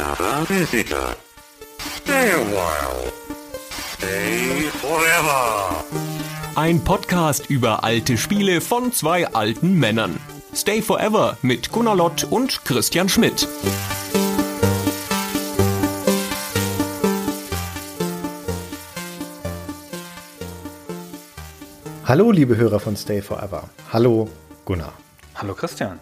another visitor. Stay a while. Stay forever. Ein Podcast über alte Spiele von zwei alten Männern. Stay Forever mit Gunnar Lott und Christian Schmidt. Hallo, liebe Hörer von Stay Forever. Hallo, Gunnar. Hallo Christian.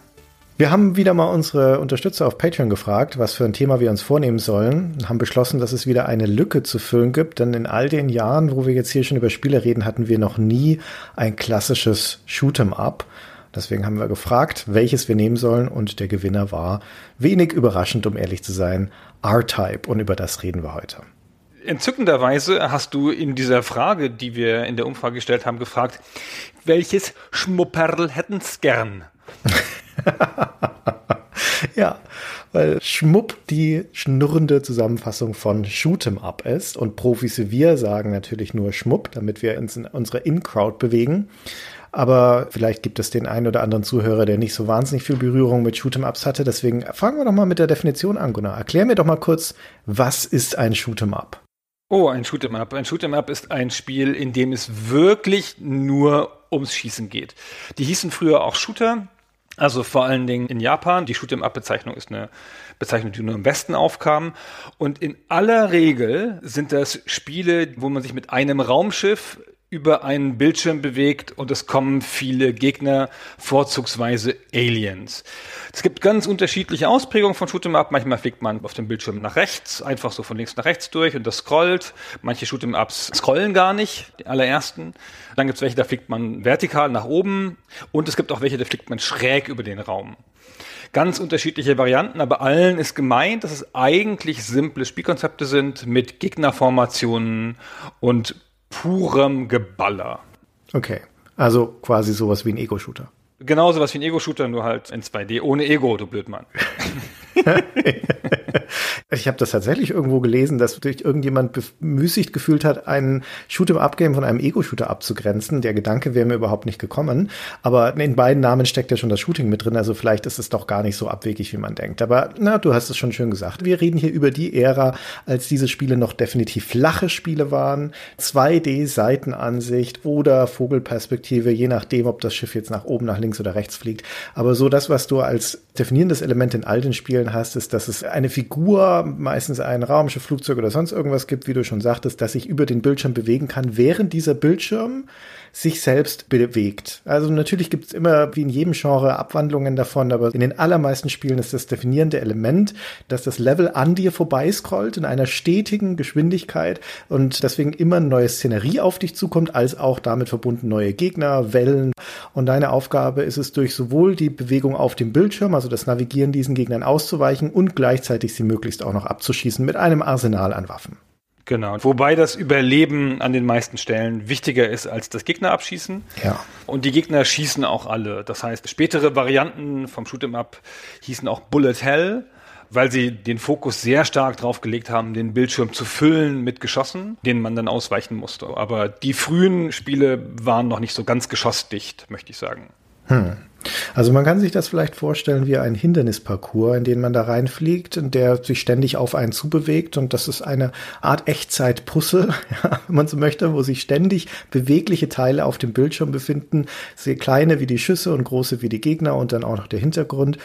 Wir haben wieder mal unsere Unterstützer auf Patreon gefragt, was für ein Thema wir uns vornehmen sollen haben beschlossen, dass es wieder eine Lücke zu füllen gibt, denn in all den Jahren, wo wir jetzt hier schon über Spiele reden, hatten wir noch nie ein klassisches Shoot'em Up. Deswegen haben wir gefragt, welches wir nehmen sollen und der Gewinner war wenig überraschend, um ehrlich zu sein, R-Type und über das reden wir heute. Entzückenderweise hast du in dieser Frage, die wir in der Umfrage gestellt haben, gefragt, welches Schmupperl hätten's gern? ja, weil Schmupp die schnurrende Zusammenfassung von Shoot'em Up ist und Profis wie wir sagen natürlich nur Schmupp, damit wir uns in unsere In-Crowd bewegen. Aber vielleicht gibt es den einen oder anderen Zuhörer, der nicht so wahnsinnig viel Berührung mit Shoot'em Ups hatte. Deswegen fangen wir doch mal mit der Definition an, Gunnar. Erklär mir doch mal kurz, was ist ein Shoot'em Up? Oh, ein Shoot'em Up. Ein Shoot'em Up ist ein Spiel, in dem es wirklich nur ums Schießen geht. Die hießen früher auch Shooter. Also vor allen Dingen in Japan. Die Shoot'em Up-Bezeichnung ist eine Bezeichnung, die nur im Westen aufkam. Und in aller Regel sind das Spiele, wo man sich mit einem Raumschiff über einen Bildschirm bewegt und es kommen viele Gegner, vorzugsweise Aliens. Es gibt ganz unterschiedliche Ausprägungen von Shoot'em Up. Manchmal fliegt man auf dem Bildschirm nach rechts, einfach so von links nach rechts durch und das scrollt. Manche Shoot'em Ups scrollen gar nicht, die allerersten. Dann gibt es welche, da fliegt man vertikal nach oben und es gibt auch welche, da fliegt man schräg über den Raum ganz unterschiedliche Varianten, aber allen ist gemeint, dass es eigentlich simple Spielkonzepte sind mit Gegnerformationen und purem Geballer. Okay, also quasi sowas wie ein Ego-Shooter. Genauso was wie ein Ego-Shooter, nur halt in 2D, ohne Ego, du Blödmann. ich habe das tatsächlich irgendwo gelesen, dass sich irgendjemand bemüßigt gefühlt hat, einen Shoot'em-Up-Game von einem Ego-Shooter abzugrenzen. Der Gedanke wäre mir überhaupt nicht gekommen. Aber in beiden Namen steckt ja schon das Shooting mit drin. Also vielleicht ist es doch gar nicht so abwegig, wie man denkt. Aber na, du hast es schon schön gesagt. Wir reden hier über die Ära, als diese Spiele noch definitiv flache Spiele waren. 2D-Seitenansicht oder Vogelperspektive, je nachdem, ob das Schiff jetzt nach oben, nach links oder rechts fliegt. Aber so das, was du als definierendes Element in all den Spielen hast, ist, dass es eine Figur, meistens ein Raumschiff, Flugzeug oder sonst irgendwas gibt, wie du schon sagtest, dass sich über den Bildschirm bewegen kann, während dieser Bildschirm sich selbst bewegt. Also natürlich gibt es immer, wie in jedem Genre, Abwandlungen davon, aber in den allermeisten Spielen ist das definierende Element, dass das Level an dir vorbeiscrollt in einer stetigen Geschwindigkeit und deswegen immer neue Szenerie auf dich zukommt, als auch damit verbunden neue Gegner, Wellen. Und deine Aufgabe ist es, durch sowohl die Bewegung auf dem Bildschirm, also das Navigieren diesen Gegnern auszuweichen und gleichzeitig sie möglichst auch noch abzuschießen mit einem Arsenal an Waffen. Genau. Wobei das Überleben an den meisten Stellen wichtiger ist als das Gegner abschießen. Ja. Und die Gegner schießen auch alle. Das heißt, spätere Varianten vom Shoot'em Up hießen auch Bullet Hell, weil sie den Fokus sehr stark drauf gelegt haben, den Bildschirm zu füllen mit Geschossen, denen man dann ausweichen musste. Aber die frühen Spiele waren noch nicht so ganz geschossdicht, möchte ich sagen. Hm. Also man kann sich das vielleicht vorstellen wie ein Hindernisparcours, in den man da reinfliegt und der sich ständig auf einen zubewegt und das ist eine Art Echtzeit-Puzzle, ja, wenn man so möchte, wo sich ständig bewegliche Teile auf dem Bildschirm befinden, sehr kleine wie die Schüsse und große wie die Gegner und dann auch noch der Hintergrund.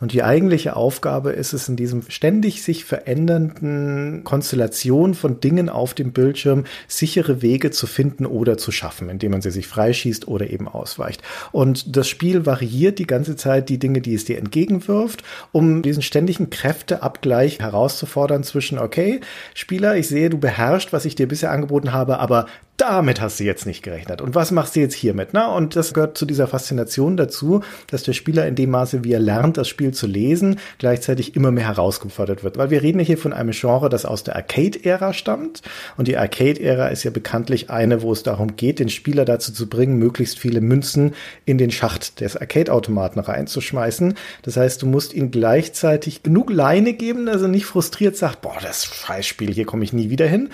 Und die eigentliche Aufgabe ist es, in diesem ständig sich verändernden Konstellation von Dingen auf dem Bildschirm sichere Wege zu finden oder zu schaffen, indem man sie sich freischießt oder eben ausweicht. Und das Spiel variiert die ganze Zeit die Dinge, die es dir entgegenwirft, um diesen ständigen Kräfteabgleich herauszufordern zwischen, okay, Spieler, ich sehe, du beherrschst, was ich dir bisher angeboten habe, aber damit hast du jetzt nicht gerechnet. Und was machst du jetzt hiermit? Na, und das gehört zu dieser Faszination dazu, dass der Spieler in dem Maße, wie er lernt, das Spiel zu lesen, gleichzeitig immer mehr herausgefordert wird. Weil wir reden hier von einem Genre, das aus der Arcade-Ära stammt. Und die Arcade-Ära ist ja bekanntlich eine, wo es darum geht, den Spieler dazu zu bringen, möglichst viele Münzen in den Schacht des Arcade-Automaten reinzuschmeißen. Das heißt, du musst ihn gleichzeitig genug Leine geben, dass er nicht frustriert sagt, boah, das Scheißspiel, hier komme ich nie wieder hin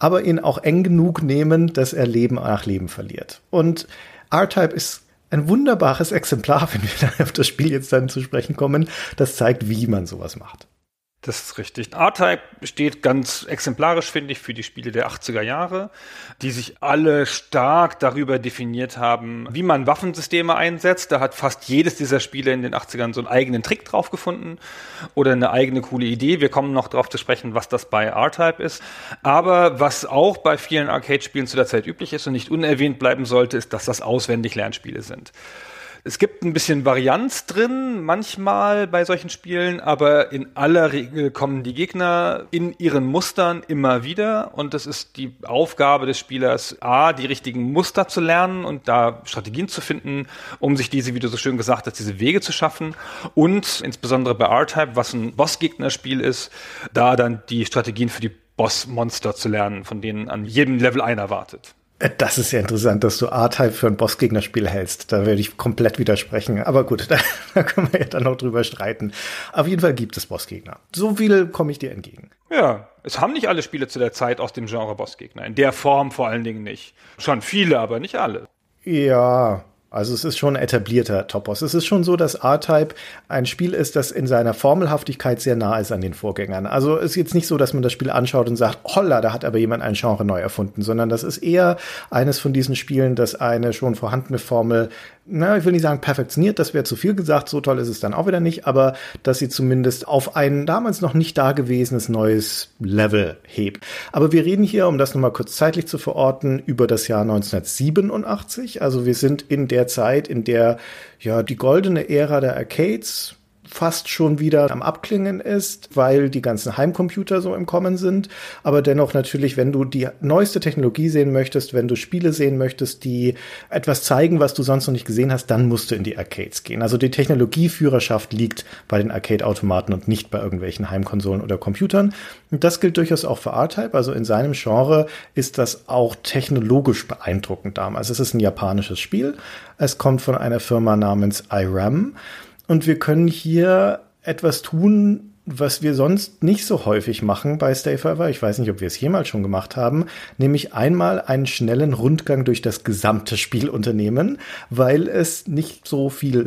aber ihn auch eng genug nehmen, dass er Leben nach Leben verliert. Und R-Type ist ein wunderbares Exemplar, wenn wir auf das Spiel jetzt dann zu sprechen kommen, das zeigt, wie man sowas macht. Das ist richtig. R-Type steht ganz exemplarisch, finde ich, für die Spiele der 80er Jahre, die sich alle stark darüber definiert haben, wie man Waffensysteme einsetzt. Da hat fast jedes dieser Spiele in den 80ern so einen eigenen Trick drauf gefunden oder eine eigene coole Idee. Wir kommen noch darauf zu sprechen, was das bei R-Type ist. Aber was auch bei vielen Arcade-Spielen zu der Zeit üblich ist und nicht unerwähnt bleiben sollte, ist, dass das auswendig Lernspiele sind. Es gibt ein bisschen Varianz drin, manchmal bei solchen Spielen, aber in aller Regel kommen die Gegner in ihren Mustern immer wieder und es ist die Aufgabe des Spielers, A, die richtigen Muster zu lernen und da Strategien zu finden, um sich diese, wie du so schön gesagt hast, diese Wege zu schaffen und insbesondere bei R-Type, was ein Bossgegnerspiel ist, da dann die Strategien für die Bossmonster zu lernen, von denen an jedem Level einer wartet. Das ist ja interessant, dass du A-Type für ein Bossgegnerspiel hältst. Da werde ich komplett widersprechen. Aber gut, da, da, können wir ja dann noch drüber streiten. Auf jeden Fall gibt es Bossgegner. So viel komme ich dir entgegen. Ja, es haben nicht alle Spiele zu der Zeit aus dem Genre Bossgegner. In der Form vor allen Dingen nicht. Schon viele, aber nicht alle. Ja, also es ist schon ein etablierter Topos. Es ist schon so, dass R-Type ein Spiel ist, das in seiner Formelhaftigkeit sehr nah ist an den Vorgängern. Also es ist jetzt nicht so, dass man das Spiel anschaut und sagt, holla, da hat aber jemand ein Genre neu erfunden, sondern das ist eher eines von diesen Spielen, das eine schon vorhandene Formel na, ich will nicht sagen perfektioniert, das wäre zu viel gesagt, so toll ist es dann auch wieder nicht, aber dass sie zumindest auf ein damals noch nicht dagewesenes neues Level hebt. Aber wir reden hier, um das nochmal kurz zeitlich zu verorten, über das Jahr 1987. Also wir sind in der Zeit, in der ja die goldene Ära der Arcades fast schon wieder am Abklingen ist, weil die ganzen Heimcomputer so im Kommen sind. Aber dennoch natürlich, wenn du die neueste Technologie sehen möchtest, wenn du Spiele sehen möchtest, die etwas zeigen, was du sonst noch nicht gesehen hast, dann musst du in die Arcades gehen. Also die Technologieführerschaft liegt bei den Arcade-Automaten und nicht bei irgendwelchen Heimkonsolen oder Computern. Und das gilt durchaus auch für R-Type. Also in seinem Genre ist das auch technologisch beeindruckend damals. Es ist ein japanisches Spiel. Es kommt von einer Firma namens IRAM. Und wir können hier etwas tun, was wir sonst nicht so häufig machen bei Stay Forever. Ich weiß nicht, ob wir es jemals schon gemacht haben, nämlich einmal einen schnellen Rundgang durch das gesamte Spielunternehmen, weil es nicht so viel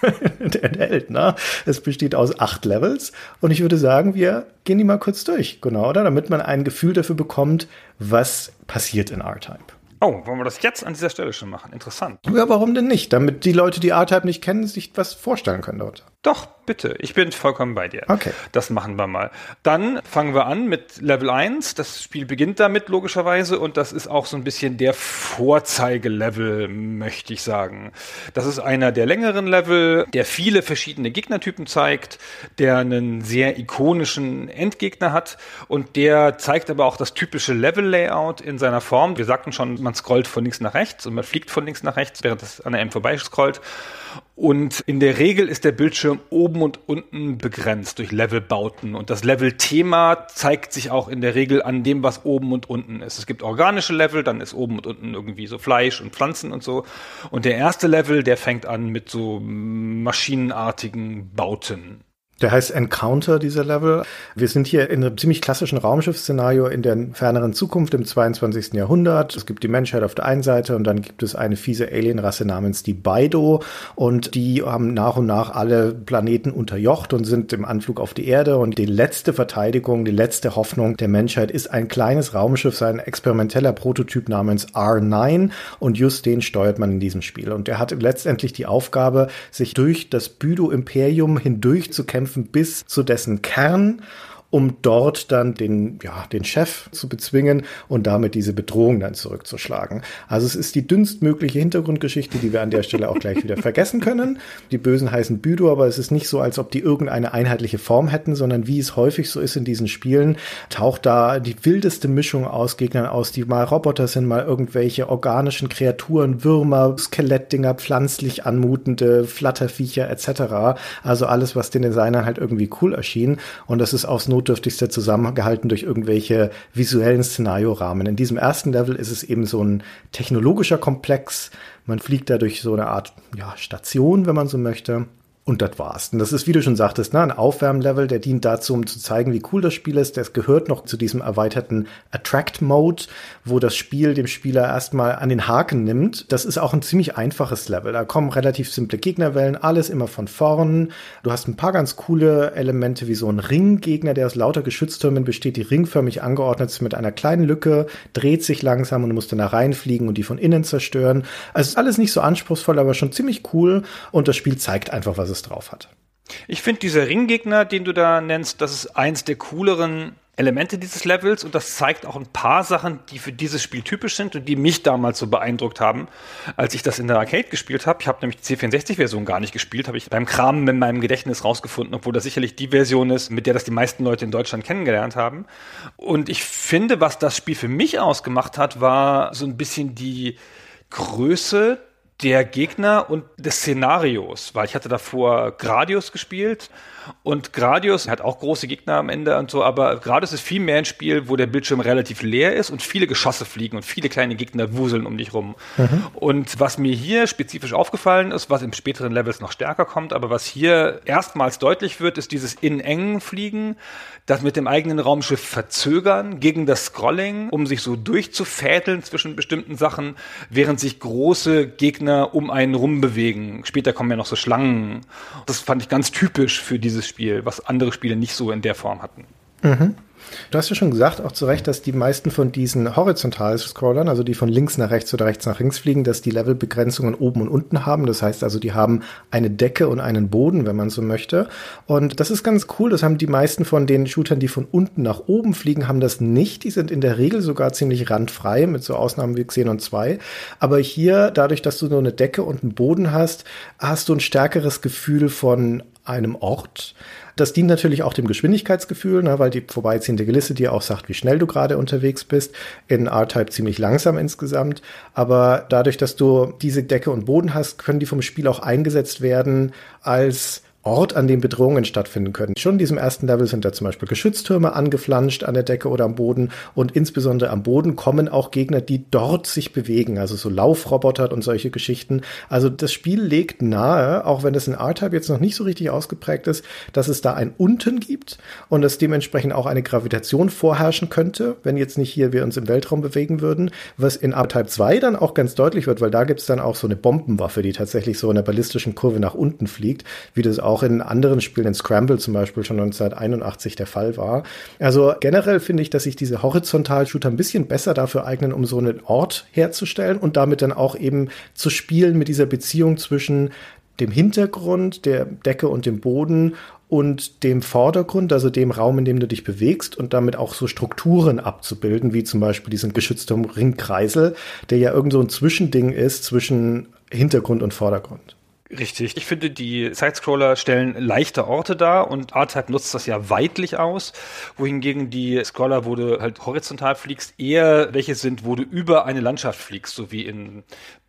enthält. Ne? Es besteht aus acht Levels und ich würde sagen, wir gehen die mal kurz durch, genau, oder? Damit man ein Gefühl dafür bekommt, was passiert in R-Type. Oh, wollen wir das jetzt an dieser Stelle schon machen? Interessant. Ja, warum denn nicht? Damit die Leute, die R-Type nicht kennen, sich was vorstellen können dort. Doch, bitte. Ich bin vollkommen bei dir. Okay. Das machen wir mal. Dann fangen wir an mit Level 1. Das Spiel beginnt damit logischerweise und das ist auch so ein bisschen der Vorzeigelevel, möchte ich sagen. Das ist einer der längeren Level, der viele verschiedene Gegnertypen zeigt, der einen sehr ikonischen Endgegner hat und der zeigt aber auch das typische Level-Layout in seiner Form. Wir sagten schon, man scrollt von links nach rechts und man fliegt von links nach rechts, während es an der M vorbei scrollt. Und in der Regel ist der Bildschirm oben und unten begrenzt durch Levelbauten. Und das Level-Thema zeigt sich auch in der Regel an dem, was oben und unten ist. Es gibt organische Level, dann ist oben und unten irgendwie so Fleisch und Pflanzen und so. Und der erste Level, der fängt an mit so maschinenartigen Bauten. Der heißt Encounter, dieser Level. Wir sind hier in einem ziemlich klassischen Raumschiffszenario in der ferneren Zukunft im 22. Jahrhundert. Es gibt die Menschheit auf der einen Seite und dann gibt es eine fiese Alienrasse namens die Baido und die haben nach und nach alle Planeten unterjocht und sind im Anflug auf die Erde und die letzte Verteidigung, die letzte Hoffnung der Menschheit ist ein kleines Raumschiff, sein experimenteller Prototyp namens R9 und just den steuert man in diesem Spiel und er hat letztendlich die Aufgabe, sich durch das Büdo-Imperium hindurch zu kämpfen kämpfen bis zu dessen Kern um dort dann den, ja, den Chef zu bezwingen und damit diese Bedrohung dann zurückzuschlagen. Also es ist die dünnstmögliche Hintergrundgeschichte, die wir an der Stelle auch gleich wieder vergessen können. Die Bösen heißen Büdo, aber es ist nicht so, als ob die irgendeine einheitliche Form hätten, sondern wie es häufig so ist in diesen Spielen, taucht da die wildeste Mischung aus Gegnern aus, die mal Roboter sind, mal irgendwelche organischen Kreaturen, Würmer, Skelettdinger, pflanzlich anmutende Flatterviecher etc. Also alles, was den Designern halt irgendwie cool erschien. Und das ist aus Not notdürftigste zusammengehalten durch irgendwelche visuellen Szenariorahmen. In diesem ersten Level ist es eben so ein technologischer Komplex. Man fliegt da durch so eine Art ja, Station, wenn man so möchte. Und das war's. Und das ist, wie du schon sagtest, ne, ein Aufwärmlevel, der dient dazu, um zu zeigen, wie cool das Spiel ist. Das gehört noch zu diesem erweiterten Attract-Mode, wo das Spiel dem Spieler erstmal an den Haken nimmt. Das ist auch ein ziemlich einfaches Level. Da kommen relativ simple Gegnerwellen, alles immer von vorn. Du hast ein paar ganz coole Elemente wie so ein Ringgegner, der aus lauter Geschütztürmen besteht, die ringförmig angeordnet sind mit einer kleinen Lücke, dreht sich langsam und du musst dann da reinfliegen und die von innen zerstören. Also ist alles nicht so anspruchsvoll, aber schon ziemlich cool und das Spiel zeigt einfach, was es drauf hat. Ich finde dieser Ringgegner, den du da nennst, das ist eins der cooleren Elemente dieses Levels und das zeigt auch ein paar Sachen, die für dieses Spiel typisch sind und die mich damals so beeindruckt haben, als ich das in der Arcade gespielt habe. Ich habe nämlich die C64-Version gar nicht gespielt, habe ich beim Kramen in meinem Gedächtnis rausgefunden, obwohl das sicherlich die Version ist, mit der das die meisten Leute in Deutschland kennengelernt haben. Und ich finde, was das Spiel für mich ausgemacht hat, war so ein bisschen die Größe der Gegner und des Szenarios, weil ich hatte davor Gradius gespielt und Gradius hat auch große Gegner am Ende und so, aber Gradius ist viel mehr ein Spiel, wo der Bildschirm relativ leer ist und viele Geschosse fliegen und viele kleine Gegner wuseln um dich rum. Mhm. Und was mir hier spezifisch aufgefallen ist, was im späteren Levels noch stärker kommt, aber was hier erstmals deutlich wird, ist dieses in engen Fliegen, das mit dem eigenen Raumschiff verzögern gegen das Scrolling, um sich so durchzufädeln zwischen bestimmten Sachen, während sich große Gegner um einen rumbewegen. Später kommen ja noch so Schlangen. Das fand ich ganz typisch für dieses Spiel, was andere Spiele nicht so in der Form hatten. Mhm. Du hast ja schon gesagt, auch zu Recht, dass die meisten von diesen horizontalen Scrollern, also die von links nach rechts oder rechts nach links fliegen, dass die Levelbegrenzungen oben und unten haben. Das heißt also, die haben eine Decke und einen Boden, wenn man so möchte. Und das ist ganz cool. Das haben die meisten von den Shootern, die von unten nach oben fliegen, haben das nicht. Die sind in der Regel sogar ziemlich randfrei, mit so Ausnahmen wie Xenon 2. Aber hier, dadurch, dass du nur eine Decke und einen Boden hast, hast du ein stärkeres Gefühl von einem Ort. Das dient natürlich auch dem Geschwindigkeitsgefühl, ne, weil die vorbeiziehende Gelisse dir auch sagt, wie schnell du gerade unterwegs bist. In R-Type ziemlich langsam insgesamt. Aber dadurch, dass du diese Decke und Boden hast, können die vom Spiel auch eingesetzt werden als Ort, an dem Bedrohungen stattfinden können. Schon in diesem ersten Level sind da zum Beispiel Geschütztürme angeflanscht an der Decke oder am Boden und insbesondere am Boden kommen auch Gegner, die dort sich bewegen, also so Laufroboter und solche Geschichten. Also das Spiel legt nahe, auch wenn das in R-Type jetzt noch nicht so richtig ausgeprägt ist, dass es da ein Unten gibt und dass dementsprechend auch eine Gravitation vorherrschen könnte, wenn jetzt nicht hier wir uns im Weltraum bewegen würden, was in R-Type 2 dann auch ganz deutlich wird, weil da gibt es dann auch so eine Bombenwaffe, die tatsächlich so in einer ballistischen Kurve nach unten fliegt, wie das auch auch in anderen Spielen, in Scramble zum Beispiel schon 1981 der Fall war. Also generell finde ich, dass sich diese Horizontal-Shooter ein bisschen besser dafür eignen, um so einen Ort herzustellen und damit dann auch eben zu spielen mit dieser Beziehung zwischen dem Hintergrund, der Decke und dem Boden und dem Vordergrund, also dem Raum, in dem du dich bewegst und damit auch so Strukturen abzubilden, wie zum Beispiel diesen geschützten Ringkreisel, der ja irgend so ein Zwischending ist zwischen Hintergrund und Vordergrund. Richtig. Ich finde, die Sidescroller stellen leichte Orte dar und R-Type nutzt das ja weitlich aus, wohingegen die Scroller, wo du halt horizontal fliegst, eher welche sind, wo du über eine Landschaft fliegst, so wie in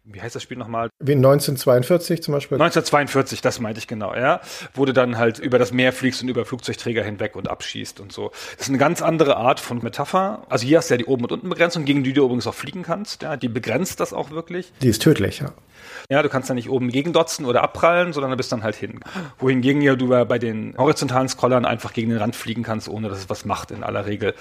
wie heißt das Spiel nochmal? Wie 1942 zum Beispiel. 1942, das meinte ich genau, ja. Wo du dann halt über das Meer fliegst und über Flugzeugträger hinweg und abschießt und so. Das ist eine ganz andere Art von Metapher. Also hier hast du ja die Oben- und Untenbegrenzung, gegen die du übrigens auch fliegen kannst. Ja, die begrenzt das auch wirklich. Die ist tödlich, ja. Ja, du kannst da nicht oben gegendotzen oder abprallen, sondern du bist dann halt hin. Wohingegen ja du bei den horizontalen Scrollern einfach gegen den Rand fliegen kannst, ohne dass es was macht in aller Regel.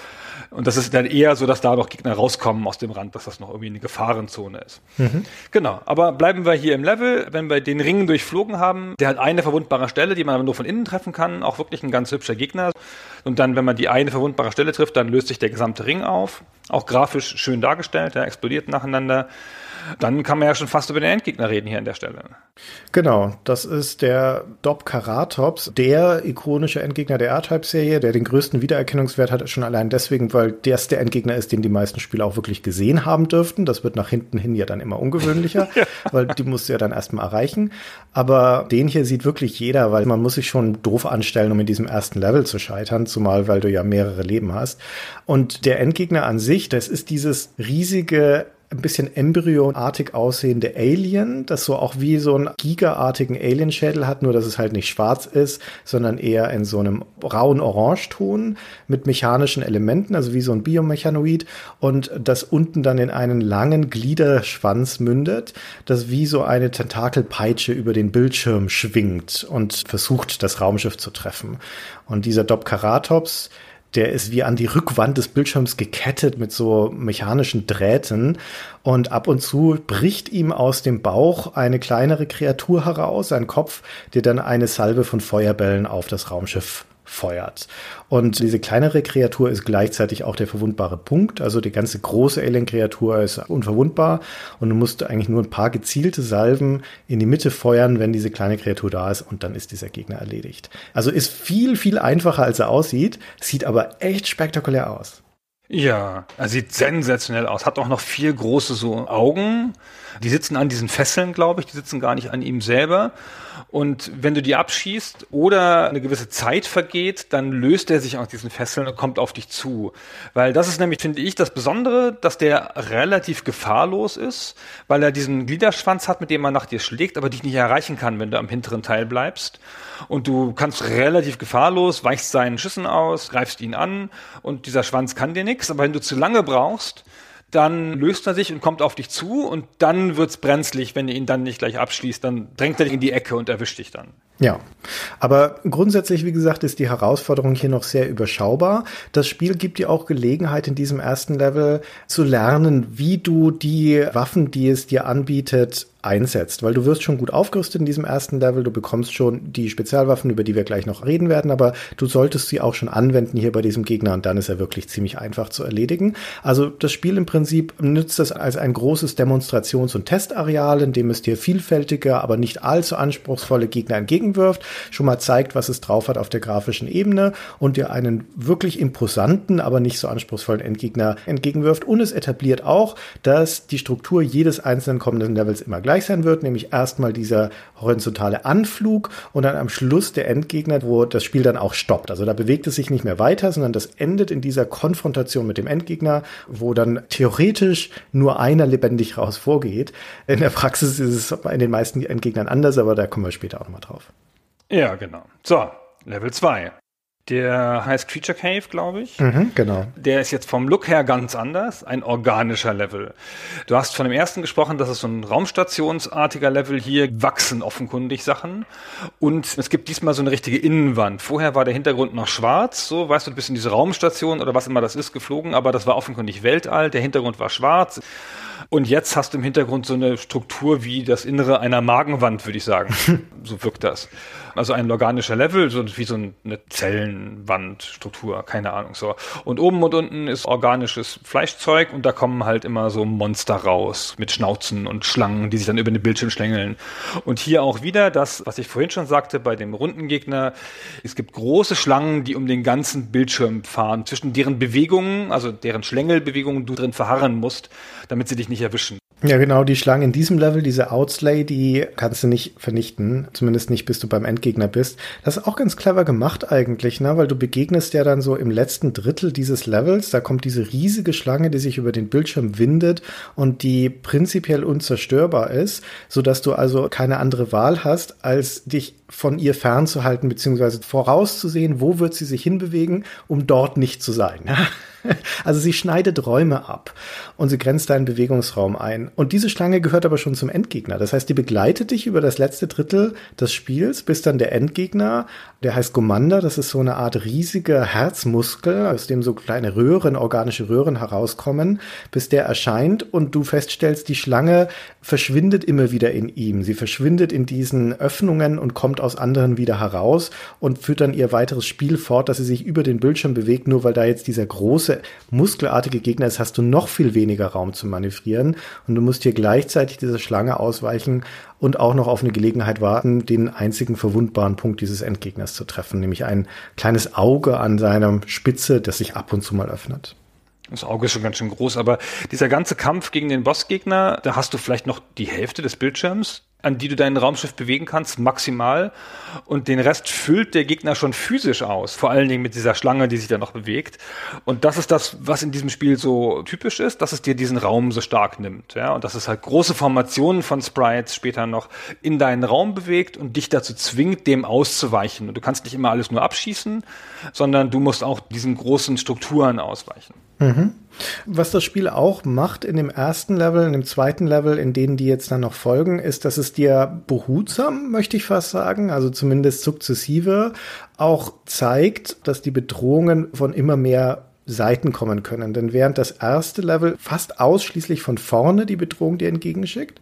Und das ist dann eher so, dass da noch Gegner rauskommen aus dem Rand, dass das noch irgendwie eine Gefahrenzone ist. Mhm. Genau, aber bleiben wir hier im Level. Wenn wir den Ring durchflogen haben, der hat eine verwundbare Stelle, die man aber nur von innen treffen kann, auch wirklich ein ganz hübscher Gegner. Und dann, wenn man die eine verwundbare Stelle trifft, dann löst sich der gesamte Ring auf. Auch grafisch schön dargestellt, der explodiert nacheinander. Dann kann man ja schon fast über den Endgegner reden hier an der Stelle. Genau, das ist der Dob Karatops, der ikonische Endgegner der R-Type-Serie, der den größten Wiedererkennungswert hat, schon allein deswegen, weil der der Endgegner ist, den die meisten Spieler auch wirklich gesehen haben dürften. Das wird nach hinten hin ja dann immer ungewöhnlicher, ja. weil die musst du ja dann erstmal erreichen. Aber den hier sieht wirklich jeder, weil man muss sich schon doof anstellen, um in diesem ersten Level zu scheitern, zumal weil du ja mehrere Leben hast. Und der Endgegner an sich, das ist dieses riesige ein bisschen embryonartig aussehende Alien, das so auch wie so einen gigaartigen Alienschädel hat, nur dass es halt nicht schwarz ist, sondern eher in so einem rauen Orangeton mit mechanischen Elementen, also wie so ein Biomechanoid und das unten dann in einen langen Gliederschwanz mündet, das wie so eine Tentakelpeitsche über den Bildschirm schwingt und versucht, das Raumschiff zu treffen. Und dieser Dopkeratops, der ist wie an die Rückwand des Bildschirms gekettet mit so mechanischen Drähten. Und ab und zu bricht ihm aus dem Bauch eine kleinere Kreatur heraus, ein Kopf, der dann eine Salve von Feuerbällen auf das Raumschiff feuert. Und diese kleinere Kreatur ist gleichzeitig auch der verwundbare Punkt. Also die ganze große Alien-Kreatur ist unverwundbar und du musst eigentlich nur ein paar gezielte Salven in die Mitte feuern, wenn diese kleine Kreatur da ist und dann ist dieser Gegner erledigt. Also ist viel, viel einfacher, als er aussieht, sieht aber echt spektakulär aus. Ja, er sieht sensationell aus. Hat auch noch vier große so Augen. Die sitzen an diesen Fesseln, glaube ich. Die sitzen gar nicht an ihm selber. Und wenn du die abschießt oder eine gewisse Zeit vergeht, dann löst er sich aus diesen Fesseln und kommt auf dich zu. Weil das ist nämlich, finde ich, das Besondere, dass der relativ gefahrlos ist, weil er diesen Gliederschwanz hat, mit dem er nach dir schlägt, aber dich nicht erreichen kann, wenn du am hinteren Teil bleibst. Und du kannst relativ gefahrlos, weichst seinen Schüssen aus, greifst ihn an und dieser Schwanz kann dir nichts. Aber wenn du zu lange brauchst, dann löst er sich und kommt auf dich zu und dann wird's brenzlig, wenn ihr ihn dann nicht gleich abschließt, dann drängt er dich in die Ecke und erwischt dich dann. Ja, aber grundsätzlich, wie gesagt, ist die Herausforderung hier noch sehr überschaubar. Das Spiel gibt dir auch Gelegenheit, in diesem ersten Level zu lernen, wie du die Waffen, die es dir anbietet, einsetzt, weil du wirst schon gut aufgerüstet in diesem ersten Level, du bekommst schon die Spezialwaffen, über die wir gleich noch reden werden, aber du solltest sie auch schon anwenden hier bei diesem Gegner. Und dann ist er wirklich ziemlich einfach zu erledigen. Also das Spiel im Prinzip nützt es als ein großes Demonstrations- und Testareal, in dem es dir vielfältige, aber nicht allzu anspruchsvolle Gegner entgegenwirft, schon mal zeigt, was es drauf hat auf der grafischen Ebene und dir einen wirklich imposanten, aber nicht so anspruchsvollen Endgegner entgegenwirft und es etabliert auch, dass die Struktur jedes einzelnen kommenden Levels immer gleich sein wird, nämlich erstmal dieser horizontale Anflug und dann am Schluss der Endgegner, wo das Spiel dann auch stoppt. Also da bewegt es sich nicht mehr weiter, sondern das endet in dieser Konfrontation mit dem Endgegner, wo dann theoretisch nur einer lebendig raus vorgeht. In der Praxis ist es bei den meisten Endgegnern anders, aber da kommen wir später auch nochmal drauf. Ja, genau. So, Level 2. Der heißt Creature Cave, glaube ich. Mhm, genau. Der ist jetzt vom Look her ganz anders, ein organischer Level. Du hast von dem ersten gesprochen, das ist so ein raumstationsartiger Level. Hier wachsen offenkundig Sachen. Und es gibt diesmal so eine richtige Innenwand. Vorher war der Hintergrund noch schwarz, so, weißt du, du bist in diese Raumstation oder was immer das ist geflogen, aber das war offenkundig Weltall. Der Hintergrund war schwarz. Und jetzt hast du im Hintergrund so eine Struktur wie das Innere einer Magenwand, würde ich sagen. so wirkt das. Also ein organischer Level, so wie so eine Zellenwandstruktur, keine Ahnung so. Und oben und unten ist organisches Fleischzeug und da kommen halt immer so Monster raus mit Schnauzen und Schlangen, die sich dann über den Bildschirm schlängeln. Und hier auch wieder das, was ich vorhin schon sagte bei dem runden Gegner. Es gibt große Schlangen, die um den ganzen Bildschirm fahren, zwischen deren Bewegungen, also deren Schlängelbewegungen du drin verharren musst, damit sie dich nicht erwischen. Ja, genau, die Schlangen in diesem Level, diese Outslay, die kannst du nicht vernichten, zumindest nicht, bis du beim Endgegner bist. Das ist auch ganz clever gemacht eigentlich, ne? weil du begegnest ja dann so im letzten Drittel dieses Levels, da kommt diese riesige Schlange, die sich über den Bildschirm windet und die prinzipiell unzerstörbar ist, so dass du also keine andere Wahl hast, als dich von ihr fernzuhalten, beziehungsweise vorauszusehen, wo wird sie sich hinbewegen, um dort nicht zu sein. Also sie schneidet Räume ab und sie grenzt deinen Bewegungsraum ein. Und diese Schlange gehört aber schon zum Endgegner. Das heißt, die begleitet dich über das letzte Drittel des Spiels, bis dann der Endgegner, der heißt Gomanda, das ist so eine Art riesiger Herzmuskel, aus dem so kleine Röhren, organische Röhren herauskommen, bis der erscheint und du feststellst, die Schlange verschwindet immer wieder in ihm. Sie verschwindet in diesen Öffnungen und kommt aus anderen wieder heraus und führt dann ihr weiteres Spiel fort, dass sie sich über den Bildschirm bewegt, nur weil da jetzt dieser große große, muskelartige Gegner ist, hast du noch viel weniger Raum zu manövrieren und du musst hier gleichzeitig dieser Schlange ausweichen und auch noch auf eine Gelegenheit warten, den einzigen verwundbaren Punkt dieses Endgegners zu treffen, nämlich ein kleines Auge an seiner Spitze, das sich ab und zu mal öffnet. Das Auge ist schon ganz schön groß, aber dieser ganze Kampf gegen den Bossgegner, da hast du vielleicht noch die Hälfte des Bildschirms, an die du dein Raumschiff bewegen kannst, maximal. Und den Rest füllt der Gegner schon physisch aus. Vor allen Dingen mit dieser Schlange, die sich da noch bewegt. Und das ist das, was in diesem Spiel so typisch ist, dass es dir diesen Raum so stark nimmt. Ja? Und dass es halt große Formationen von Sprites später noch in deinen Raum bewegt und dich dazu zwingt, dem auszuweichen. Und du kannst nicht immer alles nur abschießen, sondern du musst auch diesen großen Strukturen ausweichen. Mhm. Was das Spiel auch macht in dem ersten Level, in dem zweiten Level, in denen die jetzt dann noch folgen, ist, dass es dir behutsam, möchte ich fast sagen, also zumindest sukzessive, auch zeigt, dass die Bedrohungen von immer mehr Seiten kommen können. Denn während das erste Level fast ausschließlich von vorne die Bedrohung dir entgegenschickt,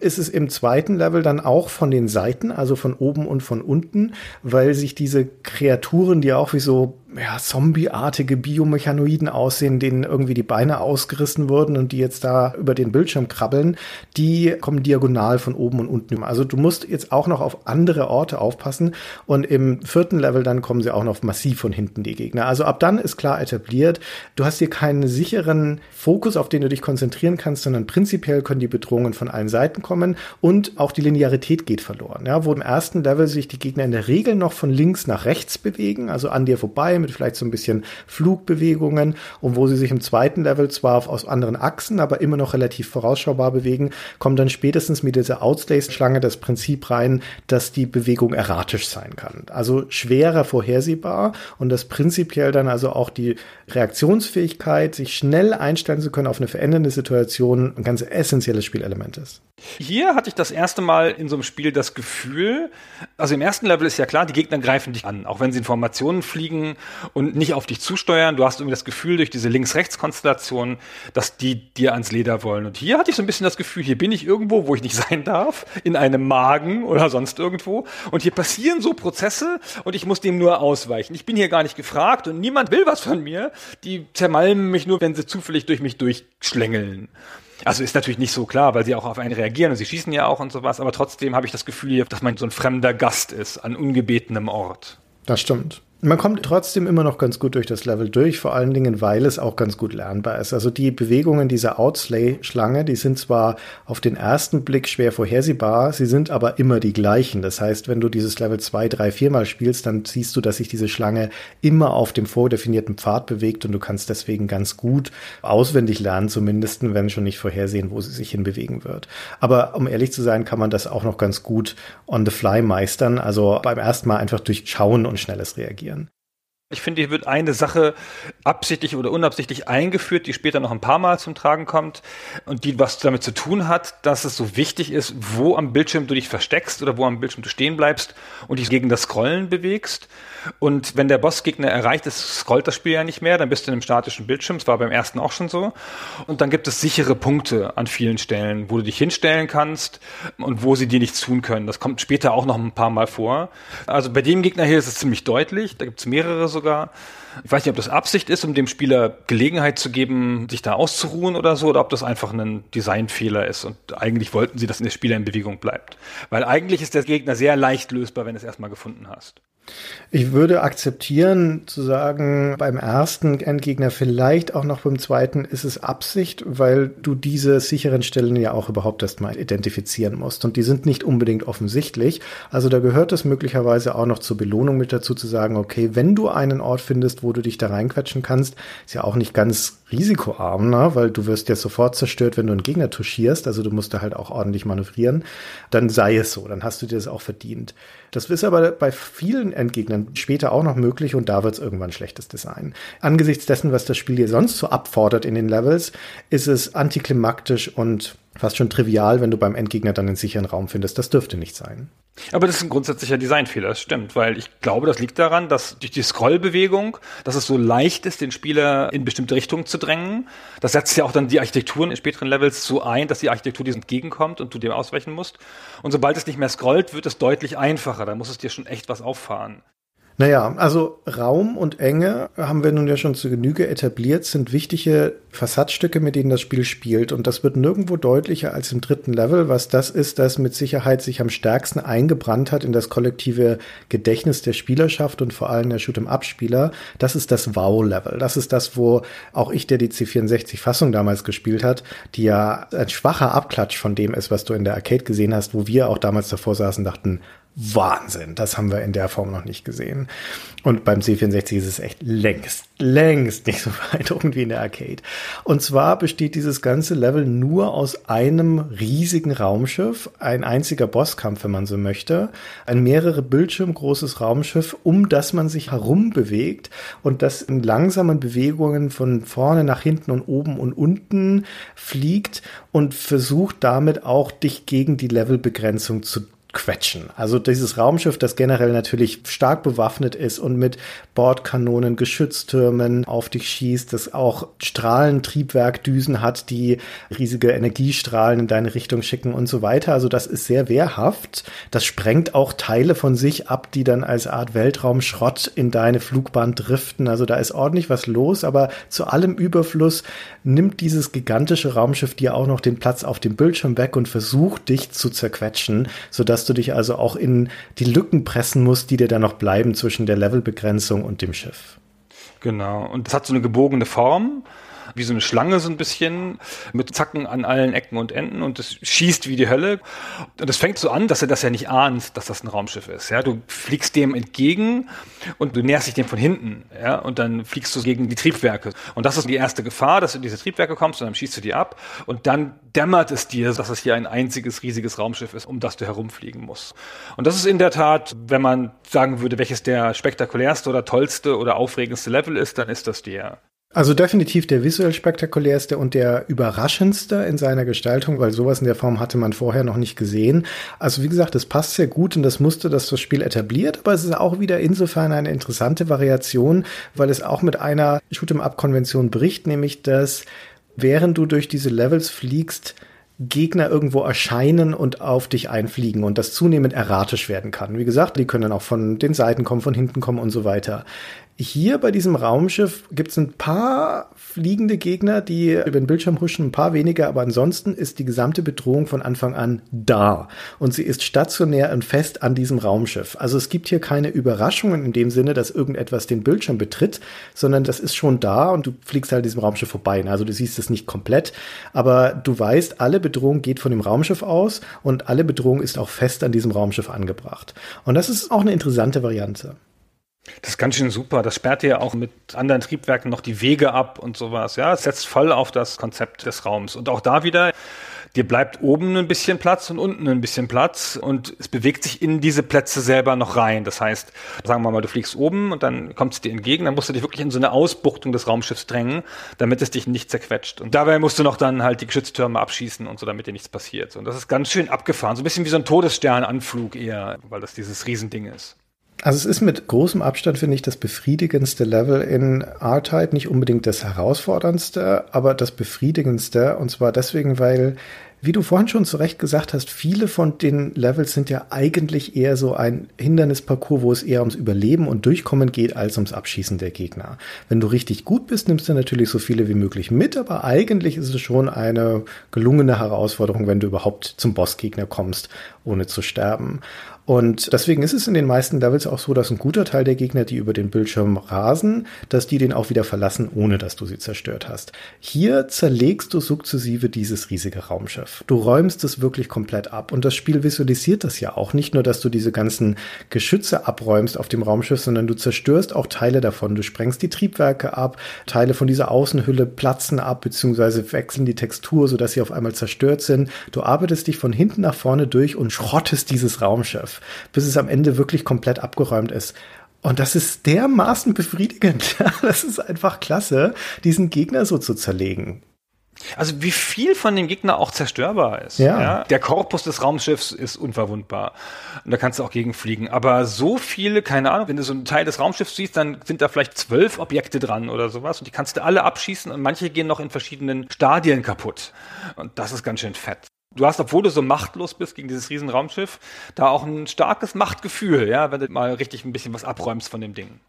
ist es im zweiten Level dann auch von den Seiten, also von oben und von unten, weil sich diese Kreaturen, die auch wie so ja, zombieartige Biomechanoiden aussehen, denen irgendwie die Beine ausgerissen wurden und die jetzt da über den Bildschirm krabbeln, die kommen diagonal von oben und unten. Also du musst jetzt auch noch auf andere Orte aufpassen und im vierten Level dann kommen sie auch noch massiv von hinten, die Gegner. Also ab dann ist klar etabliert, du hast hier keinen sicheren Fokus, auf den du dich konzentrieren kannst, sondern prinzipiell können die Bedrohungen von allen Seiten kommen und auch die Linearität geht verloren. Ja, wo im ersten Level sich die Gegner in der Regel noch von links nach rechts bewegen, also an dir vorbei mit vielleicht so ein bisschen Flugbewegungen und wo sie sich im zweiten Level zwar aus anderen Achsen, aber immer noch relativ vorausschaubar bewegen, kommt dann spätestens mit dieser Outslace-Schlange das Prinzip rein, dass die Bewegung erratisch sein kann. Also schwerer vorhersehbar und das prinzipiell dann also auch die Reaktionsfähigkeit, sich schnell einstellen zu können auf eine verändernde Situation, ein ganz essentielles Spielelement ist. Hier hatte ich das erste Mal in so einem Spiel das Gefühl, also im ersten Level ist ja klar, die Gegner greifen dich an, auch wenn sie in Formationen fliegen und nicht auf dich zusteuern. Du hast irgendwie das Gefühl durch diese Links-Rechts-Konstellation, dass die dir ans Leder wollen. Und hier hatte ich so ein bisschen das Gefühl, hier bin ich irgendwo, wo ich nicht sein darf, in einem Magen oder sonst irgendwo. Und hier passieren so Prozesse und ich muss dem nur ausweichen. Ich bin hier gar nicht gefragt und niemand will was von mir. Die zermalmen mich nur, wenn sie zufällig durch mich durchschlängeln. Also ist natürlich nicht so klar, weil sie auch auf einen reagieren und sie schießen ja auch und sowas, aber trotzdem habe ich das Gefühl, dass man so ein fremder Gast ist an ungebetenem Ort. Das stimmt. Man kommt trotzdem immer noch ganz gut durch das Level durch, vor allen Dingen, weil es auch ganz gut lernbar ist. Also die Bewegungen dieser Outslay-Schlange, die sind zwar auf den ersten Blick schwer vorhersehbar, sie sind aber immer die gleichen. Das heißt, wenn du dieses Level zwei, drei, viermal spielst, dann siehst du, dass sich diese Schlange immer auf dem vordefinierten Pfad bewegt und du kannst deswegen ganz gut auswendig lernen, zumindest, wenn schon nicht vorhersehen, wo sie sich hinbewegen wird. Aber um ehrlich zu sein, kann man das auch noch ganz gut on the fly meistern. Also beim ersten Mal einfach durch Schauen und schnelles Reagieren. Ich finde, hier wird eine Sache absichtlich oder unabsichtlich eingeführt, die später noch ein paar Mal zum Tragen kommt und die was damit zu tun hat, dass es so wichtig ist, wo am Bildschirm du dich versteckst oder wo am Bildschirm du stehen bleibst und dich gegen das Scrollen bewegst. Und wenn der Bossgegner erreicht ist, scrollt das Spiel ja nicht mehr, dann bist du in einem statischen Bildschirm, das war beim ersten auch schon so. Und dann gibt es sichere Punkte an vielen Stellen, wo du dich hinstellen kannst und wo sie dir nichts tun können. Das kommt später auch noch ein paar Mal vor. Also bei dem Gegner hier ist es ziemlich deutlich, da gibt es mehrere sogar. Ich weiß nicht, ob das Absicht ist, um dem Spieler Gelegenheit zu geben, sich da auszuruhen oder so, oder ob das einfach ein Designfehler ist und eigentlich wollten sie, dass der Spieler in Bewegung bleibt. Weil eigentlich ist der Gegner sehr leicht lösbar, wenn du es erstmal gefunden hast. Ich würde akzeptieren zu sagen, beim ersten Endgegner vielleicht auch noch beim zweiten ist es Absicht, weil du diese sicheren Stellen ja auch überhaupt erstmal identifizieren musst. Und die sind nicht unbedingt offensichtlich. Also da gehört es möglicherweise auch noch zur Belohnung mit dazu zu sagen, okay, wenn du einen Ort findest, wo du dich da reinquetschen kannst, ist ja auch nicht ganz risikoarm, ne? weil du wirst ja sofort zerstört, wenn du einen Gegner touchierst. Also du musst da halt auch ordentlich manövrieren. Dann sei es so, dann hast du dir das auch verdient. Das ist aber bei vielen Endgegnern später auch noch möglich und da wird es irgendwann schlechtes Design. Angesichts dessen, was das Spiel hier sonst so abfordert in den Levels, ist es antiklimaktisch und fast schon trivial, wenn du beim Endgegner dann einen sicheren Raum findest. Das dürfte nicht sein. Aber das ist ein grundsätzlicher Designfehler, das stimmt, weil ich glaube, das liegt daran, dass durch die Scrollbewegung, dass es so leicht ist, den Spieler in bestimmte Richtungen zu drängen. Das setzt ja auch dann die Architekturen in späteren Levels so ein, dass die Architektur dir entgegenkommt und du dem ausweichen musst. Und sobald es nicht mehr scrollt, wird es deutlich einfacher. Da muss es dir schon echt was auffahren. Naja, also Raum und Enge haben wir nun ja schon zu Genüge etabliert, sind wichtige Fassadstücke, mit denen das Spiel spielt. Und das wird nirgendwo deutlicher als im dritten Level, was das ist, das mit Sicherheit sich am stärksten eingebrannt hat in das kollektive Gedächtnis der Spielerschaft und vor allem der Shoot'em-Up-Spieler. Das ist das Wow-Level. Das ist das, wo auch ich, der die C64-Fassung damals gespielt hat, die ja ein schwacher Abklatsch von dem ist, was du in der Arcade gesehen hast, wo wir auch damals davor saßen, dachten, Wahnsinn, das haben wir in der Form noch nicht gesehen. Und beim C64 ist es echt längst, längst nicht so beeindruckend wie in der Arcade. Und zwar besteht dieses ganze Level nur aus einem riesigen Raumschiff, ein einziger Bosskampf, wenn man so möchte, ein mehrere Bildschirm großes Raumschiff, um das man sich herum bewegt und das in langsamen Bewegungen von vorne nach hinten und oben und unten fliegt und versucht damit auch dich gegen die Levelbegrenzung zu quetschen. Also dieses Raumschiff, das generell natürlich stark bewaffnet ist und mit Bordkanonen, Geschütztürmen auf dich schießt, das auch Strahlentriebwerkdüsen hat, die riesige Energiestrahlen in deine Richtung schicken und so weiter. Also das ist sehr wehrhaft. Das sprengt auch Teile von sich ab, die dann als Art Weltraumschrott in deine Flugbahn driften. Also da ist ordentlich was los, aber zu allem Überfluss nimmt dieses gigantische Raumschiff dir auch noch den Platz auf dem Bildschirm weg und versucht dich zu zerquetschen, sodass dass du dich also auch in die Lücken pressen musst, die dir dann noch bleiben zwischen der Levelbegrenzung und dem Schiff. Genau. Und es hat so eine gebogene Form wie so eine Schlange so ein bisschen mit Zacken an allen Ecken und Enden und es schießt wie die Hölle. Und es fängt so an, dass er das ja nicht ahnt, dass das ein Raumschiff ist. Ja, du fliegst dem entgegen und du näherst dich dem von hinten. Ja, und dann fliegst du gegen die Triebwerke. Und das ist die erste Gefahr, dass du in diese Triebwerke kommst und dann schießt du die ab und dann dämmert es dir, dass es hier ein einziges riesiges Raumschiff ist, um das du herumfliegen musst. Und das ist in der Tat, wenn man sagen würde, welches der spektakulärste oder tollste oder aufregendste Level ist, dann ist das der. Also definitiv der visuell spektakulärste und der überraschendste in seiner Gestaltung, weil sowas in der Form hatte man vorher noch nicht gesehen. Also wie gesagt, es passt sehr gut und das musste das, das Spiel etabliert, aber es ist auch wieder insofern eine interessante Variation, weil es auch mit einer Shoot'em-up-Konvention bricht, nämlich dass während du durch diese Levels fliegst, Gegner irgendwo erscheinen und auf dich einfliegen und das zunehmend erratisch werden kann. Wie gesagt, die können dann auch von den Seiten kommen, von hinten kommen und so weiter. Hier bei diesem Raumschiff gibt es ein paar fliegende Gegner, die über den Bildschirm huschen, ein paar weniger, aber ansonsten ist die gesamte Bedrohung von Anfang an da. Und sie ist stationär und fest an diesem Raumschiff. Also es gibt hier keine Überraschungen in dem Sinne, dass irgendetwas den Bildschirm betritt, sondern das ist schon da und du fliegst halt diesem Raumschiff vorbei. Also du siehst es nicht komplett, aber du weißt, alle Bedrohung geht von dem Raumschiff aus und alle Bedrohung ist auch fest an diesem Raumschiff angebracht. Und das ist auch eine interessante Variante. Das ist ganz schön super. Das sperrt dir auch mit anderen Triebwerken noch die Wege ab und sowas. Ja, es setzt voll auf das Konzept des Raums. Und auch da wieder, dir bleibt oben ein bisschen Platz und unten ein bisschen Platz und es bewegt sich in diese Plätze selber noch rein. Das heißt, sagen wir mal, du fliegst oben und dann kommt es dir entgegen, dann musst du dich wirklich in so eine Ausbuchtung des Raumschiffs drängen, damit es dich nicht zerquetscht. Und dabei musst du noch dann halt die Geschütztürme abschießen und so, damit dir nichts passiert. Und das ist ganz schön abgefahren. So ein bisschen wie so ein Todessternanflug eher, weil das dieses Riesending ist. Also es ist mit großem Abstand, finde ich, das befriedigendste Level in R-Type, nicht unbedingt das herausforderndste, aber das befriedigendste. Und zwar deswegen, weil wie du vorhin schon zu Recht gesagt hast, viele von den Levels sind ja eigentlich eher so ein Hindernisparcours, wo es eher ums Überleben und Durchkommen geht, als ums Abschießen der Gegner. Wenn du richtig gut bist, nimmst du natürlich so viele wie möglich mit, aber eigentlich ist es schon eine gelungene Herausforderung, wenn du überhaupt zum Bossgegner kommst, ohne zu sterben. Und deswegen ist es in den meisten Levels auch so, dass ein guter Teil der Gegner, die über den Bildschirm rasen, dass die den auch wieder verlassen, ohne dass du sie zerstört hast. Hier zerlegst du sukzessive dieses riesige Raumschiff. Du räumst es wirklich komplett ab. Und das Spiel visualisiert das ja auch. Nicht nur, dass du diese ganzen Geschütze abräumst auf dem Raumschiff, sondern du zerstörst auch Teile davon. Du sprengst die Triebwerke ab, Teile von dieser Außenhülle platzen ab, beziehungsweise wechseln die Textur, sodass sie auf einmal zerstört sind. Du arbeitest dich von hinten nach vorne durch und schrottest dieses Raumschiff bis es am Ende wirklich komplett abgeräumt ist. Und das ist dermaßen befriedigend. Das ist einfach klasse, diesen Gegner so zu zerlegen. Also wie viel von dem Gegner auch zerstörbar ist. Ja. ja. Der Korpus des Raumschiffs ist unverwundbar. Und da kannst du auch gegenfliegen. Aber so viele, keine Ahnung, wenn du so einen Teil des Raumschiffs siehst, dann sind da vielleicht zwölf Objekte dran oder sowas. Und die kannst du alle abschießen und manche gehen noch in verschiedenen Stadien kaputt. Und das ist ganz schön fett. Du hast, obwohl du so machtlos bist gegen dieses Riesenraumschiff, da auch ein starkes Machtgefühl, ja, wenn du mal richtig ein bisschen was abräumst von dem Ding.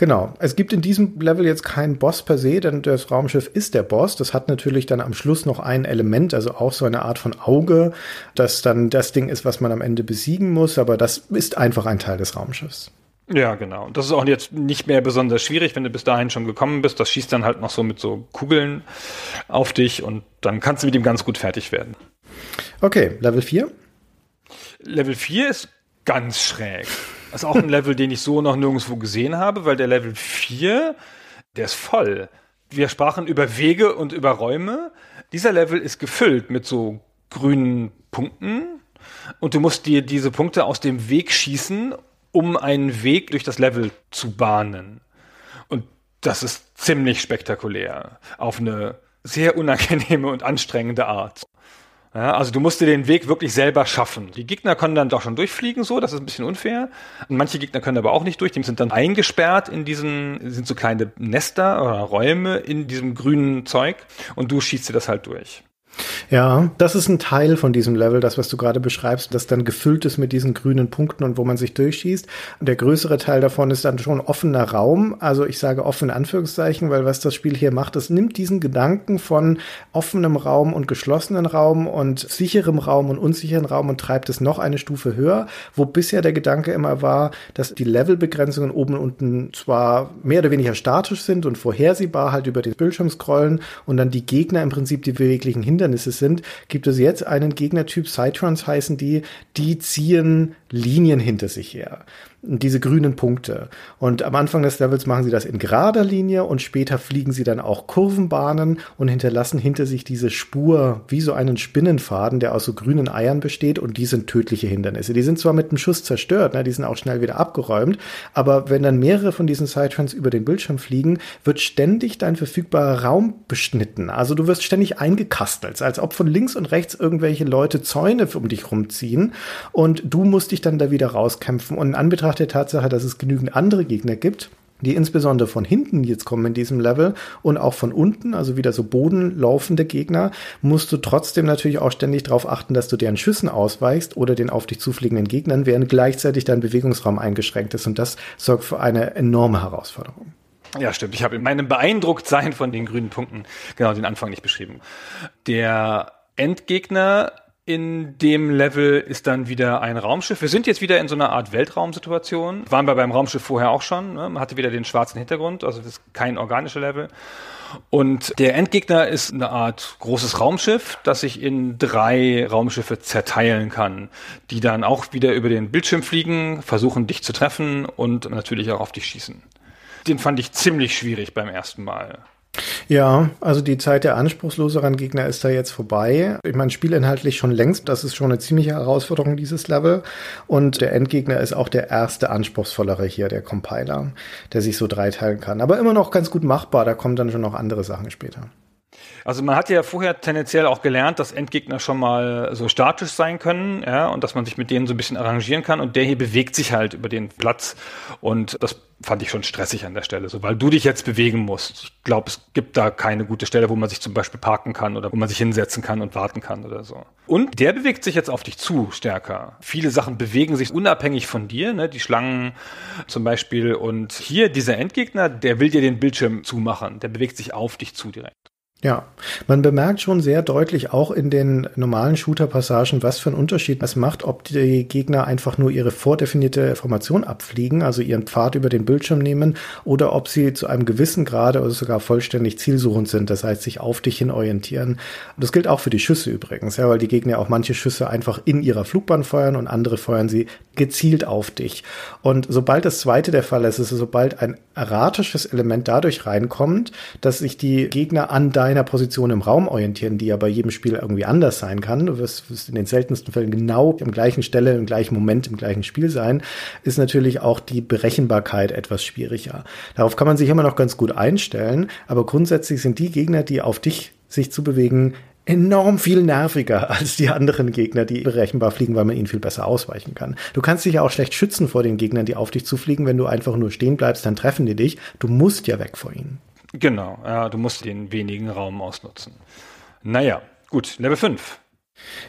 Genau. Es gibt in diesem Level jetzt keinen Boss per se, denn das Raumschiff ist der Boss. Das hat natürlich dann am Schluss noch ein Element, also auch so eine Art von Auge, das dann das Ding ist, was man am Ende besiegen muss, aber das ist einfach ein Teil des Raumschiffs. Ja, genau. Und das ist auch jetzt nicht mehr besonders schwierig, wenn du bis dahin schon gekommen bist. Das schießt dann halt noch so mit so Kugeln auf dich und dann kannst du mit ihm ganz gut fertig werden. Okay, Level 4? Level 4 ist ganz schräg. Das ist auch ein Level, den ich so noch nirgendwo gesehen habe, weil der Level 4, der ist voll. Wir sprachen über Wege und über Räume. Dieser Level ist gefüllt mit so grünen Punkten und du musst dir diese Punkte aus dem Weg schießen, um einen Weg durch das Level zu bahnen. Und das ist ziemlich spektakulär. Auf eine sehr unangenehme und anstrengende Art. Ja, also du musst dir den Weg wirklich selber schaffen. Die Gegner können dann doch schon durchfliegen, so, das ist ein bisschen unfair. Und manche Gegner können aber auch nicht durch, die sind dann eingesperrt in diesen, sind so kleine Nester oder Räume in diesem grünen Zeug und du schießt dir das halt durch. Ja, das ist ein Teil von diesem Level, das, was du gerade beschreibst, das dann gefüllt ist mit diesen grünen Punkten und wo man sich durchschießt. Und der größere Teil davon ist dann schon offener Raum. Also ich sage offen in Anführungszeichen, weil was das Spiel hier macht, es nimmt diesen Gedanken von offenem Raum und geschlossenen Raum und sicherem Raum und unsicheren Raum und treibt es noch eine Stufe höher, wo bisher der Gedanke immer war, dass die Levelbegrenzungen oben und unten zwar mehr oder weniger statisch sind und vorhersehbar halt über den Bildschirm scrollen und dann die Gegner im Prinzip die beweglichen Hindernisse sind, gibt es jetzt einen Gegnertyp, Cytrons heißen die, die ziehen Linien hinter sich her diese grünen Punkte. Und am Anfang des Levels machen sie das in gerader Linie und später fliegen sie dann auch Kurvenbahnen und hinterlassen hinter sich diese Spur wie so einen Spinnenfaden, der aus so grünen Eiern besteht und die sind tödliche Hindernisse. Die sind zwar mit einem Schuss zerstört, ne, die sind auch schnell wieder abgeräumt, aber wenn dann mehrere von diesen Sidetrans über den Bildschirm fliegen, wird ständig dein verfügbarer Raum beschnitten. Also du wirst ständig eingekastelt, als ob von links und rechts irgendwelche Leute Zäune um dich rumziehen und du musst dich dann da wieder rauskämpfen und in Anbetracht Anbetracht der Tatsache, dass es genügend andere Gegner gibt, die insbesondere von hinten jetzt kommen in diesem Level und auch von unten, also wieder so bodenlaufende Gegner, musst du trotzdem natürlich auch ständig darauf achten, dass du deren Schüssen ausweichst oder den auf dich zufliegenden Gegnern, während gleichzeitig dein Bewegungsraum eingeschränkt ist. Und das sorgt für eine enorme Herausforderung. Ja, stimmt. Ich habe in meinem Beeindrucktsein von den grünen Punkten genau den Anfang nicht beschrieben. Der Endgegner in dem Level ist dann wieder ein Raumschiff. Wir sind jetzt wieder in so einer Art Weltraumsituation. Waren wir beim Raumschiff vorher auch schon. Ne? Man hatte wieder den schwarzen Hintergrund, also das ist kein organischer Level. Und der Endgegner ist eine Art großes Raumschiff, das sich in drei Raumschiffe zerteilen kann, die dann auch wieder über den Bildschirm fliegen, versuchen dich zu treffen und natürlich auch auf dich schießen. Den fand ich ziemlich schwierig beim ersten Mal. Ja, also die Zeit der anspruchsloseren Gegner ist da jetzt vorbei. Ich meine, spielinhaltlich schon längst, das ist schon eine ziemliche Herausforderung, dieses Level. Und der Endgegner ist auch der erste anspruchsvollere hier, der Compiler, der sich so dreiteilen kann. Aber immer noch ganz gut machbar, da kommen dann schon noch andere Sachen später. Also man hat ja vorher tendenziell auch gelernt, dass Endgegner schon mal so statisch sein können, ja, und dass man sich mit denen so ein bisschen arrangieren kann. Und der hier bewegt sich halt über den Platz. Und das fand ich schon stressig an der Stelle, so weil du dich jetzt bewegen musst. Ich glaube, es gibt da keine gute Stelle, wo man sich zum Beispiel parken kann oder wo man sich hinsetzen kann und warten kann oder so. Und der bewegt sich jetzt auf dich zu stärker. Viele Sachen bewegen sich unabhängig von dir, ne? die Schlangen zum Beispiel. Und hier dieser Endgegner, der will dir den Bildschirm zumachen. Der bewegt sich auf dich zu direkt. Ja, man bemerkt schon sehr deutlich auch in den normalen Shooter-Passagen, was für einen Unterschied es macht, ob die Gegner einfach nur ihre vordefinierte Formation abfliegen, also ihren Pfad über den Bildschirm nehmen, oder ob sie zu einem gewissen Grade oder sogar vollständig zielsuchend sind, das heißt sich auf dich hin orientieren. Das gilt auch für die Schüsse übrigens, ja, weil die Gegner auch manche Schüsse einfach in ihrer Flugbahn feuern und andere feuern sie gezielt auf dich. Und sobald das zweite der Fall ist, ist es sobald ein erratisches Element dadurch reinkommt, dass sich die Gegner an dein deiner Position im Raum orientieren, die ja bei jedem Spiel irgendwie anders sein kann. Du wirst, wirst in den seltensten Fällen genau im gleichen Stelle, im gleichen Moment, im gleichen Spiel sein, ist natürlich auch die Berechenbarkeit etwas schwieriger. Darauf kann man sich immer noch ganz gut einstellen, aber grundsätzlich sind die Gegner, die auf dich sich zu bewegen, enorm viel nerviger als die anderen Gegner, die berechenbar fliegen, weil man ihnen viel besser ausweichen kann. Du kannst dich ja auch schlecht schützen vor den Gegnern, die auf dich zufliegen. Wenn du einfach nur stehen bleibst, dann treffen die dich. Du musst ja weg vor ihnen. Genau, ja, du musst den wenigen Raum ausnutzen. Naja, gut, Level 5.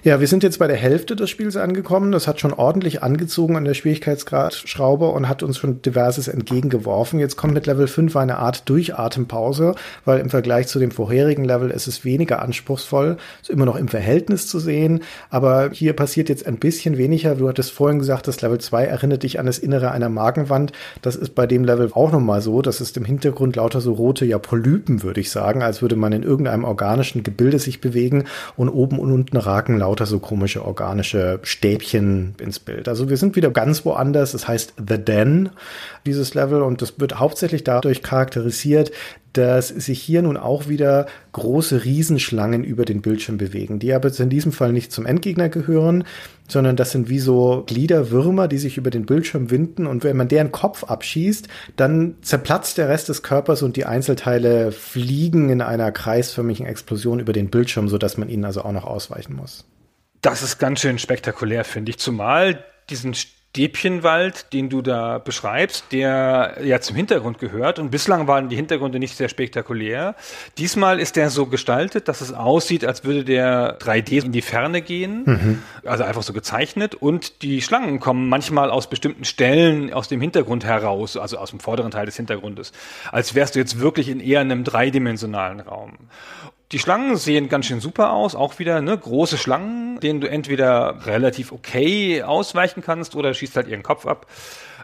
Ja, wir sind jetzt bei der Hälfte des Spiels angekommen. Das hat schon ordentlich angezogen an der Schwierigkeitsgradschraube und hat uns schon diverses entgegengeworfen. Jetzt kommt mit Level 5 eine Art Durchatempause, weil im Vergleich zu dem vorherigen Level ist es weniger anspruchsvoll. Ist immer noch im Verhältnis zu sehen, aber hier passiert jetzt ein bisschen weniger. Du hattest vorhin gesagt, das Level 2 erinnert dich an das Innere einer Magenwand. Das ist bei dem Level auch nochmal so. Das ist im Hintergrund lauter so rote, ja, Polypen, würde ich sagen, als würde man in irgendeinem organischen Gebilde sich bewegen und oben und unten ragen packen lauter so komische organische Stäbchen ins Bild. Also wir sind wieder ganz woanders. Das heißt The Den, dieses Level. Und das wird hauptsächlich dadurch charakterisiert, dass sich hier nun auch wieder große Riesenschlangen über den Bildschirm bewegen, die aber in diesem Fall nicht zum Endgegner gehören, sondern das sind wie so Gliederwürmer, die sich über den Bildschirm winden und wenn man deren Kopf abschießt, dann zerplatzt der Rest des Körpers und die Einzelteile fliegen in einer kreisförmigen Explosion über den Bildschirm, sodass man ihnen also auch noch ausweichen muss. Das ist ganz schön spektakulär, finde ich, zumal diesen Stäbchenwald, den du da beschreibst, der ja zum Hintergrund gehört. Und bislang waren die Hintergründe nicht sehr spektakulär. Diesmal ist der so gestaltet, dass es aussieht, als würde der 3D in die Ferne gehen. Mhm. Also einfach so gezeichnet. Und die Schlangen kommen manchmal aus bestimmten Stellen aus dem Hintergrund heraus, also aus dem vorderen Teil des Hintergrundes. Als wärst du jetzt wirklich in eher einem dreidimensionalen Raum. Die Schlangen sehen ganz schön super aus, auch wieder ne, große Schlangen, denen du entweder relativ okay ausweichen kannst oder schießt halt ihren Kopf ab.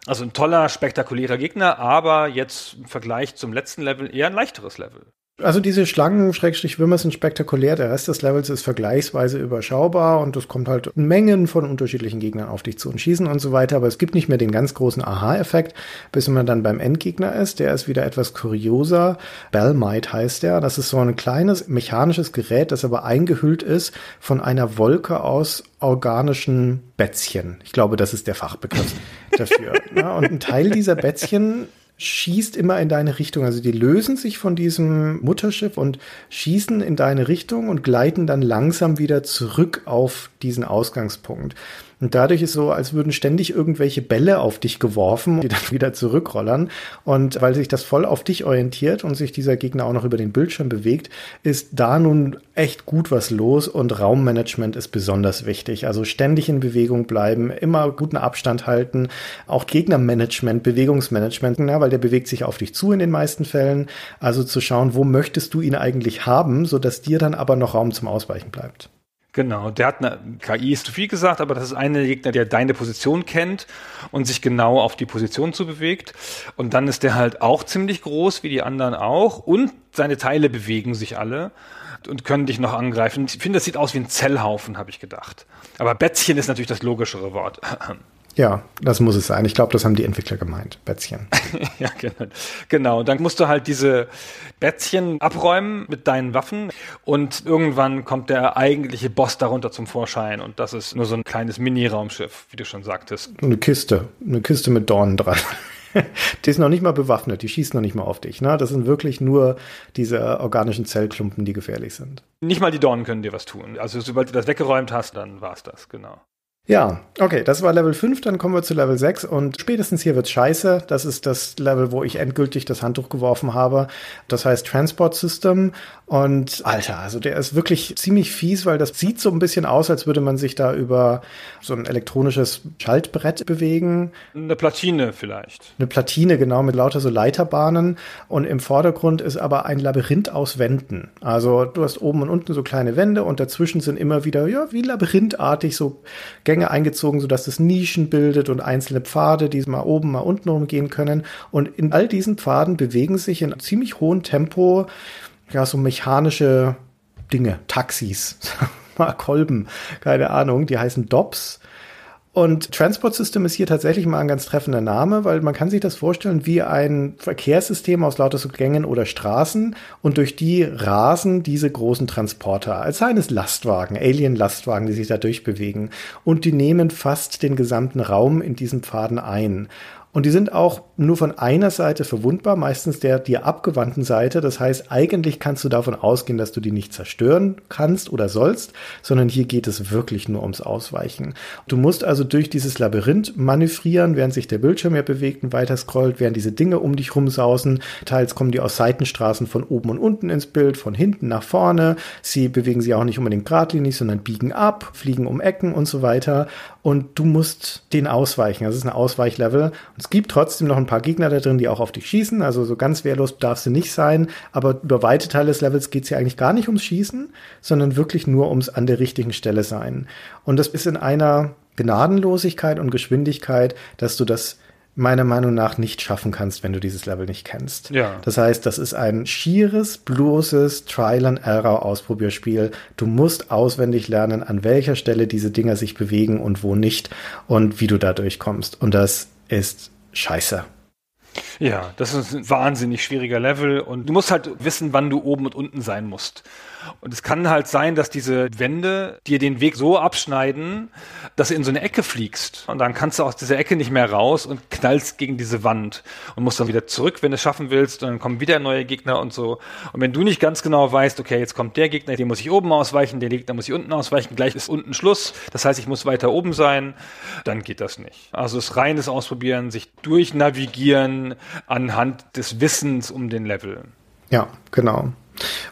Also ein toller, spektakulärer Gegner, aber jetzt im Vergleich zum letzten Level eher ein leichteres Level. Also diese Schlangen, Schrägstrich Würmer sind spektakulär. Der Rest des Levels ist vergleichsweise überschaubar und es kommt halt Mengen von unterschiedlichen Gegnern auf dich zu und schießen und so weiter. Aber es gibt nicht mehr den ganz großen Aha-Effekt, bis man dann beim Endgegner ist. Der ist wieder etwas kurioser. Bellmite heißt der. Das ist so ein kleines mechanisches Gerät, das aber eingehüllt ist von einer Wolke aus organischen Bätzchen. Ich glaube, das ist der Fachbegriff dafür. Ja, und ein Teil dieser Bätzchen schießt immer in deine Richtung. Also die lösen sich von diesem Mutterschiff und schießen in deine Richtung und gleiten dann langsam wieder zurück auf diesen Ausgangspunkt. Und dadurch ist so, als würden ständig irgendwelche Bälle auf dich geworfen, die dann wieder zurückrollern. Und weil sich das voll auf dich orientiert und sich dieser Gegner auch noch über den Bildschirm bewegt, ist da nun echt gut was los und Raummanagement ist besonders wichtig. Also ständig in Bewegung bleiben, immer guten Abstand halten, auch Gegnermanagement, Bewegungsmanagement, ja, weil der bewegt sich auf dich zu in den meisten Fällen. Also zu schauen, wo möchtest du ihn eigentlich haben, so dass dir dann aber noch Raum zum Ausweichen bleibt. Genau, der hat eine KI ist zu viel gesagt, aber das ist eine Gegner, der deine Position kennt und sich genau auf die Position zu bewegt. Und dann ist der halt auch ziemlich groß, wie die anderen auch. Und seine Teile bewegen sich alle und können dich noch angreifen. Ich finde, das sieht aus wie ein Zellhaufen, habe ich gedacht. Aber Bätzchen ist natürlich das logischere Wort. Ja, das muss es sein. Ich glaube, das haben die Entwickler gemeint. Bätzchen. ja, genau. Genau. Dann musst du halt diese Bätzchen abräumen mit deinen Waffen und irgendwann kommt der eigentliche Boss darunter zum Vorschein und das ist nur so ein kleines Mini-Raumschiff, wie du schon sagtest. Eine Kiste. Eine Kiste mit Dornen dran. die ist noch nicht mal bewaffnet, die schießt noch nicht mal auf dich. Ne? Das sind wirklich nur diese organischen Zellklumpen, die gefährlich sind. Nicht mal die Dornen können dir was tun. Also sobald du das weggeräumt hast, dann war's das, genau. Ja, okay, das war Level 5, dann kommen wir zu Level 6 und spätestens hier wird's scheiße. Das ist das Level, wo ich endgültig das Handtuch geworfen habe. Das heißt Transport System und Alter, also der ist wirklich ziemlich fies, weil das sieht so ein bisschen aus, als würde man sich da über so ein elektronisches Schaltbrett bewegen. Eine Platine vielleicht. Eine Platine, genau, mit lauter so Leiterbahnen und im Vordergrund ist aber ein Labyrinth aus Wänden. Also du hast oben und unten so kleine Wände und dazwischen sind immer wieder, ja, wie labyrinthartig so Gänge Gänge eingezogen, sodass es Nischen bildet und einzelne Pfade, die mal oben, mal unten rumgehen können. Und in all diesen Pfaden bewegen sich in ziemlich hohem Tempo ja so mechanische Dinge, Taxis, Kolben, keine Ahnung, die heißen Dops und Transport System ist hier tatsächlich mal ein ganz treffender Name, weil man kann sich das vorstellen wie ein Verkehrssystem aus lauter so Gängen oder Straßen und durch die rasen diese großen Transporter, als seien es Lastwagen, Alien-Lastwagen, die sich da durchbewegen und die nehmen fast den gesamten Raum in diesen Pfaden ein. Und die sind auch nur von einer Seite verwundbar, meistens der dir abgewandten Seite. Das heißt, eigentlich kannst du davon ausgehen, dass du die nicht zerstören kannst oder sollst, sondern hier geht es wirklich nur ums Ausweichen. Du musst also durch dieses Labyrinth manövrieren, während sich der Bildschirm ja bewegt und weiter scrollt, während diese Dinge um dich rumsausen. Teils kommen die aus Seitenstraßen von oben und unten ins Bild, von hinten nach vorne. Sie bewegen sich auch nicht unbedingt geradlinig, sondern biegen ab, fliegen um Ecken und so weiter. Und du musst den ausweichen. Das ist ein Ausweichlevel. Und es gibt trotzdem noch ein paar Gegner da drin, die auch auf dich schießen. Also so ganz wehrlos darfst du nicht sein. Aber über weite Teile des Levels geht es ja eigentlich gar nicht ums Schießen, sondern wirklich nur ums an der richtigen Stelle sein. Und das ist in einer Gnadenlosigkeit und Geschwindigkeit, dass du das meiner Meinung nach nicht schaffen kannst, wenn du dieses Level nicht kennst. Ja. Das heißt, das ist ein schieres, bloßes Trial-and-Error-Ausprobierspiel. Du musst auswendig lernen, an welcher Stelle diese Dinger sich bewegen und wo nicht und wie du da durchkommst. Und das ist scheiße. Ja, das ist ein wahnsinnig schwieriger Level und du musst halt wissen, wann du oben und unten sein musst. Und es kann halt sein, dass diese Wände dir den Weg so abschneiden, dass du in so eine Ecke fliegst. Und dann kannst du aus dieser Ecke nicht mehr raus und knallst gegen diese Wand und musst dann wieder zurück, wenn du es schaffen willst. Und dann kommen wieder neue Gegner und so. Und wenn du nicht ganz genau weißt, okay, jetzt kommt der Gegner, den muss ich oben ausweichen, der Gegner muss ich unten ausweichen, gleich ist unten Schluss. Das heißt, ich muss weiter oben sein, dann geht das nicht. Also es reines Ausprobieren, sich durchnavigieren anhand des Wissens um den Level. Ja, genau.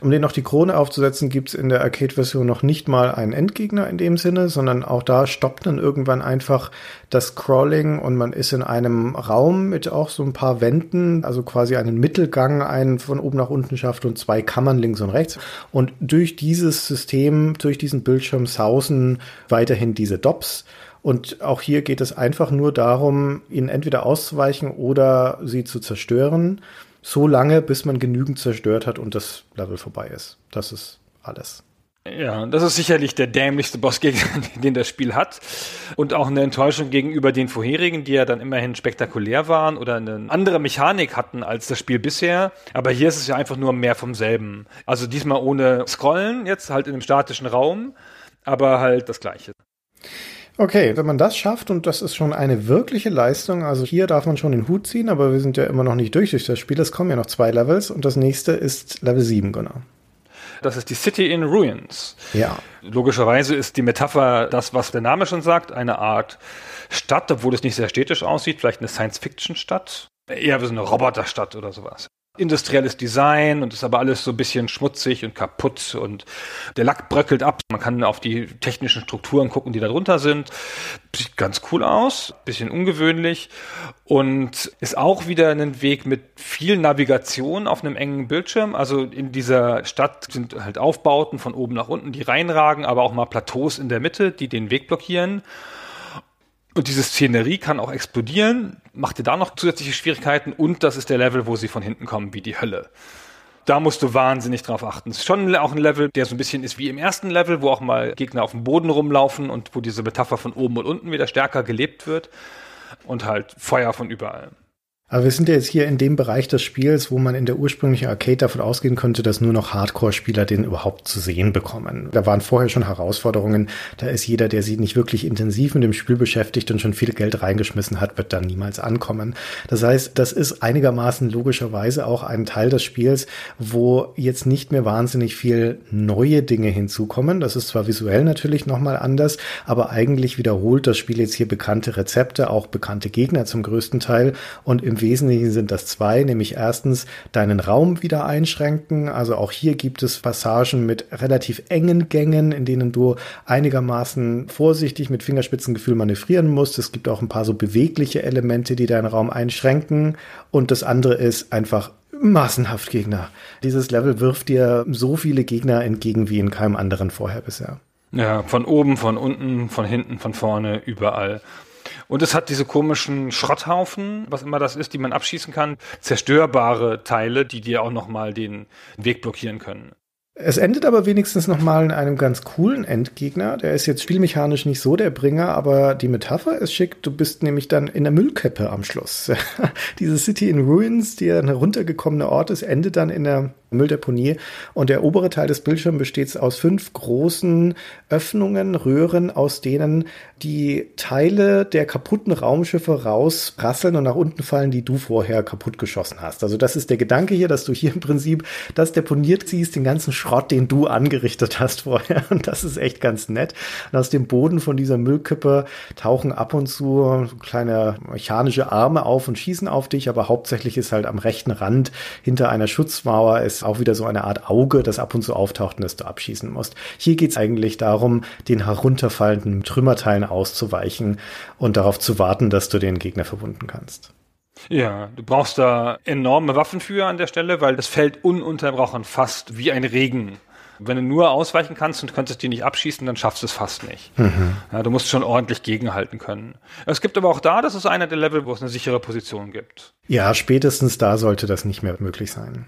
Um den noch die Krone aufzusetzen, gibt's in der Arcade-Version noch nicht mal einen Endgegner in dem Sinne, sondern auch da stoppt dann irgendwann einfach das Scrolling und man ist in einem Raum mit auch so ein paar Wänden, also quasi einen Mittelgang, einen von oben nach unten schafft und zwei Kammern links und rechts. Und durch dieses System, durch diesen Bildschirm sausen weiterhin diese Dops. Und auch hier geht es einfach nur darum, ihnen entweder auszuweichen oder sie zu zerstören so lange, bis man genügend zerstört hat und das Level vorbei ist. Das ist alles. Ja, das ist sicherlich der dämlichste Bossgegner, den das Spiel hat. Und auch eine Enttäuschung gegenüber den vorherigen, die ja dann immerhin spektakulär waren oder eine andere Mechanik hatten als das Spiel bisher. Aber hier ist es ja einfach nur mehr vom selben. Also diesmal ohne Scrollen, jetzt halt in einem statischen Raum, aber halt das Gleiche. Okay, wenn man das schafft, und das ist schon eine wirkliche Leistung, also hier darf man schon den Hut ziehen, aber wir sind ja immer noch nicht durch durch das Spiel. Es kommen ja noch zwei Levels und das nächste ist Level 7, genau. Das ist die City in Ruins. Ja. Logischerweise ist die Metapher das, was der Name schon sagt, eine Art Stadt, obwohl es nicht sehr städtisch aussieht, vielleicht eine Science-Fiction-Stadt. Eher so eine Roboterstadt oder sowas industrielles Design und ist aber alles so ein bisschen schmutzig und kaputt und der Lack bröckelt ab. Man kann auf die technischen Strukturen gucken, die da drunter sind. Sieht ganz cool aus, bisschen ungewöhnlich und ist auch wieder ein Weg mit viel Navigation auf einem engen Bildschirm. Also in dieser Stadt sind halt Aufbauten von oben nach unten, die reinragen, aber auch mal Plateaus in der Mitte, die den Weg blockieren. Und diese Szenerie kann auch explodieren, macht dir da noch zusätzliche Schwierigkeiten und das ist der Level, wo sie von hinten kommen, wie die Hölle. Da musst du wahnsinnig drauf achten. Es ist schon auch ein Level, der so ein bisschen ist wie im ersten Level, wo auch mal Gegner auf dem Boden rumlaufen und wo diese Metapher von oben und unten wieder stärker gelebt wird. Und halt Feuer von überall. Aber wir sind ja jetzt hier in dem Bereich des Spiels, wo man in der ursprünglichen Arcade davon ausgehen könnte, dass nur noch Hardcore-Spieler den überhaupt zu sehen bekommen. Da waren vorher schon Herausforderungen. Da ist jeder, der sich nicht wirklich intensiv mit dem Spiel beschäftigt und schon viel Geld reingeschmissen hat, wird dann niemals ankommen. Das heißt, das ist einigermaßen logischerweise auch ein Teil des Spiels, wo jetzt nicht mehr wahnsinnig viel neue Dinge hinzukommen. Das ist zwar visuell natürlich nochmal anders, aber eigentlich wiederholt das Spiel jetzt hier bekannte Rezepte, auch bekannte Gegner zum größten Teil und im im Wesentlichen sind das zwei, nämlich erstens deinen Raum wieder einschränken. Also auch hier gibt es Passagen mit relativ engen Gängen, in denen du einigermaßen vorsichtig mit Fingerspitzengefühl manövrieren musst. Es gibt auch ein paar so bewegliche Elemente, die deinen Raum einschränken. Und das andere ist einfach massenhaft Gegner. Dieses Level wirft dir so viele Gegner entgegen wie in keinem anderen vorher bisher. Ja, von oben, von unten, von hinten, von vorne, überall. Und es hat diese komischen Schrotthaufen, was immer das ist, die man abschießen kann, zerstörbare Teile, die dir auch nochmal den Weg blockieren können. Es endet aber wenigstens nochmal in einem ganz coolen Endgegner. Der ist jetzt spielmechanisch nicht so der Bringer, aber die Metapher ist schick. Du bist nämlich dann in der Müllkippe am Schluss. Diese City in Ruins, die ein heruntergekommener Ort ist, endet dann in der Mülldeponie. Und der obere Teil des Bildschirms besteht aus fünf großen Öffnungen, Röhren, aus denen die Teile der kaputten Raumschiffe rausprasseln und nach unten fallen, die du vorher kaputt geschossen hast. Also das ist der Gedanke hier, dass du hier im Prinzip das deponiert siehst, den ganzen Schrott, den du angerichtet hast vorher. Und das ist echt ganz nett. Und aus dem Boden von dieser Müllkippe tauchen ab und zu kleine mechanische Arme auf und schießen auf dich, aber hauptsächlich ist halt am rechten Rand hinter einer Schutzmauer ist auch wieder so eine Art Auge, das ab und zu auftaucht und das du abschießen musst. Hier geht es eigentlich darum, den herunterfallenden Trümmerteilen auszuweichen und darauf zu warten, dass du den Gegner verwunden kannst. Ja, du brauchst da enorme Waffen für an der Stelle, weil das fällt ununterbrochen fast wie ein Regen. Wenn du nur ausweichen kannst und könntest die nicht abschießen, dann schaffst du es fast nicht. Mhm. Ja, du musst schon ordentlich gegenhalten können. Es gibt aber auch da, das ist einer der Level, wo es eine sichere Position gibt. Ja, spätestens da sollte das nicht mehr möglich sein.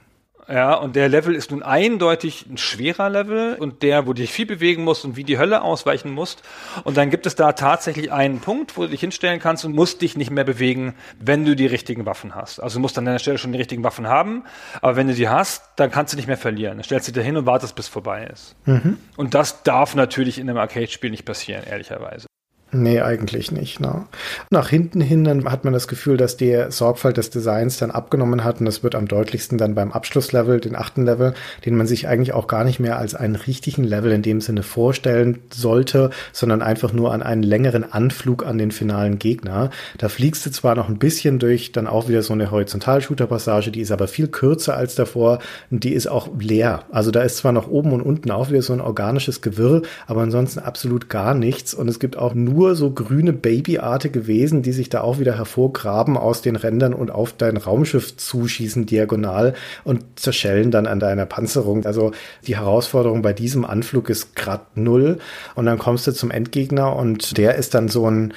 Ja, und der Level ist nun eindeutig ein schwerer Level und der, wo du dich viel bewegen musst und wie die Hölle ausweichen musst. Und dann gibt es da tatsächlich einen Punkt, wo du dich hinstellen kannst und musst dich nicht mehr bewegen, wenn du die richtigen Waffen hast. Also du musst an deiner Stelle schon die richtigen Waffen haben, aber wenn du die hast, dann kannst du nicht mehr verlieren. Dann stellst du dich da hin und wartest, bis vorbei ist. Mhm. Und das darf natürlich in einem Arcade-Spiel nicht passieren, ehrlicherweise. Nee, eigentlich nicht. Ne? Nach hinten hin dann hat man das Gefühl, dass die Sorgfalt des Designs dann abgenommen hat und das wird am deutlichsten dann beim Abschlusslevel, den achten Level, den man sich eigentlich auch gar nicht mehr als einen richtigen Level in dem Sinne vorstellen sollte, sondern einfach nur an einen längeren Anflug an den finalen Gegner. Da fliegst du zwar noch ein bisschen durch, dann auch wieder so eine Horizontal-Shooter-Passage, die ist aber viel kürzer als davor und die ist auch leer. Also da ist zwar noch oben und unten auch wieder so ein organisches Gewirr, aber ansonsten absolut gar nichts und es gibt auch nur nur so grüne babyartige Wesen, die sich da auch wieder hervorgraben aus den Rändern und auf dein Raumschiff zuschießen diagonal und zerschellen dann an deiner Panzerung. Also die Herausforderung bei diesem Anflug ist grad null und dann kommst du zum Endgegner und der ist dann so ein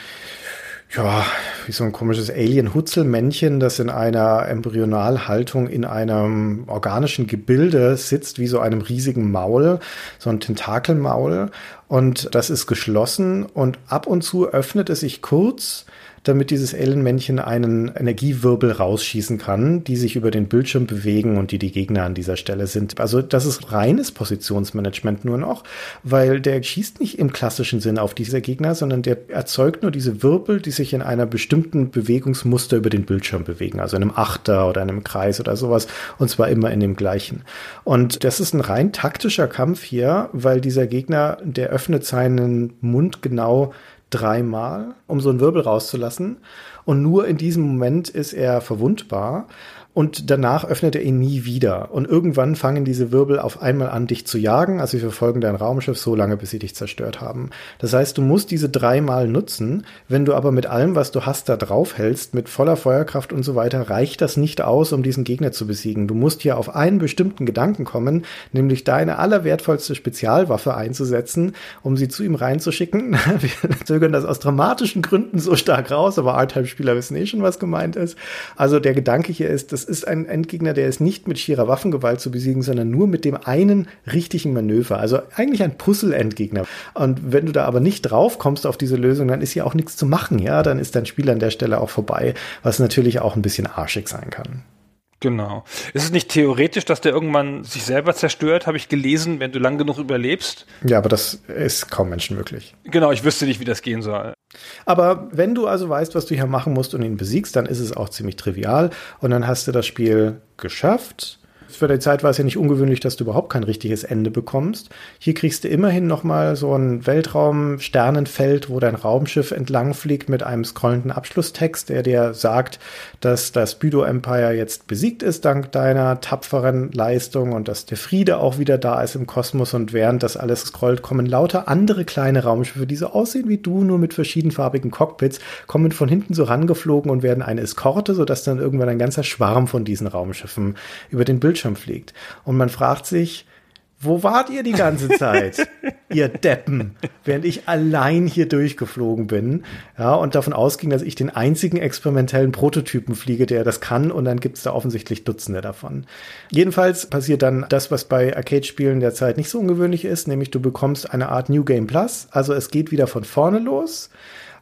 ja, wie so ein komisches Alien-Hutzelmännchen, das in einer Embryonalhaltung in einem organischen Gebilde sitzt, wie so einem riesigen Maul, so ein Tentakelmaul. Und das ist geschlossen und ab und zu öffnet es sich kurz damit dieses Ellenmännchen einen Energiewirbel rausschießen kann, die sich über den Bildschirm bewegen und die die Gegner an dieser Stelle sind. Also das ist reines Positionsmanagement nur noch, weil der schießt nicht im klassischen Sinn auf diese Gegner, sondern der erzeugt nur diese Wirbel, die sich in einer bestimmten Bewegungsmuster über den Bildschirm bewegen, also in einem Achter oder einem Kreis oder sowas und zwar immer in dem gleichen. Und das ist ein rein taktischer Kampf hier, weil dieser Gegner, der öffnet seinen Mund genau dreimal, um so einen Wirbel rauszulassen. Und nur in diesem Moment ist er verwundbar und danach öffnet er ihn nie wieder. Und irgendwann fangen diese Wirbel auf einmal an, dich zu jagen. Also sie verfolgen dein Raumschiff so lange, bis sie dich zerstört haben. Das heißt, du musst diese dreimal nutzen. Wenn du aber mit allem, was du hast, da drauf hältst, mit voller Feuerkraft und so weiter, reicht das nicht aus, um diesen Gegner zu besiegen. Du musst hier auf einen bestimmten Gedanken kommen, nämlich deine allerwertvollste Spezialwaffe einzusetzen, um sie zu ihm reinzuschicken. Wir zögern das aus dramatischen Gründen so stark raus, aber R-Type-Spieler wissen eh schon, was gemeint ist. Also der Gedanke hier ist, das ist ein Endgegner, der ist nicht mit schierer Waffengewalt zu besiegen, sondern nur mit dem einen richtigen Manöver. Also eigentlich ein Puzzle-Endgegner. Und wenn du da aber nicht drauf kommst auf diese Lösung, dann ist hier auch nichts zu machen. Ja, dann ist dein Spiel an der Stelle auch vorbei, was natürlich auch ein bisschen arschig sein kann. Genau. Ist es nicht theoretisch, dass der irgendwann sich selber zerstört, habe ich gelesen, wenn du lang genug überlebst? Ja, aber das ist kaum menschenmöglich. Genau, ich wüsste nicht, wie das gehen soll. Aber wenn du also weißt, was du hier machen musst und ihn besiegst, dann ist es auch ziemlich trivial und dann hast du das Spiel geschafft für die Zeit war es ja nicht ungewöhnlich, dass du überhaupt kein richtiges Ende bekommst. Hier kriegst du immerhin nochmal so ein Weltraum-Sternenfeld, wo dein Raumschiff entlang fliegt mit einem scrollenden Abschlusstext, der dir sagt, dass das Büdo Empire jetzt besiegt ist dank deiner tapferen Leistung und dass der Friede auch wieder da ist im Kosmos und während das alles scrollt, kommen lauter andere kleine Raumschiffe, die so aussehen wie du, nur mit verschiedenfarbigen Cockpits, kommen von hinten so rangeflogen und werden eine Eskorte, sodass dann irgendwann ein ganzer Schwarm von diesen Raumschiffen über den Bildschirm fliegt. Und man fragt sich, Wo wart ihr die ganze Zeit, ihr Deppen, während ich allein hier durchgeflogen bin, ja, und davon ausging, dass ich den einzigen experimentellen Prototypen fliege, der das kann, und dann gibt's da offensichtlich Dutzende davon. Jedenfalls passiert dann das, was bei Arcade-Spielen derzeit nicht so ungewöhnlich ist, nämlich du bekommst eine Art New Game Plus, also es geht wieder von vorne los,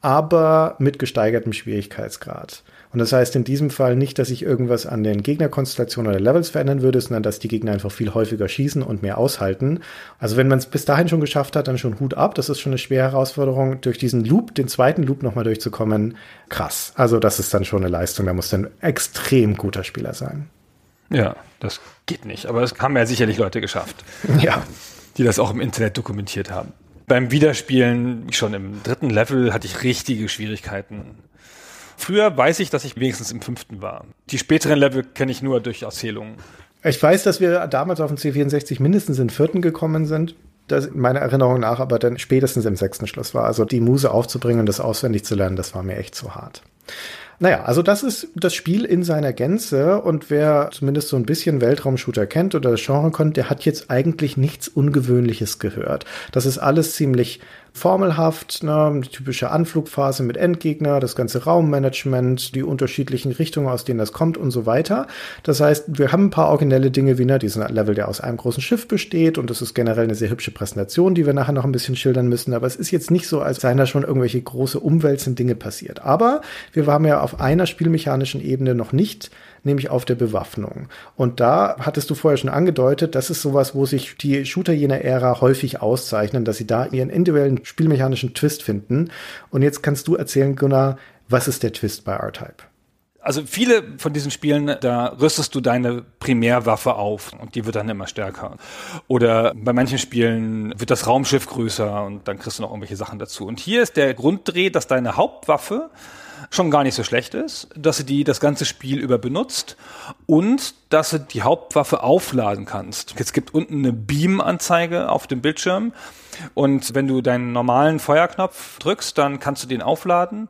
aber mit gesteigertem Schwierigkeitsgrad. Und das heißt in diesem Fall nicht, dass sich irgendwas an den Gegnerkonstellationen oder Levels verändern würde, sondern dass die Gegner einfach viel häufiger schießen und mehr aushalten. Also wenn man es bis dahin schon geschafft hat, dann schon Hut ab. Das ist schon eine schwere Herausforderung, durch diesen Loop, den zweiten Loop nochmal durchzukommen. Krass. Also das ist dann schon eine Leistung. Da muss dann extrem guter Spieler sein. Ja, das geht nicht. Aber es haben ja sicherlich Leute geschafft. Ja. Die das auch im Internet dokumentiert haben. Beim Wiederspielen, schon im dritten Level, hatte ich richtige Schwierigkeiten Früher weiß ich, dass ich wenigstens im fünften war. Die späteren Level kenne ich nur durch Erzählungen. Ich weiß, dass wir damals auf dem C64 mindestens in vierten gekommen sind. Das meiner Erinnerung nach aber dann spätestens im sechsten Schluss war. Also die Muse aufzubringen und das auswendig zu lernen, das war mir echt zu hart. Naja, also das ist das Spiel in seiner Gänze und wer zumindest so ein bisschen Weltraumshooter kennt oder das Genre kennt, der hat jetzt eigentlich nichts Ungewöhnliches gehört. Das ist alles ziemlich formelhaft, ne, die typische Anflugphase mit Endgegner, das ganze Raummanagement, die unterschiedlichen Richtungen, aus denen das kommt und so weiter. Das heißt, wir haben ein paar originelle Dinge wie ne, diesen Level, der aus einem großen Schiff besteht und das ist generell eine sehr hübsche Präsentation, die wir nachher noch ein bisschen schildern müssen, aber es ist jetzt nicht so, als seien da schon irgendwelche große umwälzende Dinge passiert. Aber wir waren ja auf einer spielmechanischen Ebene noch nicht nämlich auf der Bewaffnung. Und da hattest du vorher schon angedeutet, das ist sowas, wo sich die Shooter jener Ära häufig auszeichnen, dass sie da ihren individuellen spielmechanischen Twist finden. Und jetzt kannst du erzählen, Gunnar, was ist der Twist bei R-Type? Also viele von diesen Spielen, da rüstest du deine Primärwaffe auf und die wird dann immer stärker. Oder bei manchen Spielen wird das Raumschiff größer und dann kriegst du noch irgendwelche Sachen dazu. Und hier ist der Grunddreh, dass deine Hauptwaffe schon gar nicht so schlecht ist, dass du die das ganze Spiel über benutzt und dass du die Hauptwaffe aufladen kannst. Es gibt unten eine Beam-Anzeige auf dem Bildschirm und wenn du deinen normalen Feuerknopf drückst, dann kannst du den aufladen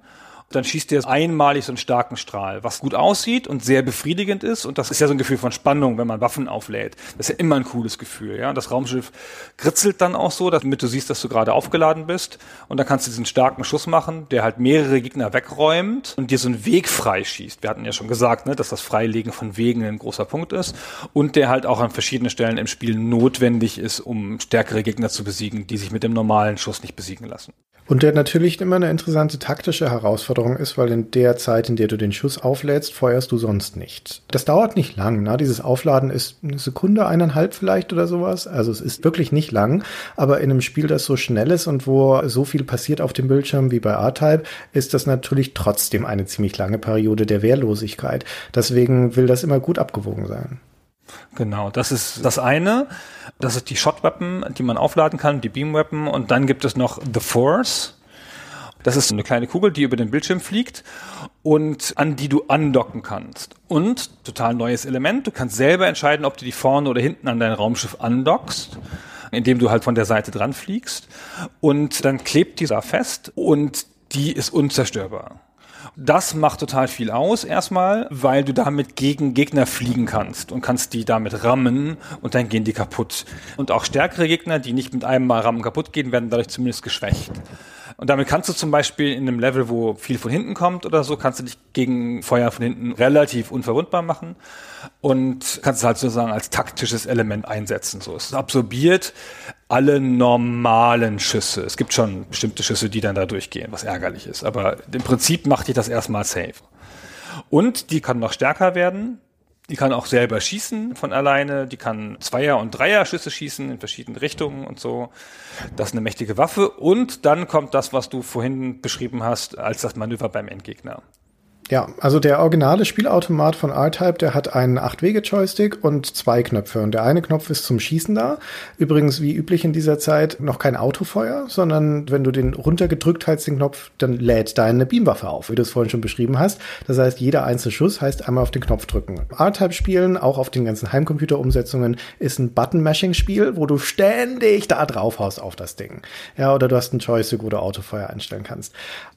dann schießt der einmalig so einen starken Strahl, was gut aussieht und sehr befriedigend ist. Und das ist ja so ein Gefühl von Spannung, wenn man Waffen auflädt. Das ist ja immer ein cooles Gefühl. Ja, das Raumschiff kritzelt dann auch so, damit du siehst, dass du gerade aufgeladen bist. Und dann kannst du diesen starken Schuss machen, der halt mehrere Gegner wegräumt und dir so einen Weg freischießt. Wir hatten ja schon gesagt, ne, dass das Freilegen von Wegen ein großer Punkt ist und der halt auch an verschiedenen Stellen im Spiel notwendig ist, um stärkere Gegner zu besiegen, die sich mit dem normalen Schuss nicht besiegen lassen. Und der natürlich immer eine interessante taktische Herausforderung ist, weil in der Zeit, in der du den Schuss auflädst, feuerst du sonst nicht. Das dauert nicht lang. Ne? Dieses Aufladen ist eine Sekunde, eineinhalb vielleicht oder sowas. Also es ist wirklich nicht lang. Aber in einem Spiel, das so schnell ist und wo so viel passiert auf dem Bildschirm wie bei R-Type, ist das natürlich trotzdem eine ziemlich lange Periode der Wehrlosigkeit. Deswegen will das immer gut abgewogen sein. Genau, das ist das eine. Das ist die Shot Weapon, die man aufladen kann, die Beam Weapon. Und dann gibt es noch The Force. Das ist eine kleine Kugel, die über den Bildschirm fliegt und an die du andocken kannst. Und total neues Element. Du kannst selber entscheiden, ob du die vorne oder hinten an dein Raumschiff andockst indem du halt von der Seite dran fliegst. Und dann klebt die da fest und die ist unzerstörbar. Das macht total viel aus, erstmal, weil du damit gegen Gegner fliegen kannst und kannst die damit rammen und dann gehen die kaputt. Und auch stärkere Gegner, die nicht mit einem Mal rammen kaputt gehen, werden dadurch zumindest geschwächt. Und damit kannst du zum Beispiel in einem Level, wo viel von hinten kommt oder so, kannst du dich gegen Feuer von hinten relativ unverwundbar machen und kannst es halt sozusagen als taktisches Element einsetzen. So, es absorbiert alle normalen Schüsse. Es gibt schon bestimmte Schüsse, die dann da durchgehen, was ärgerlich ist. Aber im Prinzip macht dich das erstmal safe. Und die kann noch stärker werden. Die kann auch selber schießen von alleine. Die kann Zweier- und Dreier-Schüsse schießen in verschiedene Richtungen und so. Das ist eine mächtige Waffe. Und dann kommt das, was du vorhin beschrieben hast, als das Manöver beim Endgegner. Ja, also der originale Spielautomat von R-Type, der hat einen 8-Wege-Joystick und zwei Knöpfe. Und der eine Knopf ist zum Schießen da. Übrigens, wie üblich in dieser Zeit, noch kein Autofeuer, sondern wenn du den runtergedrückt hältst, den Knopf, dann lädt deine Beamwaffe auf, wie du es vorhin schon beschrieben hast. Das heißt, jeder einzelne Schuss heißt einmal auf den Knopf drücken. R-Type spielen, auch auf den ganzen Heimcomputer-Umsetzungen, ist ein Button-Mashing-Spiel, wo du ständig da drauf haust auf das Ding. Ja, oder du hast einen Joystick, wo du Autofeuer einstellen kannst.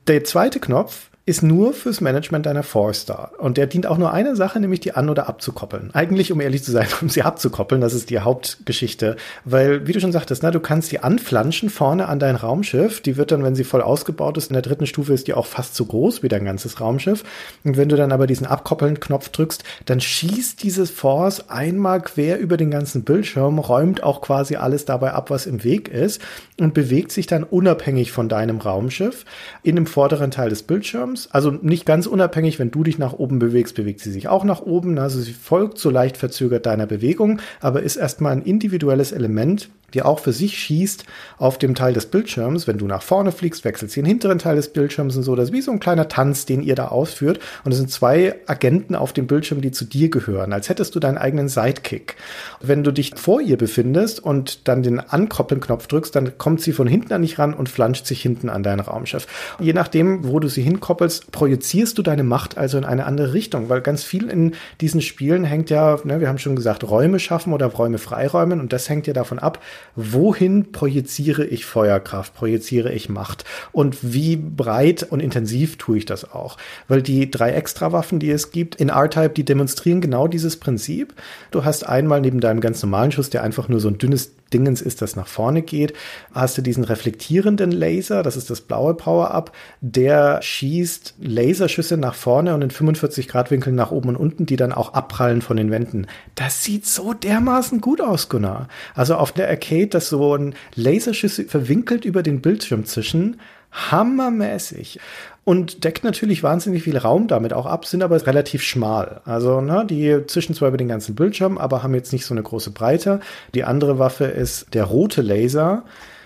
Der zweite Knopf ist nur fürs Management deiner Force da. Und der dient auch nur einer Sache, nämlich die an- oder abzukoppeln. Eigentlich, um ehrlich zu sein, um sie abzukoppeln, das ist die Hauptgeschichte. Weil, wie du schon sagtest, na, du kannst sie anflanschen vorne an dein Raumschiff. Die wird dann, wenn sie voll ausgebaut ist, in der dritten Stufe ist die auch fast so groß wie dein ganzes Raumschiff. Und wenn du dann aber diesen Abkoppeln-Knopf drückst, dann schießt dieses Force einmal quer über den ganzen Bildschirm, räumt auch quasi alles dabei ab, was im Weg ist und bewegt sich dann unabhängig von deinem Raumschiff in dem vorderen Teil des Bildschirms. Also nicht ganz unabhängig, wenn du dich nach oben bewegst, bewegt sie sich auch nach oben. Also sie folgt so leicht verzögert deiner Bewegung, aber ist erstmal ein individuelles Element, die auch für sich schießt auf dem Teil des Bildschirms. Wenn du nach vorne fliegst, wechselst du den hinteren Teil des Bildschirms und so. Das ist wie so ein kleiner Tanz, den ihr da ausführt. Und es sind zwei Agenten auf dem Bildschirm, die zu dir gehören, als hättest du deinen eigenen Sidekick. Wenn du dich vor ihr befindest und dann den Ankoppeln-Knopf drückst, dann kommt sie von hinten an dich ran und flanscht sich hinten an dein Raumschiff. Je nachdem, wo du sie hinkoppelst, projizierst du deine Macht also in eine andere Richtung, weil ganz viel in diesen Spielen hängt ja, ne, wir haben schon gesagt, Räume schaffen oder Räume freiräumen und das hängt ja davon ab, wohin projiziere ich Feuerkraft, projiziere ich Macht und wie breit und intensiv tue ich das auch. Weil die drei Extrawaffen, die es gibt in R-Type, die demonstrieren genau dieses Prinzip. Du hast einmal neben deinem ganz normalen Schuss, der einfach nur so ein dünnes Dingens ist, das nach vorne geht, hast du diesen reflektierenden Laser, das ist das blaue Power-Up, der schießt Laserschüsse nach vorne und in 45 Grad Winkeln nach oben und unten, die dann auch abprallen von den Wänden. Das sieht so dermaßen gut aus, Gunnar. Also auf der Arcade, dass so ein Laserschüsse verwinkelt über den Bildschirm zwischen, hammermäßig und deckt natürlich wahnsinnig viel Raum damit auch ab, sind aber relativ schmal. Also ne, die zwischen zwar über den ganzen Bildschirm, aber haben jetzt nicht so eine große Breite. Die andere Waffe ist der rote Laser.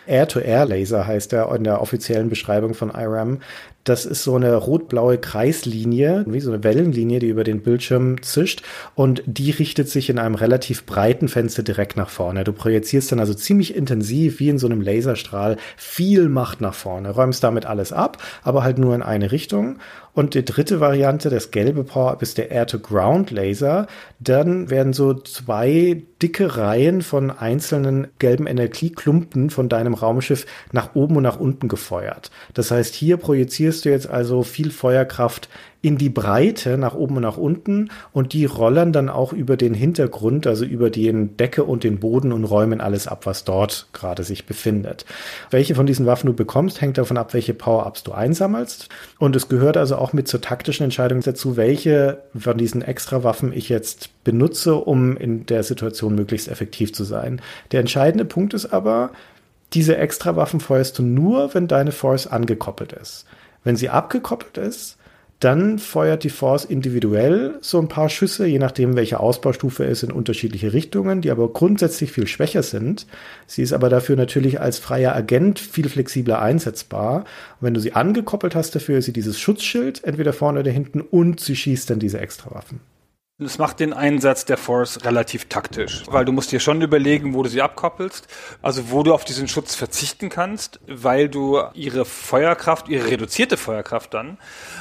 Air-to-Air-Laser heißt er in der offiziellen Beschreibung von IRAM. Das ist so eine rot-blaue Kreislinie, wie so eine Wellenlinie, die über den Bildschirm zischt und die richtet sich in einem relativ breiten Fenster direkt nach vorne. Du projizierst dann also ziemlich intensiv, wie in so einem Laserstrahl, viel Macht nach vorne, räumst damit alles ab, aber halt nur in eine Richtung und die dritte Variante, das gelbe Power-Up, ist der Air-to-Ground-Laser. Dann werden so zwei dicke Reihen von einzelnen gelben Energieklumpen von deinem Raumschiff nach oben und nach unten gefeuert. Das heißt, hier projizierst du jetzt also viel Feuerkraft in die Breite nach oben und nach unten und die rollern dann auch über den Hintergrund, also über den Decke und den Boden und räumen alles ab, was dort gerade sich befindet. Welche von diesen Waffen du bekommst, hängt davon ab, welche Power-Ups du einsammelst und es gehört also auch mit zur taktischen Entscheidung dazu, welche von diesen extra Waffen ich jetzt benutze, um in der Situation möglichst effektiv zu sein. Der entscheidende Punkt ist aber, diese extra Waffen feuerst du nur, wenn deine Force angekoppelt ist. Wenn sie abgekoppelt ist, dann feuert die Force individuell so ein paar Schüsse, je nachdem, welche Ausbaustufe es in unterschiedliche Richtungen, die aber grundsätzlich viel schwächer sind. Sie ist aber dafür natürlich als freier Agent viel flexibler einsetzbar. Und wenn du sie angekoppelt hast dafür, ist sie dieses Schutzschild, entweder vorne oder hinten, und sie schießt dann diese Extrawaffen. Das macht den Einsatz der Force relativ taktisch, weil du musst dir schon überlegen, wo du sie abkoppelst, also wo du auf diesen Schutz verzichten kannst, weil du ihre Feuerkraft, ihre reduzierte Feuerkraft dann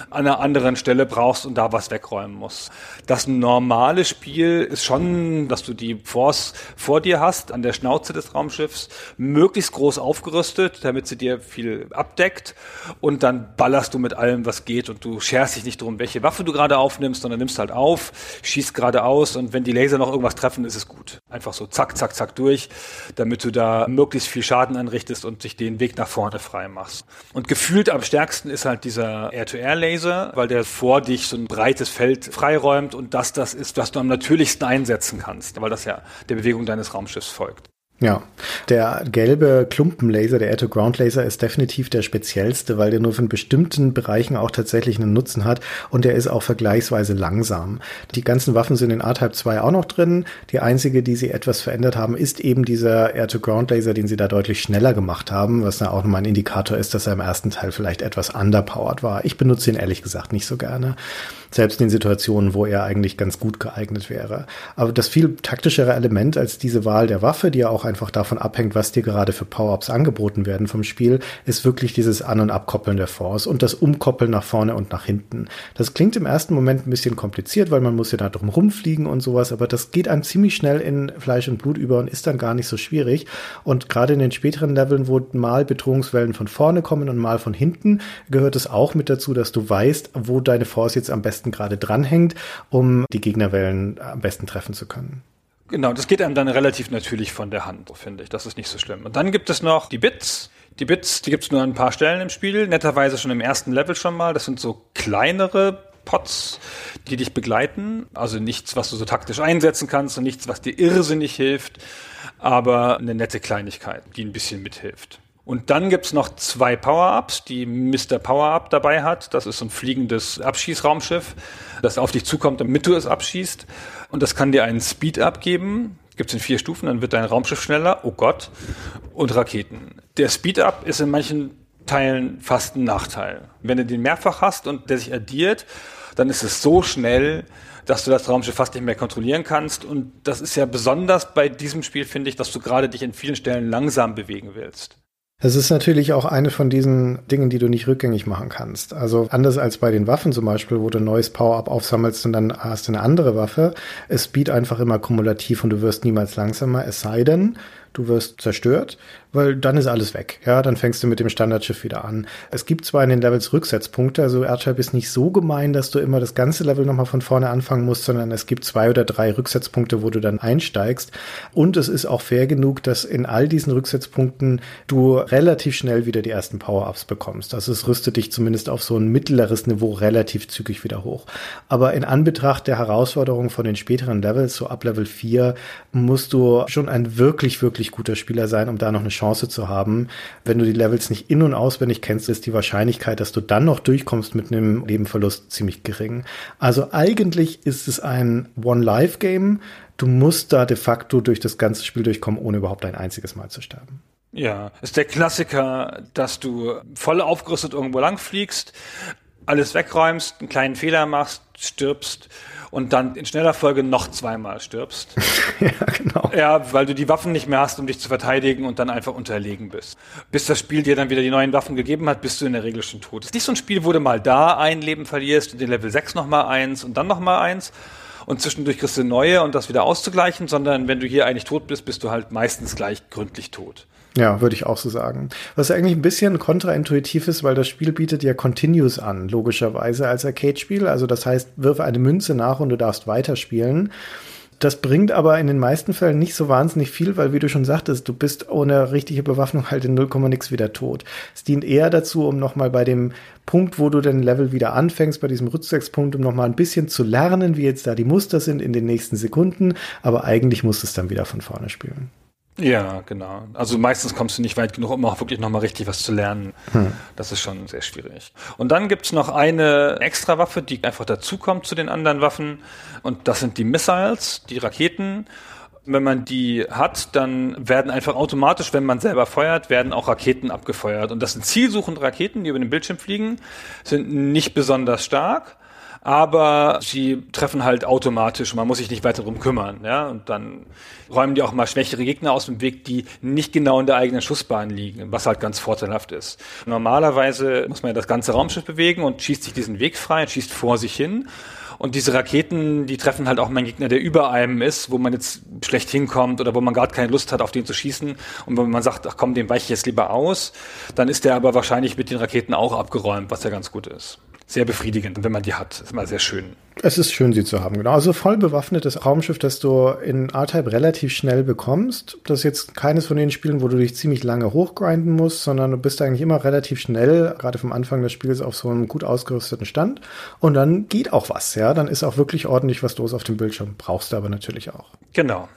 an einer anderen Stelle brauchst und da was wegräumen musst. Das normale Spiel ist schon, dass du die Force vor dir hast, an der Schnauze des Raumschiffs, möglichst groß aufgerüstet, damit sie dir viel abdeckt und dann ballerst du mit allem, was geht und du scherst dich nicht drum, welche Waffe du gerade aufnimmst, sondern nimmst halt auf, schießt geradeaus und wenn die Laser noch irgendwas treffen, ist es gut. Einfach so zack, zack, zack durch, damit du da möglichst viel Schaden anrichtest und sich den Weg nach vorne frei machst. Und gefühlt am stärksten ist halt dieser Air-to-Air-Laser, weil der vor dich so ein breites Feld freiräumt und das das ist, was du am natürlichsten einsetzen kannst, weil das ja der Bewegung deines Raumschiffs folgt. Ja, der gelbe Klumpenlaser, der Air-to-Ground-Laser ist definitiv der speziellste, weil der nur von bestimmten Bereichen auch tatsächlich einen Nutzen hat und der ist auch vergleichsweise langsam. Die ganzen Waffen sind in A-Type 2 auch noch drin. Die einzige, die sie etwas verändert haben, ist eben dieser Air-to-Ground-Laser, den sie da deutlich schneller gemacht haben, was dann auch nochmal ein Indikator ist, dass er im ersten Teil vielleicht etwas underpowered war. Ich benutze ihn ehrlich gesagt nicht so gerne. Selbst in Situationen, wo er eigentlich ganz gut geeignet wäre. Aber das viel taktischere Element als diese Wahl der Waffe, die ja auch einfach davon abhängt, was dir gerade für Power-Ups angeboten werden vom Spiel, ist wirklich dieses An- und Abkoppeln der Force und das Umkoppeln nach vorne und nach hinten. Das klingt im ersten Moment ein bisschen kompliziert, weil man muss ja da drum rumfliegen und sowas, aber das geht einem ziemlich schnell in Fleisch und Blut über und ist dann gar nicht so schwierig. Und gerade in den späteren Leveln, wo mal Bedrohungswellen von vorne kommen und mal von hinten, gehört es auch mit dazu, dass du weißt, wo deine Force jetzt am besten gerade dranhängt, um die Gegnerwellen am besten treffen zu können. Genau, das geht einem dann relativ natürlich von der Hand, finde ich. Das ist nicht so schlimm. Und dann gibt es noch die Bits. Die Bits, die gibt es nur an ein paar Stellen im Spiel. Netterweise schon im ersten Level schon mal. Das sind so kleinere Pots, die dich begleiten. Also nichts, was du so taktisch einsetzen kannst und nichts, was dir irrsinnig hilft, aber eine nette Kleinigkeit, die ein bisschen mithilft. Und dann gibt's noch zwei Power-Ups, die Mr. Power-Up dabei hat. Das ist so ein fliegendes Abschießraumschiff, das auf dich zukommt, damit du es abschießt. Und das kann dir einen Speed-Up geben. Gibt's in vier Stufen, dann wird dein Raumschiff schneller. Oh Gott. Und Raketen. Der Speed-Up ist in manchen Teilen fast ein Nachteil. Wenn du den mehrfach hast und der sich addiert, dann ist es so schnell, dass du das Raumschiff fast nicht mehr kontrollieren kannst. Und das ist ja besonders bei diesem Spiel, finde ich, dass du gerade dich in vielen Stellen langsam bewegen willst. Es ist natürlich auch eine von diesen Dingen, die du nicht rückgängig machen kannst. Also anders als bei den Waffen zum Beispiel, wo du ein neues Power-Up aufsammelst und dann hast du eine andere Waffe. Es speed einfach immer kumulativ und du wirst niemals langsamer, es sei denn, du wirst zerstört, weil dann ist alles weg. Ja, dann fängst du mit dem Standardschiff wieder an. Es gibt zwar in den Levels Rücksetzpunkte, also R-Type ist nicht so gemein, dass du immer das ganze Level nochmal von vorne anfangen musst, sondern es gibt zwei oder drei Rücksetzpunkte, wo du dann einsteigst. Und es ist auch fair genug, dass in all diesen Rücksetzpunkten du relativ schnell wieder die ersten Power-Ups bekommst. Also es rüstet dich zumindest auf so ein mittleres Niveau relativ zügig wieder hoch. Aber in Anbetracht der Herausforderungen von den späteren Levels, so ab Level 4, musst du schon ein wirklich, wirklich guter Spieler sein, um da noch eine Chance Chance zu haben. Wenn du die Levels nicht in- und auswendig kennst, ist die Wahrscheinlichkeit, dass du dann noch durchkommst mit einem Lebenverlust ziemlich gering. Also eigentlich ist es ein One-Life-Game. Du musst da de facto durch das ganze Spiel durchkommen, ohne überhaupt ein einziges Mal zu sterben. Ja, ist der Klassiker, dass du voll aufgerüstet irgendwo lang fliegst, alles wegräumst, einen kleinen Fehler machst, stirbst und dann in schneller Folge noch zweimal stirbst. ja, genau. Ja, weil du die Waffen nicht mehr hast, um dich zu verteidigen und dann einfach unterlegen bist. Bis das Spiel dir dann wieder die neuen Waffen gegeben hat, bist du in der Regel schon tot. Es ist nicht so ein Spiel, wo du mal da ein Leben verlierst und den Level 6 nochmal eins und dann nochmal eins und zwischendurch kriegst du neue und das wieder auszugleichen, sondern wenn du hier eigentlich tot bist, bist du halt meistens gleich gründlich tot. Ja, würde ich auch so sagen. Was eigentlich ein bisschen kontraintuitiv ist, weil das Spiel bietet ja Continues an, logischerweise als Arcade-Spiel. Also das heißt, wirf eine Münze nach und du darfst weiterspielen. Das bringt aber in den meisten Fällen nicht so wahnsinnig viel, weil wie du schon sagtest, du bist ohne richtige Bewaffnung halt in 0, nix wieder tot. Es dient eher dazu, um nochmal bei dem Punkt, wo du den Level wieder anfängst, bei diesem Rücksetzpunkt, um nochmal ein bisschen zu lernen, wie jetzt da die Muster sind in den nächsten Sekunden. Aber eigentlich musst du es dann wieder von vorne spielen. Ja, genau. Also meistens kommst du nicht weit genug, um auch wirklich nochmal richtig was zu lernen. Hm. Das ist schon sehr schwierig. Und dann gibt's noch eine extra Waffe, die einfach dazukommt zu den anderen Waffen. Und das sind die Missiles, die Raketen. Wenn man die hat, dann werden einfach automatisch, wenn man selber feuert, werden auch Raketen abgefeuert. Und das sind zielsuchende Raketen, die über den Bildschirm fliegen, sind nicht besonders stark aber sie treffen halt automatisch, man muss sich nicht weiter drum kümmern, ja, und dann räumen die auch mal schwächere Gegner aus dem Weg, die nicht genau in der eigenen Schussbahn liegen, was halt ganz vorteilhaft ist. Normalerweise muss man ja das ganze Raumschiff bewegen und schießt sich diesen Weg frei und schießt vor sich hin. Und diese Raketen, die treffen halt auch meinen Gegner, der über einem ist, wo man jetzt schlecht hinkommt oder wo man gerade keine Lust hat, auf den zu schießen. Und wenn man sagt, ach komm, den weiche ich jetzt lieber aus, dann ist der aber wahrscheinlich mit den Raketen auch abgeräumt, was ja ganz gut ist sehr befriedigend, wenn man die hat. Ist mal sehr schön. Es ist schön, sie zu haben, genau. Also voll bewaffnetes Raumschiff, das du in R-Type relativ schnell bekommst. Das ist jetzt keines von den Spielen, wo du dich ziemlich lange hochgrinden musst, sondern du bist eigentlich immer relativ schnell, gerade vom Anfang des Spiels, auf so einem gut ausgerüsteten Stand. Und dann geht auch was, ja. Dann ist auch wirklich ordentlich was los auf dem Bildschirm. Brauchst du aber natürlich auch. Genau.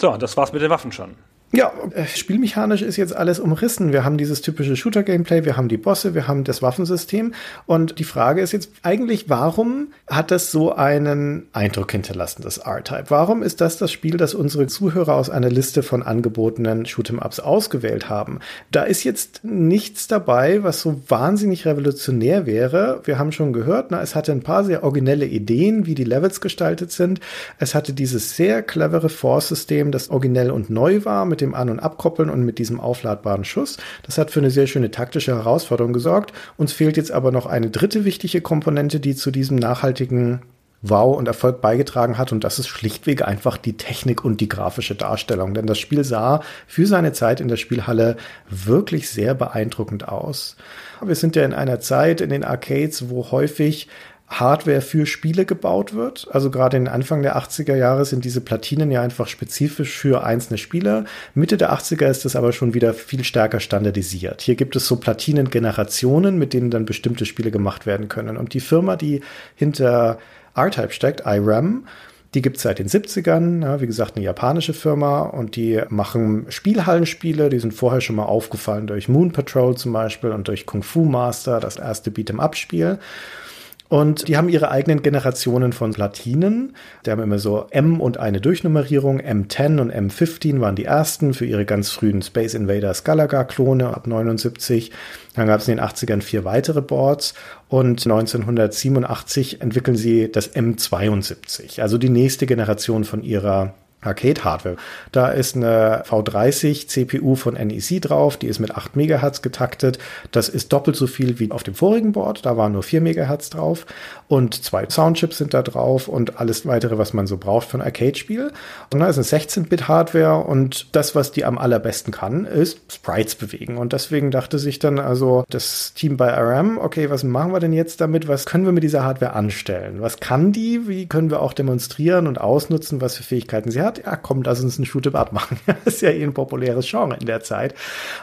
So, das war's mit den Waffen schon. Ja, äh, spielmechanisch ist jetzt alles umrissen. Wir haben dieses typische Shooter-Gameplay, wir haben die Bosse, wir haben das Waffensystem. Und die Frage ist jetzt eigentlich, warum hat das so einen Eindruck hinterlassen, das R-Type? Warum ist das das Spiel, das unsere Zuhörer aus einer Liste von angebotenen Shoot'em-Ups ausgewählt haben? Da ist jetzt nichts dabei, was so wahnsinnig revolutionär wäre. Wir haben schon gehört, na, es hatte ein paar sehr originelle Ideen, wie die Levels gestaltet sind. Es hatte dieses sehr clevere Force-System, das originell und neu war, mit dem An- und Abkoppeln und mit diesem aufladbaren Schuss. Das hat für eine sehr schöne taktische Herausforderung gesorgt. Uns fehlt jetzt aber noch eine dritte wichtige Komponente, die zu diesem nachhaltigen Wow und Erfolg beigetragen hat. Und das ist schlichtweg einfach die Technik und die grafische Darstellung. Denn das Spiel sah für seine Zeit in der Spielhalle wirklich sehr beeindruckend aus. Wir sind ja in einer Zeit in den Arcades, wo häufig Hardware für Spiele gebaut wird. Also gerade in Anfang der 80er Jahre sind diese Platinen ja einfach spezifisch für einzelne Spieler. Mitte der 80er ist das aber schon wieder viel stärker standardisiert. Hier gibt es so Platinengenerationen, mit denen dann bestimmte Spiele gemacht werden können. Und die Firma, die hinter R-Type steckt, IRAM, die gibt es seit den 70ern, ja, wie gesagt, eine japanische Firma und die machen Spielhallenspiele, die sind vorher schon mal aufgefallen durch Moon Patrol zum Beispiel und durch Kung Fu Master, das erste Beat'em-up-Spiel. Und die haben ihre eigenen Generationen von Platinen. Die haben immer so M und eine Durchnummerierung. M10 und M15 waren die ersten für ihre ganz frühen Space Invaders Galaga-Klone ab 79. Dann gab es in den 80ern vier weitere Boards und 1987 entwickeln sie das M72, also die nächste Generation von ihrer Arcade-Hardware. Da ist eine V30 CPU von NEC drauf, die ist mit 8 MHz getaktet. Das ist doppelt so viel wie auf dem vorigen Board, da waren nur 4 MHz drauf. Und zwei Soundchips sind da drauf und alles weitere, was man so braucht für ein Arcade-Spiel. Und da ist eine 16-Bit-Hardware und das, was die am allerbesten kann, ist Sprites bewegen. Und deswegen dachte sich dann also das Team bei RM, okay, was machen wir denn jetzt damit? Was können wir mit dieser Hardware anstellen? Was kann die? Wie können wir auch demonstrieren und ausnutzen, was für Fähigkeiten sie hat? Hat, ja komm, lass uns ein Shoot Up machen. das ist ja eh ein populäres Genre in der Zeit.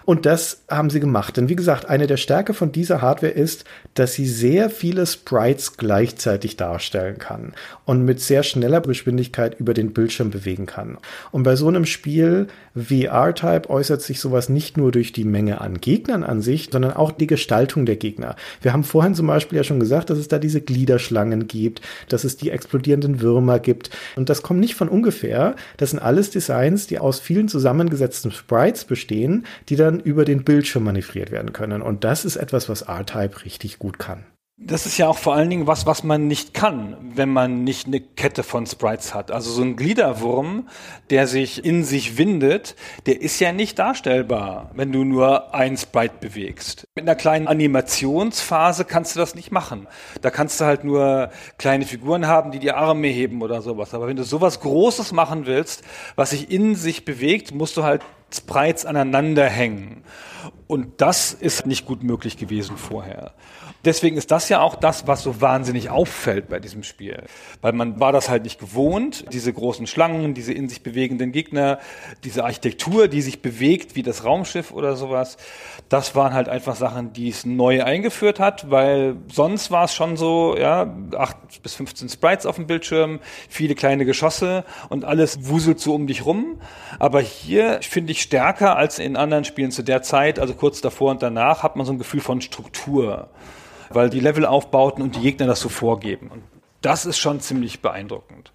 Und das haben sie gemacht. Denn wie gesagt, eine der Stärke von dieser Hardware ist, dass sie sehr viele Sprites gleichzeitig darstellen kann und mit sehr schneller Geschwindigkeit über den Bildschirm bewegen kann. Und bei so einem Spiel wie R-Type äußert sich sowas nicht nur durch die Menge an Gegnern an sich, sondern auch die Gestaltung der Gegner. Wir haben vorhin zum Beispiel ja schon gesagt, dass es da diese Gliederschlangen gibt, dass es die explodierenden Würmer gibt. Und das kommt nicht von ungefähr, das sind alles Designs, die aus vielen zusammengesetzten Sprites bestehen, die dann über den Bildschirm manövriert werden können. Und das ist etwas, was R-Type richtig gut kann. Das ist ja auch vor allen Dingen was, was man nicht kann, wenn man nicht eine Kette von Sprites hat. Also so ein Gliederwurm, der sich in sich windet, der ist ja nicht darstellbar, wenn du nur ein Sprite bewegst. Mit einer kleinen Animationsphase kannst du das nicht machen. Da kannst du halt nur kleine Figuren haben, die die Arme heben oder sowas. Aber wenn du sowas Großes machen willst, was sich in sich bewegt, musst du halt Sprites aneinander hängen. Und das ist nicht gut möglich gewesen vorher. Deswegen ist das ja auch das, was so wahnsinnig auffällt bei diesem Spiel. Weil man war das halt nicht gewohnt, diese großen Schlangen, diese in sich bewegenden Gegner, diese Architektur, die sich bewegt wie das Raumschiff oder sowas. Das waren halt einfach Sachen, die es neu eingeführt hat, weil sonst war es schon so, ja, acht bis 15 Sprites auf dem Bildschirm, viele kleine Geschosse und alles wuselt so um dich rum. Aber hier finde ich stärker als in anderen Spielen zu der Zeit, also kurz davor und danach, hat man so ein Gefühl von Struktur weil die Level aufbauten und die Gegner das so vorgeben. Und das ist schon ziemlich beeindruckend.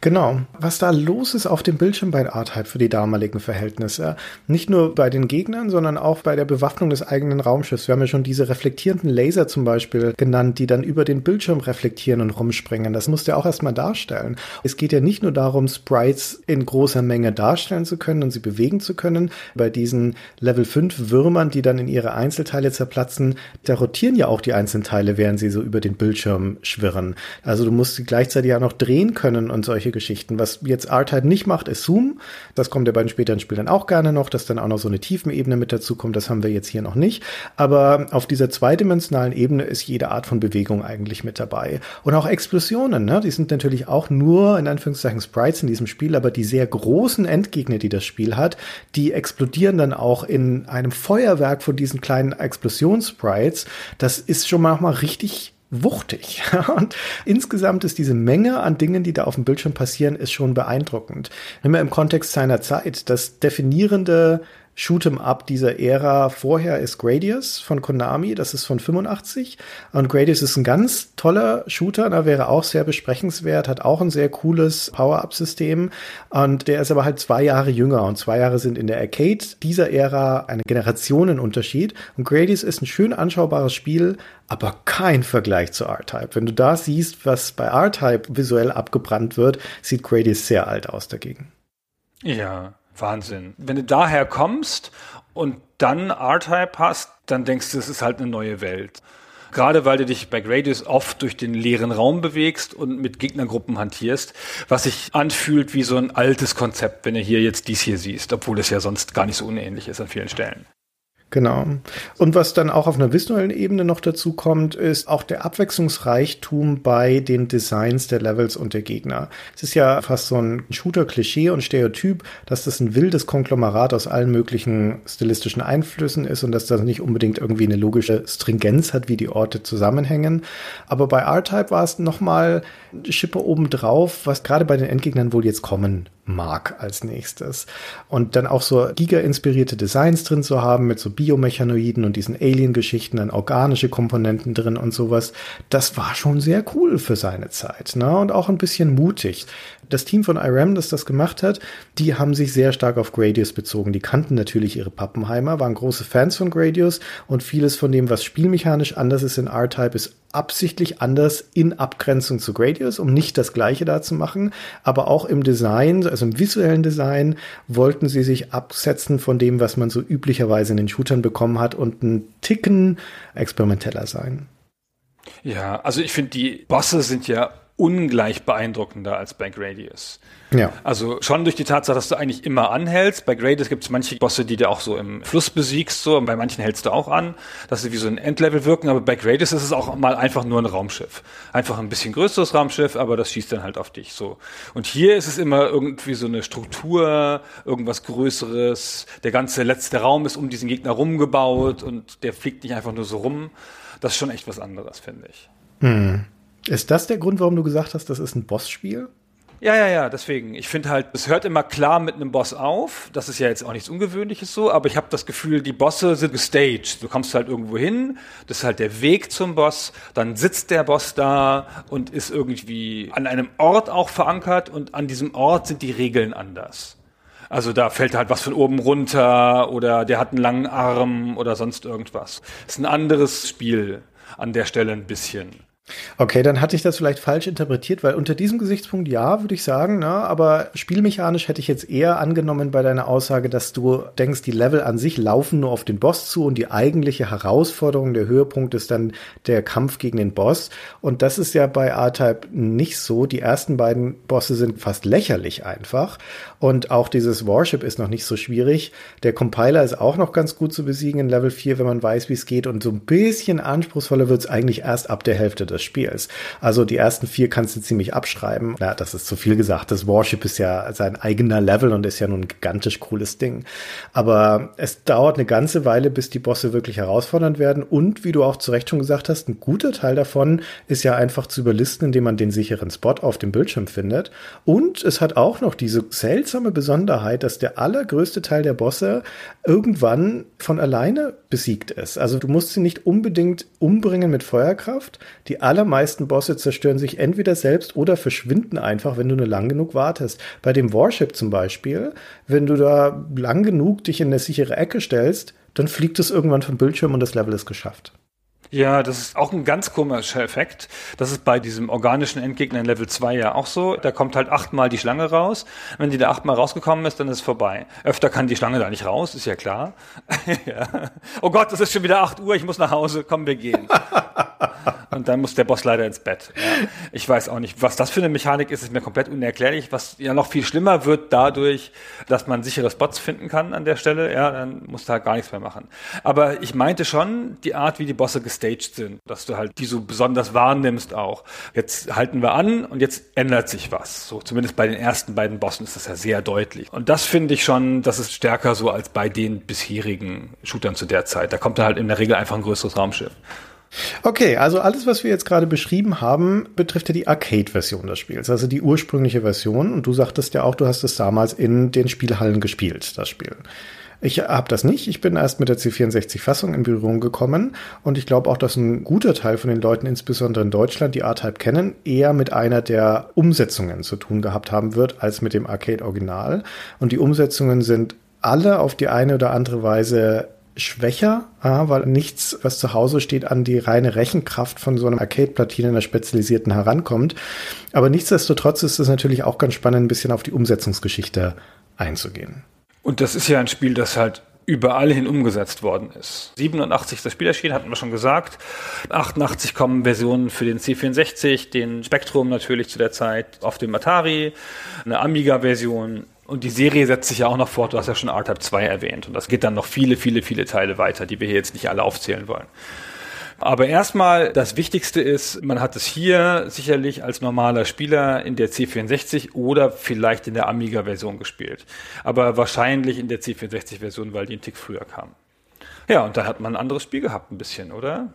Genau. Was da los ist auf dem Bildschirm bei R-Type für die damaligen Verhältnisse. Nicht nur bei den Gegnern, sondern auch bei der Bewaffnung des eigenen Raumschiffs. Wir haben ja schon diese reflektierenden Laser zum Beispiel genannt, die dann über den Bildschirm reflektieren und rumspringen. Das musst du ja auch erstmal darstellen. Es geht ja nicht nur darum, Sprites in großer Menge darstellen zu können und sie bewegen zu können. Bei diesen Level 5 Würmern, die dann in ihre Einzelteile zerplatzen, da rotieren ja auch die Einzelteile, während sie so über den Bildschirm schwirren. Also du musst sie gleichzeitig ja noch drehen können und solche Geschichten. Was jetzt Art halt nicht macht, ist Zoom. Das kommt ja bei den späteren Spielen auch gerne noch, dass dann auch noch so eine Tiefenebene mit dazu kommt. Das haben wir jetzt hier noch nicht. Aber auf dieser zweidimensionalen Ebene ist jede Art von Bewegung eigentlich mit dabei. Und auch Explosionen, ne? die sind natürlich auch nur in Anführungszeichen Sprites in diesem Spiel, aber die sehr großen Endgegner, die das Spiel hat, die explodieren dann auch in einem Feuerwerk von diesen kleinen Explosionssprites. Das ist schon manchmal richtig wuchtig. Und insgesamt ist diese Menge an Dingen, die da auf dem Bildschirm passieren, ist schon beeindruckend. Immer im Kontext seiner Zeit. Das definierende Shoot'em Up dieser Ära. Vorher ist Gradius von Konami, das ist von 85 und Gradius ist ein ganz toller Shooter, da wäre auch sehr besprechenswert, hat auch ein sehr cooles Power-Up-System. Und der ist aber halt zwei Jahre jünger. Und zwei Jahre sind in der Arcade dieser Ära eine Generationenunterschied. Und Gradius ist ein schön anschaubares Spiel, aber kein Vergleich zu R-Type. Wenn du da siehst, was bei R-Type visuell abgebrannt wird, sieht Gradius sehr alt aus dagegen. Ja, Wahnsinn. Wenn du daher kommst und dann R-Type hast, dann denkst du, es ist halt eine neue Welt. Gerade weil du dich bei Gradius oft durch den leeren Raum bewegst und mit Gegnergruppen hantierst, was sich anfühlt wie so ein altes Konzept, wenn du hier jetzt dies hier siehst, obwohl es ja sonst gar nicht so unähnlich ist an vielen Stellen. Genau. Und was dann auch auf einer visuellen Ebene noch dazu kommt, ist auch der Abwechslungsreichtum bei den Designs der Levels und der Gegner. Es ist ja fast so ein Shooter-Klischee und Stereotyp, dass das ein wildes Konglomerat aus allen möglichen stilistischen Einflüssen ist und dass das nicht unbedingt irgendwie eine logische Stringenz hat, wie die Orte zusammenhängen. Aber bei R-Type war es nochmal Schippe obendrauf, was gerade bei den Endgegnern wohl jetzt kommen mag als nächstes. Und dann auch so giga-inspirierte Designs drin zu haben mit so Biomechanoiden und diesen Alien-Geschichten, dann organische Komponenten drin und sowas. Das war schon sehr cool für seine Zeit, ne? Und auch ein bisschen mutig. Das Team von IRAM, das das gemacht hat, die haben sich sehr stark auf Gradius bezogen. Die kannten natürlich ihre Pappenheimer, waren große Fans von Gradius und vieles von dem, was spielmechanisch anders ist in R-Type, ist absichtlich anders in Abgrenzung zu Gradius, um nicht das gleiche da zu machen. Aber auch im Design, also im visuellen Design, wollten sie sich absetzen von dem, was man so üblicherweise in den Shootern bekommen hat und einen Ticken experimenteller sein. Ja, also ich finde, die Bosse sind ja ungleich beeindruckender als bei Gradius. Ja. Also schon durch die Tatsache, dass du eigentlich immer anhältst. Bei Gradius gibt es manche Bosse, die du auch so im Fluss besiegst, so, und bei manchen hältst du auch an, dass sie wie so ein Endlevel wirken, aber bei Gradius ist es auch mal einfach nur ein Raumschiff. Einfach ein bisschen größeres Raumschiff, aber das schießt dann halt auf dich, so. Und hier ist es immer irgendwie so eine Struktur, irgendwas Größeres. Der ganze letzte Raum ist um diesen Gegner rumgebaut und der fliegt nicht einfach nur so rum. Das ist schon echt was anderes, finde ich. Hm. Ist das der Grund, warum du gesagt hast, das ist ein Bossspiel? Ja, ja, ja, deswegen. Ich finde halt, es hört immer klar mit einem Boss auf. Das ist ja jetzt auch nichts Ungewöhnliches so, aber ich habe das Gefühl, die Bosse sind gestaged. Du kommst halt irgendwo hin, das ist halt der Weg zum Boss, dann sitzt der Boss da und ist irgendwie an einem Ort auch verankert und an diesem Ort sind die Regeln anders. Also da fällt halt was von oben runter oder der hat einen langen Arm oder sonst irgendwas. Das ist ein anderes Spiel an der Stelle ein bisschen. Okay, dann hatte ich das vielleicht falsch interpretiert, weil unter diesem Gesichtspunkt ja, würde ich sagen, ne? aber spielmechanisch hätte ich jetzt eher angenommen bei deiner Aussage, dass du denkst, die Level an sich laufen nur auf den Boss zu und die eigentliche Herausforderung, der Höhepunkt ist dann der Kampf gegen den Boss. Und das ist ja bei R-Type nicht so. Die ersten beiden Bosse sind fast lächerlich einfach. Und auch dieses Warship ist noch nicht so schwierig. Der Compiler ist auch noch ganz gut zu besiegen in Level 4, wenn man weiß, wie es geht. Und so ein bisschen anspruchsvoller wird es eigentlich erst ab der Hälfte des Spiels. Also die ersten vier kannst du ziemlich abschreiben. Ja, das ist zu viel gesagt. Das Warship ist ja sein eigener Level und ist ja nun ein gigantisch cooles Ding. Aber es dauert eine ganze Weile, bis die Bosse wirklich herausfordernd werden. Und wie du auch zu Recht schon gesagt hast, ein guter Teil davon ist ja einfach zu überlisten, indem man den sicheren Spot auf dem Bildschirm findet. Und es hat auch noch diese seltsame Besonderheit, dass der allergrößte Teil der Bosse irgendwann von alleine besiegt ist. Also du musst sie nicht unbedingt umbringen mit Feuerkraft. Die allermeisten Bosse zerstören sich entweder selbst oder verschwinden einfach, wenn du nur lang genug wartest. Bei dem Warship zum Beispiel, wenn du da lang genug dich in eine sichere Ecke stellst, dann fliegt es irgendwann vom Bildschirm und das Level ist geschafft. Ja, das ist auch ein ganz komischer Effekt. Das ist bei diesem organischen Endgegner in Level 2 ja auch so. Da kommt halt achtmal die Schlange raus. Wenn die da achtmal rausgekommen ist, dann ist es vorbei. Öfter kann die Schlange da nicht raus, ist ja klar. ja. Oh Gott, es ist schon wieder 8 Uhr, ich muss nach Hause, komm, wir gehen. Und dann muss der Boss leider ins Bett. Ja. Ich weiß auch nicht, was das für eine Mechanik ist, ist mir komplett unerklärlich. Was ja noch viel schlimmer wird dadurch, dass man sichere Spots finden kann an der Stelle. Ja, dann musst du halt gar nichts mehr machen. Aber ich meinte schon die Art, wie die Bosse gestaged sind, dass du halt die so besonders wahrnimmst auch. Jetzt halten wir an und jetzt ändert sich was. So zumindest bei den ersten beiden Bossen ist das ja sehr deutlich. Und das finde ich schon, das ist stärker so als bei den bisherigen Shootern zu der Zeit. Da kommt da halt in der Regel einfach ein größeres Raumschiff. Okay, also alles, was wir jetzt gerade beschrieben haben, betrifft ja die Arcade-Version des Spiels, also die ursprüngliche Version. Und du sagtest ja auch, du hast es damals in den Spielhallen gespielt, das Spiel. Ich habe das nicht. Ich bin erst mit der C64-Fassung in Berührung gekommen und ich glaube auch, dass ein guter Teil von den Leuten, insbesondere in Deutschland, die R-Type kennen, eher mit einer der Umsetzungen zu tun gehabt haben wird, als mit dem Arcade-Original. Und die Umsetzungen sind alle auf die eine oder andere Weise schwächer, weil nichts, was zu Hause steht, an die reine Rechenkraft von so einem Arcade-Platine einer spezialisierten herankommt. Aber nichtsdestotrotz ist es natürlich auch ganz spannend, ein bisschen auf die Umsetzungsgeschichte einzugehen. Und das ist ja ein Spiel, das halt überall hin umgesetzt worden ist. 87 das Spiel erschienen, hatten wir schon gesagt. 88 kommen Versionen für den C64, den Spectrum natürlich zu der Zeit, auf dem Atari, eine Amiga-Version. Und die Serie setzt sich ja auch noch fort, du hast ja schon R-Type 2 erwähnt. Und das geht dann noch viele, viele, viele Teile weiter, die wir hier jetzt nicht alle aufzählen wollen. Aber erstmal, das Wichtigste ist, man hat es hier sicherlich als normaler Spieler in der C64 oder vielleicht in der Amiga-Version gespielt. Aber wahrscheinlich in der C64-Version, weil die einen Tick früher kam. Ja, und da hat man ein anderes Spiel gehabt, ein bisschen, oder?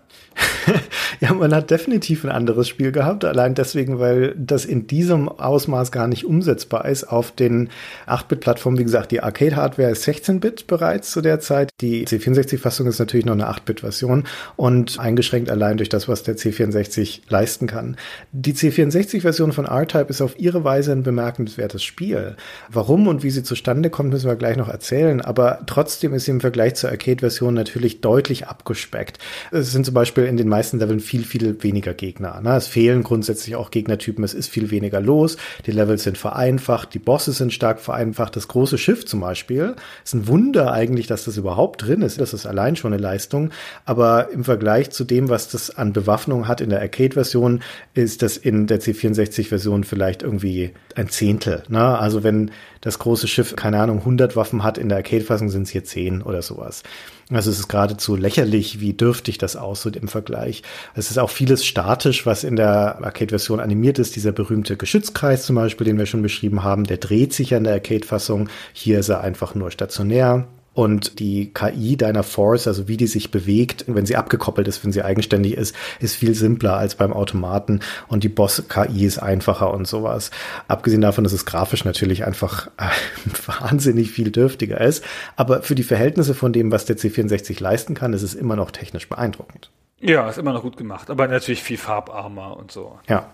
ja, man hat definitiv ein anderes Spiel gehabt, allein deswegen, weil das in diesem Ausmaß gar nicht umsetzbar ist auf den 8-Bit-Plattformen. Wie gesagt, die Arcade-Hardware ist 16-Bit bereits zu der Zeit. Die C64-Fassung ist natürlich noch eine 8-Bit-Version und eingeschränkt allein durch das, was der C64 leisten kann. Die C64-Version von R-Type ist auf ihre Weise ein bemerkenswertes Spiel. Warum und wie sie zustande kommt, müssen wir gleich noch erzählen, aber trotzdem ist sie im Vergleich zur Arcade-Version natürlich deutlich abgespeckt. Es sind zum Beispiel in den meisten Leveln viel, viel weniger Gegner. Ne? Es fehlen grundsätzlich auch Gegnertypen, es ist viel weniger los, die Levels sind vereinfacht, die Bosse sind stark vereinfacht. Das große Schiff zum Beispiel ist ein Wunder eigentlich, dass das überhaupt drin ist. Das ist allein schon eine Leistung. Aber im Vergleich zu dem, was das an Bewaffnung hat in der Arcade-Version, ist das in der C64-Version vielleicht irgendwie ein Zehntel. Ne? Also wenn das große Schiff, keine Ahnung, 100 Waffen hat, in der Arcade-Fassung sind es hier 10 oder sowas. Also es ist geradezu lächerlich, wie dürftig das aussieht im Vergleich. Es ist auch vieles statisch, was in der Arcade-Version animiert ist. Dieser berühmte Geschützkreis zum Beispiel, den wir schon beschrieben haben, der dreht sich ja in der Arcade-Fassung. Hier ist er einfach nur stationär. Und die KI deiner Force, also wie die sich bewegt, wenn sie abgekoppelt ist, wenn sie eigenständig ist, ist viel simpler als beim Automaten. Und die Boss-KI ist einfacher und sowas. Abgesehen davon, dass es grafisch natürlich einfach äh, wahnsinnig viel dürftiger ist. Aber für die Verhältnisse von dem, was der C64 leisten kann, ist es immer noch technisch beeindruckend. Ja, ist immer noch gut gemacht, aber natürlich viel farbarmer und so. Ja.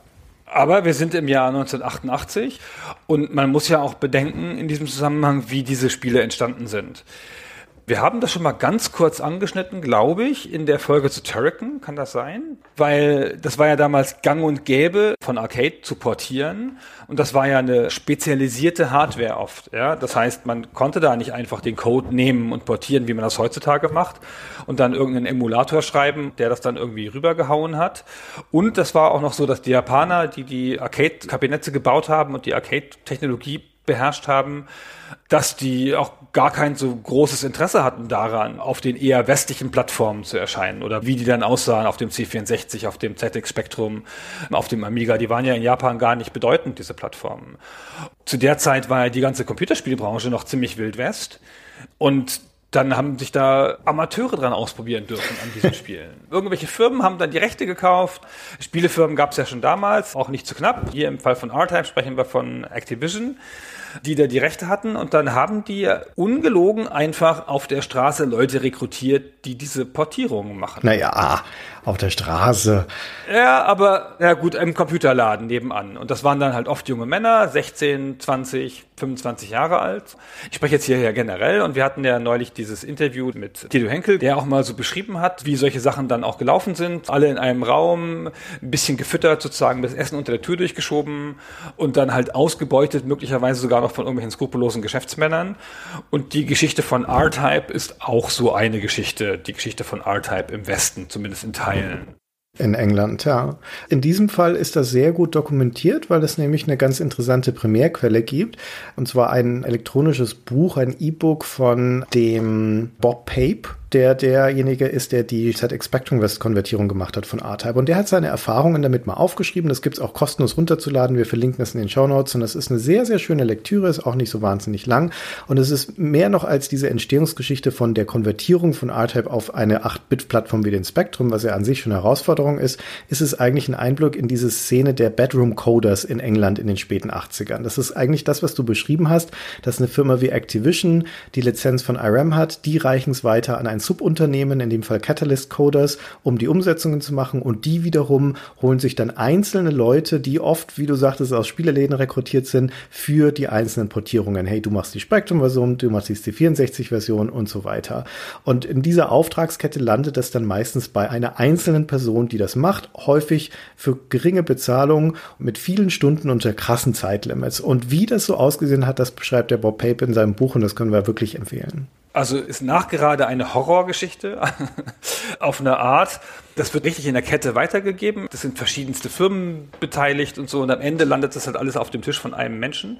Aber wir sind im Jahr 1988 und man muss ja auch bedenken in diesem Zusammenhang, wie diese Spiele entstanden sind. Wir haben das schon mal ganz kurz angeschnitten, glaube ich, in der Folge zu Turrican, kann das sein? Weil das war ja damals gang und gäbe, von Arcade zu portieren. Und das war ja eine spezialisierte Hardware oft. Ja? Das heißt, man konnte da nicht einfach den Code nehmen und portieren, wie man das heutzutage macht, und dann irgendeinen Emulator schreiben, der das dann irgendwie rübergehauen hat. Und das war auch noch so, dass die Japaner, die die Arcade-Kabinette gebaut haben und die Arcade-Technologie beherrscht haben, dass die auch gar kein so großes Interesse hatten daran, auf den eher westlichen Plattformen zu erscheinen oder wie die dann aussahen auf dem C64, auf dem ZX Spectrum, auf dem Amiga. Die waren ja in Japan gar nicht bedeutend, diese Plattformen. Zu der Zeit war ja die ganze Computerspielbranche noch ziemlich wild west und dann haben sich da Amateure dran ausprobieren dürfen an diesen Spielen. Irgendwelche Firmen haben dann die Rechte gekauft. Spielefirmen gab es ja schon damals, auch nicht zu knapp. Hier im Fall von R-Type sprechen wir von Activision die da die Rechte hatten und dann haben die ungelogen einfach auf der Straße Leute rekrutiert, die diese Portierungen machen. Naja, auf der Straße. Ja, aber ja gut, im Computerladen nebenan. Und das waren dann halt oft junge Männer, 16, 20, 25 Jahre alt. Ich spreche jetzt hier ja generell und wir hatten ja neulich dieses Interview mit Tito Henkel, der auch mal so beschrieben hat, wie solche Sachen dann auch gelaufen sind. Alle in einem Raum, ein bisschen gefüttert sozusagen, das Essen unter der Tür durchgeschoben und dann halt ausgebeutet, möglicherweise sogar noch von irgendwelchen skrupellosen Geschäftsmännern. Und die Geschichte von R-Type ist auch so eine Geschichte, die Geschichte von R-Type im Westen, zumindest in Teilen. In England, ja. In diesem Fall ist das sehr gut dokumentiert, weil es nämlich eine ganz interessante Primärquelle gibt. Und zwar ein elektronisches Buch, ein E-Book von dem Bob Pape, der derjenige ist, der die ZX Spectrum West Konvertierung gemacht hat von R-Type. Und der hat seine Erfahrungen damit mal aufgeschrieben. Das gibt's auch kostenlos runterzuladen. Wir verlinken es in den Show Notes. Und das ist eine sehr, sehr schöne Lektüre, ist auch nicht so wahnsinnig lang. Und es ist mehr noch als diese Entstehungsgeschichte von der Konvertierung von R-Type auf eine 8-Bit-Plattform wie den Spectrum, was ja an sich schon eine Herausforderung ist, ist es eigentlich ein Einblick in diese Szene der Bedroom-Coders in England in den späten 80ern. Das ist eigentlich das, was du beschrieben hast, dass eine Firma wie Activision die Lizenz von IRM hat, die reichen es weiter an ein Subunternehmen, in dem Fall Catalyst Coders, um die Umsetzungen zu machen und die wiederum holen sich dann einzelne Leute, die oft, wie du sagtest, aus Spieleläden rekrutiert sind, für die einzelnen Portierungen. Hey, du machst die Spectrum-Version, du machst die C64-Version und so weiter. Und in dieser Auftragskette landet das dann meistens bei einer einzelnen Person, die das macht, häufig für geringe Bezahlung mit vielen Stunden unter krassen Zeitlimits. Und wie das so ausgesehen hat, das beschreibt der Bob Pape in seinem Buch und das können wir wirklich empfehlen. Also ist nachgerade eine Horrorgeschichte auf eine Art. Das wird richtig in der Kette weitergegeben. Das sind verschiedenste Firmen beteiligt und so. Und am Ende landet das halt alles auf dem Tisch von einem Menschen.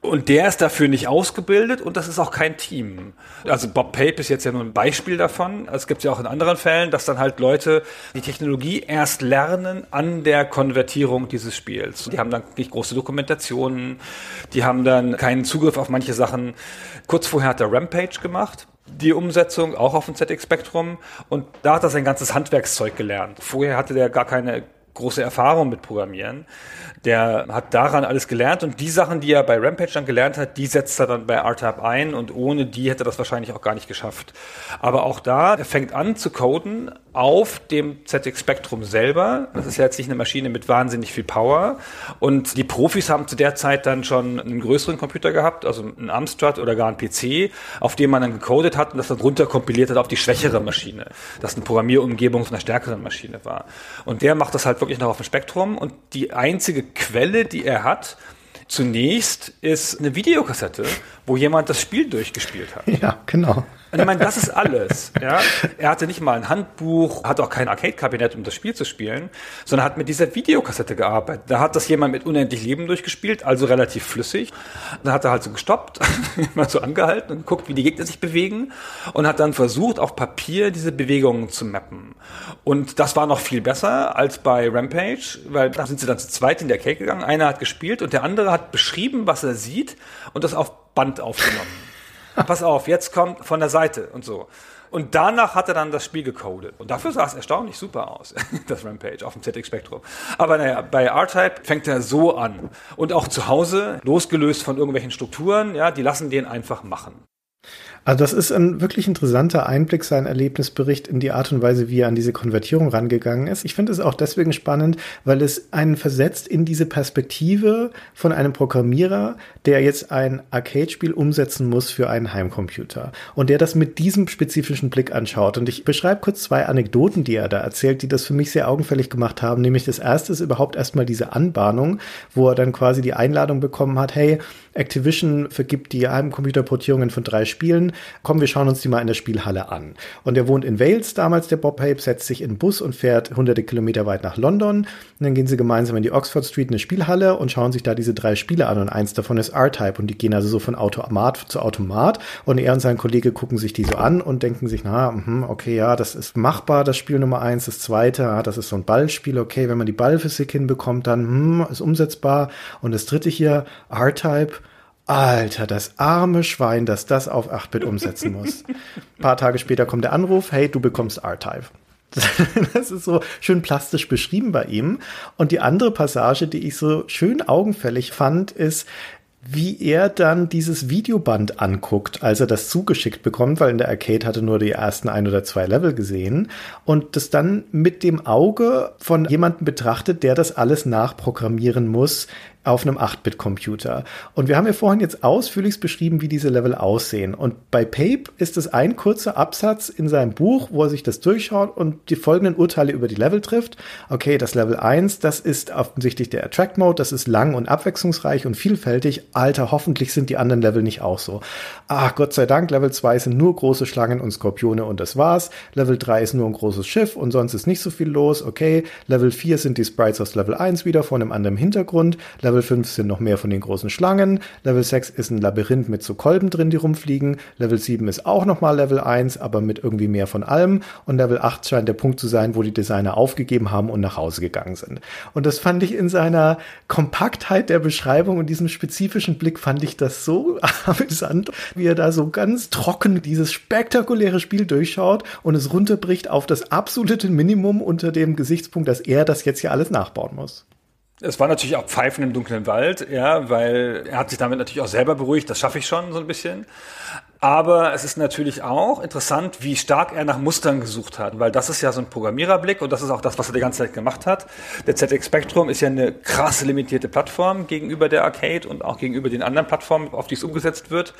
Und der ist dafür nicht ausgebildet und das ist auch kein Team. Also Bob Pape ist jetzt ja nur ein Beispiel davon. Es gibt ja auch in anderen Fällen, dass dann halt Leute die Technologie erst lernen an der Konvertierung dieses Spiels. Die haben dann nicht große Dokumentationen, die haben dann keinen Zugriff auf manche Sachen. Kurz vorher hat er Rampage gemacht die Umsetzung auch auf dem ZX Spectrum und da hat er sein ganzes Handwerkszeug gelernt. Vorher hatte der gar keine große Erfahrung mit Programmieren. Der hat daran alles gelernt und die Sachen, die er bei Rampage dann gelernt hat, die setzt er dann bei R-Type ein und ohne die hätte er das wahrscheinlich auch gar nicht geschafft. Aber auch da, er fängt an zu coden auf dem ZX Spectrum selber. Das ist ja jetzt nicht eine Maschine mit wahnsinnig viel Power und die Profis haben zu der Zeit dann schon einen größeren Computer gehabt, also einen Amstrad oder gar einen PC, auf dem man dann gecodet hat und das dann runter kompiliert hat auf die schwächere Maschine, das eine Programmierumgebung von einer stärkeren Maschine war. Und der macht das halt wirklich noch auf dem Spektrum und die einzige Quelle, die er hat, zunächst ist eine Videokassette, wo jemand das Spiel durchgespielt hat. Ja, genau. Und ich meine, das ist alles. Ja? Er hatte nicht mal ein Handbuch, hat auch kein Arcade-Kabinett, um das Spiel zu spielen, sondern hat mit dieser Videokassette gearbeitet. Da hat das jemand mit unendlich Leben durchgespielt, also relativ flüssig. Dann hat er halt so gestoppt, mal so angehalten und geguckt, wie die Gegner sich bewegen und hat dann versucht, auf Papier diese Bewegungen zu mappen. Und das war noch viel besser als bei Rampage, weil da sind sie dann zu zweit in der Cake gegangen. Einer hat gespielt und der andere hat beschrieben, was er sieht und das auf Band aufgenommen. Pass auf, jetzt kommt von der Seite und so. Und danach hat er dann das Spiel gecodet. Und dafür sah es erstaunlich super aus, das Rampage auf dem ZX Spectrum. Aber naja, bei R-Type fängt er so an. Und auch zu Hause, losgelöst von irgendwelchen Strukturen, ja, die lassen den einfach machen. Also das ist ein wirklich interessanter Einblick, sein Erlebnisbericht in die Art und Weise, wie er an diese Konvertierung rangegangen ist. Ich finde es auch deswegen spannend, weil es einen versetzt in diese Perspektive von einem Programmierer, der jetzt ein Arcade-Spiel umsetzen muss für einen Heimcomputer und der das mit diesem spezifischen Blick anschaut. Und ich beschreibe kurz zwei Anekdoten, die er da erzählt, die das für mich sehr augenfällig gemacht haben. Nämlich das erste ist überhaupt erstmal diese Anbahnung, wo er dann quasi die Einladung bekommen hat, hey, Activision vergibt die Heimcomputerportierungen von drei Spielen. Komm, wir schauen uns die mal in der Spielhalle an. Und er wohnt in Wales damals, der Bob Hape, setzt sich in den Bus und fährt hunderte Kilometer weit nach London. Und dann gehen sie gemeinsam in die Oxford Street, eine Spielhalle und schauen sich da diese drei Spiele an. Und eins davon ist R-Type. Und die gehen also so von Automat zu Automat. Und er und sein Kollege gucken sich die so an und denken sich, na, mh, okay, ja, das ist machbar, das Spiel Nummer eins. Das zweite, ah, das ist so ein Ballspiel. Okay, wenn man die Ballphysik hinbekommt, dann hm, ist umsetzbar. Und das dritte hier, R-Type, Alter, das arme Schwein, das das auf 8-Bit umsetzen muss. Ein paar Tage später kommt der Anruf, hey, du bekommst R-Type. Das ist so schön plastisch beschrieben bei ihm. Und die andere Passage, die ich so schön augenfällig fand, ist, wie er dann dieses Videoband anguckt, als er das zugeschickt bekommt, weil in der Arcade hatte nur die ersten ein oder zwei Level gesehen und das dann mit dem Auge von jemandem betrachtet, der das alles nachprogrammieren muss, auf einem 8-Bit-Computer. Und wir haben ja vorhin jetzt ausführlich beschrieben, wie diese Level aussehen. Und bei Pape ist es ein kurzer Absatz in seinem Buch, wo er sich das durchschaut und die folgenden Urteile über die Level trifft. Okay, das Level 1, das ist offensichtlich der Attract Mode, das ist lang und abwechslungsreich und vielfältig. Alter, hoffentlich sind die anderen Level nicht auch so. Ach, Gott sei Dank, Level 2 sind nur große Schlangen und Skorpione und das war's. Level 3 ist nur ein großes Schiff und sonst ist nicht so viel los. Okay, Level 4 sind die Sprites aus Level 1 wieder vor einem anderen Hintergrund. Level Level 5 sind noch mehr von den großen Schlangen. Level 6 ist ein Labyrinth mit so Kolben drin, die rumfliegen. Level 7 ist auch nochmal Level 1, aber mit irgendwie mehr von allem. Und Level 8 scheint der Punkt zu sein, wo die Designer aufgegeben haben und nach Hause gegangen sind. Und das fand ich in seiner Kompaktheit der Beschreibung und diesem spezifischen Blick fand ich das so amüsant, wie er da so ganz trocken dieses spektakuläre Spiel durchschaut und es runterbricht auf das absolute Minimum unter dem Gesichtspunkt, dass er das jetzt hier alles nachbauen muss. Es war natürlich auch Pfeifen im dunklen Wald, ja, weil er hat sich damit natürlich auch selber beruhigt, das schaffe ich schon so ein bisschen. Aber es ist natürlich auch interessant, wie stark er nach Mustern gesucht hat, weil das ist ja so ein Programmiererblick und das ist auch das, was er die ganze Zeit gemacht hat. Der ZX Spectrum ist ja eine krass limitierte Plattform gegenüber der Arcade und auch gegenüber den anderen Plattformen, auf die es umgesetzt wird.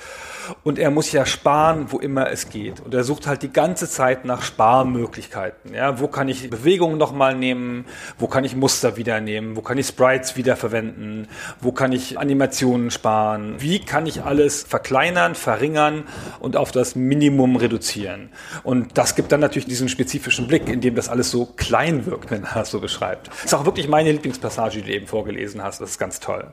Und er muss ja sparen, wo immer es geht. Und er sucht halt die ganze Zeit nach Sparmöglichkeiten. Ja, wo kann ich Bewegungen nochmal nehmen? Wo kann ich Muster wieder nehmen? Wo kann ich Sprites wiederverwenden? Wo kann ich Animationen sparen? Wie kann ich alles verkleinern, verringern? Und auf das Minimum reduzieren. Und das gibt dann natürlich diesen spezifischen Blick, in dem das alles so klein wirkt, wenn er das so beschreibt. Das ist auch wirklich meine Lieblingspassage, die du eben vorgelesen hast. Das ist ganz toll.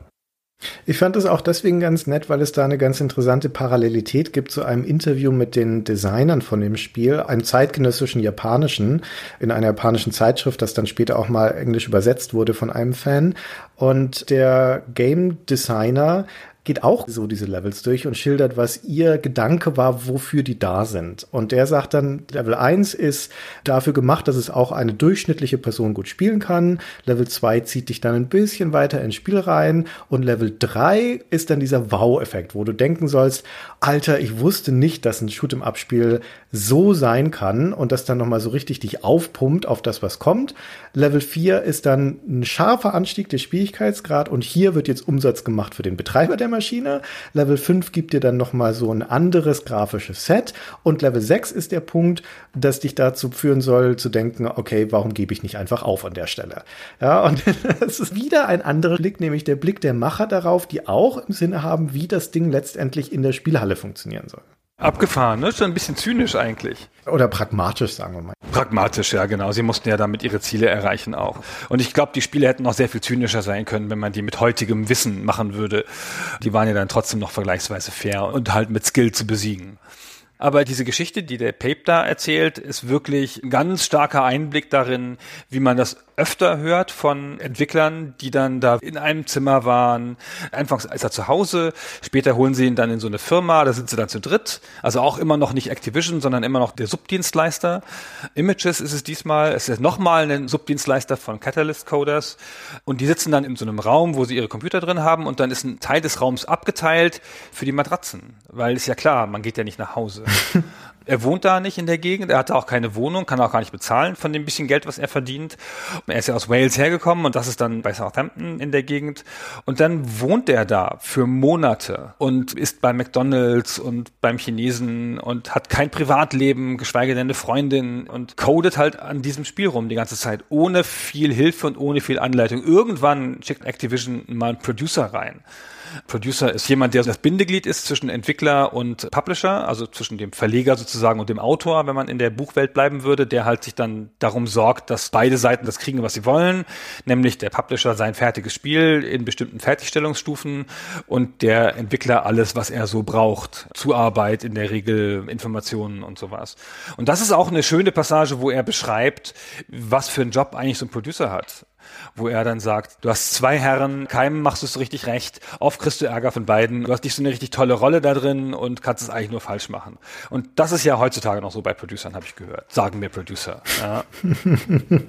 Ich fand es auch deswegen ganz nett, weil es da eine ganz interessante Parallelität gibt zu einem Interview mit den Designern von dem Spiel, einem zeitgenössischen japanischen, in einer japanischen Zeitschrift, das dann später auch mal englisch übersetzt wurde von einem Fan. Und der Game Designer geht auch so diese Levels durch und schildert, was ihr Gedanke war, wofür die da sind. Und der sagt dann, Level 1 ist dafür gemacht, dass es auch eine durchschnittliche Person gut spielen kann. Level 2 zieht dich dann ein bisschen weiter ins Spiel rein. Und Level 3 ist dann dieser Wow-Effekt, wo du denken sollst, Alter, ich wusste nicht, dass ein Shoot'em-Up-Spiel so sein kann und das dann nochmal so richtig dich aufpumpt auf das, was kommt. Level 4 ist dann ein scharfer Anstieg des Schwierigkeitsgrad und hier wird jetzt Umsatz gemacht für den Betreiber der Maschine. Level 5 gibt dir dann nochmal so ein anderes grafisches Set und Level 6 ist der Punkt, das dich dazu führen soll, zu denken, okay, warum gebe ich nicht einfach auf an der Stelle? Ja, und es ist wieder ein anderer Blick, nämlich der Blick der Macher darauf, die auch im Sinne haben, wie das Ding letztendlich in der Spielhalle funktionieren soll. Abgefahren, ne? Schon ein bisschen zynisch eigentlich. Oder pragmatisch, sagen wir mal. Pragmatisch, ja, genau. Sie mussten ja damit ihre Ziele erreichen auch. Und ich glaube, die Spiele hätten noch sehr viel zynischer sein können, wenn man die mit heutigem Wissen machen würde. Die waren ja dann trotzdem noch vergleichsweise fair und halt mit Skill zu besiegen. Aber diese Geschichte, die der Pape da erzählt, ist wirklich ein ganz starker Einblick darin, wie man das öfter hört von Entwicklern, die dann da in einem Zimmer waren. Anfangs ist er zu Hause, später holen sie ihn dann in so eine Firma, da sind sie dann zu dritt. Also auch immer noch nicht Activision, sondern immer noch der Subdienstleister. Images ist es diesmal, es ist nochmal ein Subdienstleister von Catalyst Coders. Und die sitzen dann in so einem Raum, wo sie ihre Computer drin haben und dann ist ein Teil des Raums abgeteilt für die Matratzen. Weil ist ja klar, man geht ja nicht nach Hause. Er wohnt da nicht in der Gegend, er hatte auch keine Wohnung, kann auch gar nicht bezahlen von dem bisschen Geld, was er verdient. Er ist ja aus Wales hergekommen und das ist dann bei Southampton in der Gegend. Und dann wohnt er da für Monate und ist bei McDonalds und beim Chinesen und hat kein Privatleben, geschweige denn eine Freundin und codet halt an diesem Spiel rum die ganze Zeit, ohne viel Hilfe und ohne viel Anleitung. Irgendwann schickt Activision mal einen Producer rein. Producer ist jemand, der das Bindeglied ist zwischen Entwickler und Publisher, also zwischen dem Verleger sozusagen und dem Autor, wenn man in der Buchwelt bleiben würde, der halt sich dann darum sorgt, dass beide Seiten das kriegen, was sie wollen, nämlich der Publisher sein fertiges Spiel in bestimmten Fertigstellungsstufen und der Entwickler alles, was er so braucht. Zuarbeit in der Regel, Informationen und sowas. Und das ist auch eine schöne Passage, wo er beschreibt, was für einen Job eigentlich so ein Producer hat wo er dann sagt, du hast zwei Herren, keinem machst du es richtig recht, oft kriegst du Ärger von beiden, du hast nicht so eine richtig tolle Rolle da drin und kannst es eigentlich nur falsch machen. Und das ist ja heutzutage noch so bei Producern, habe ich gehört. Sagen mir Producer. Ja.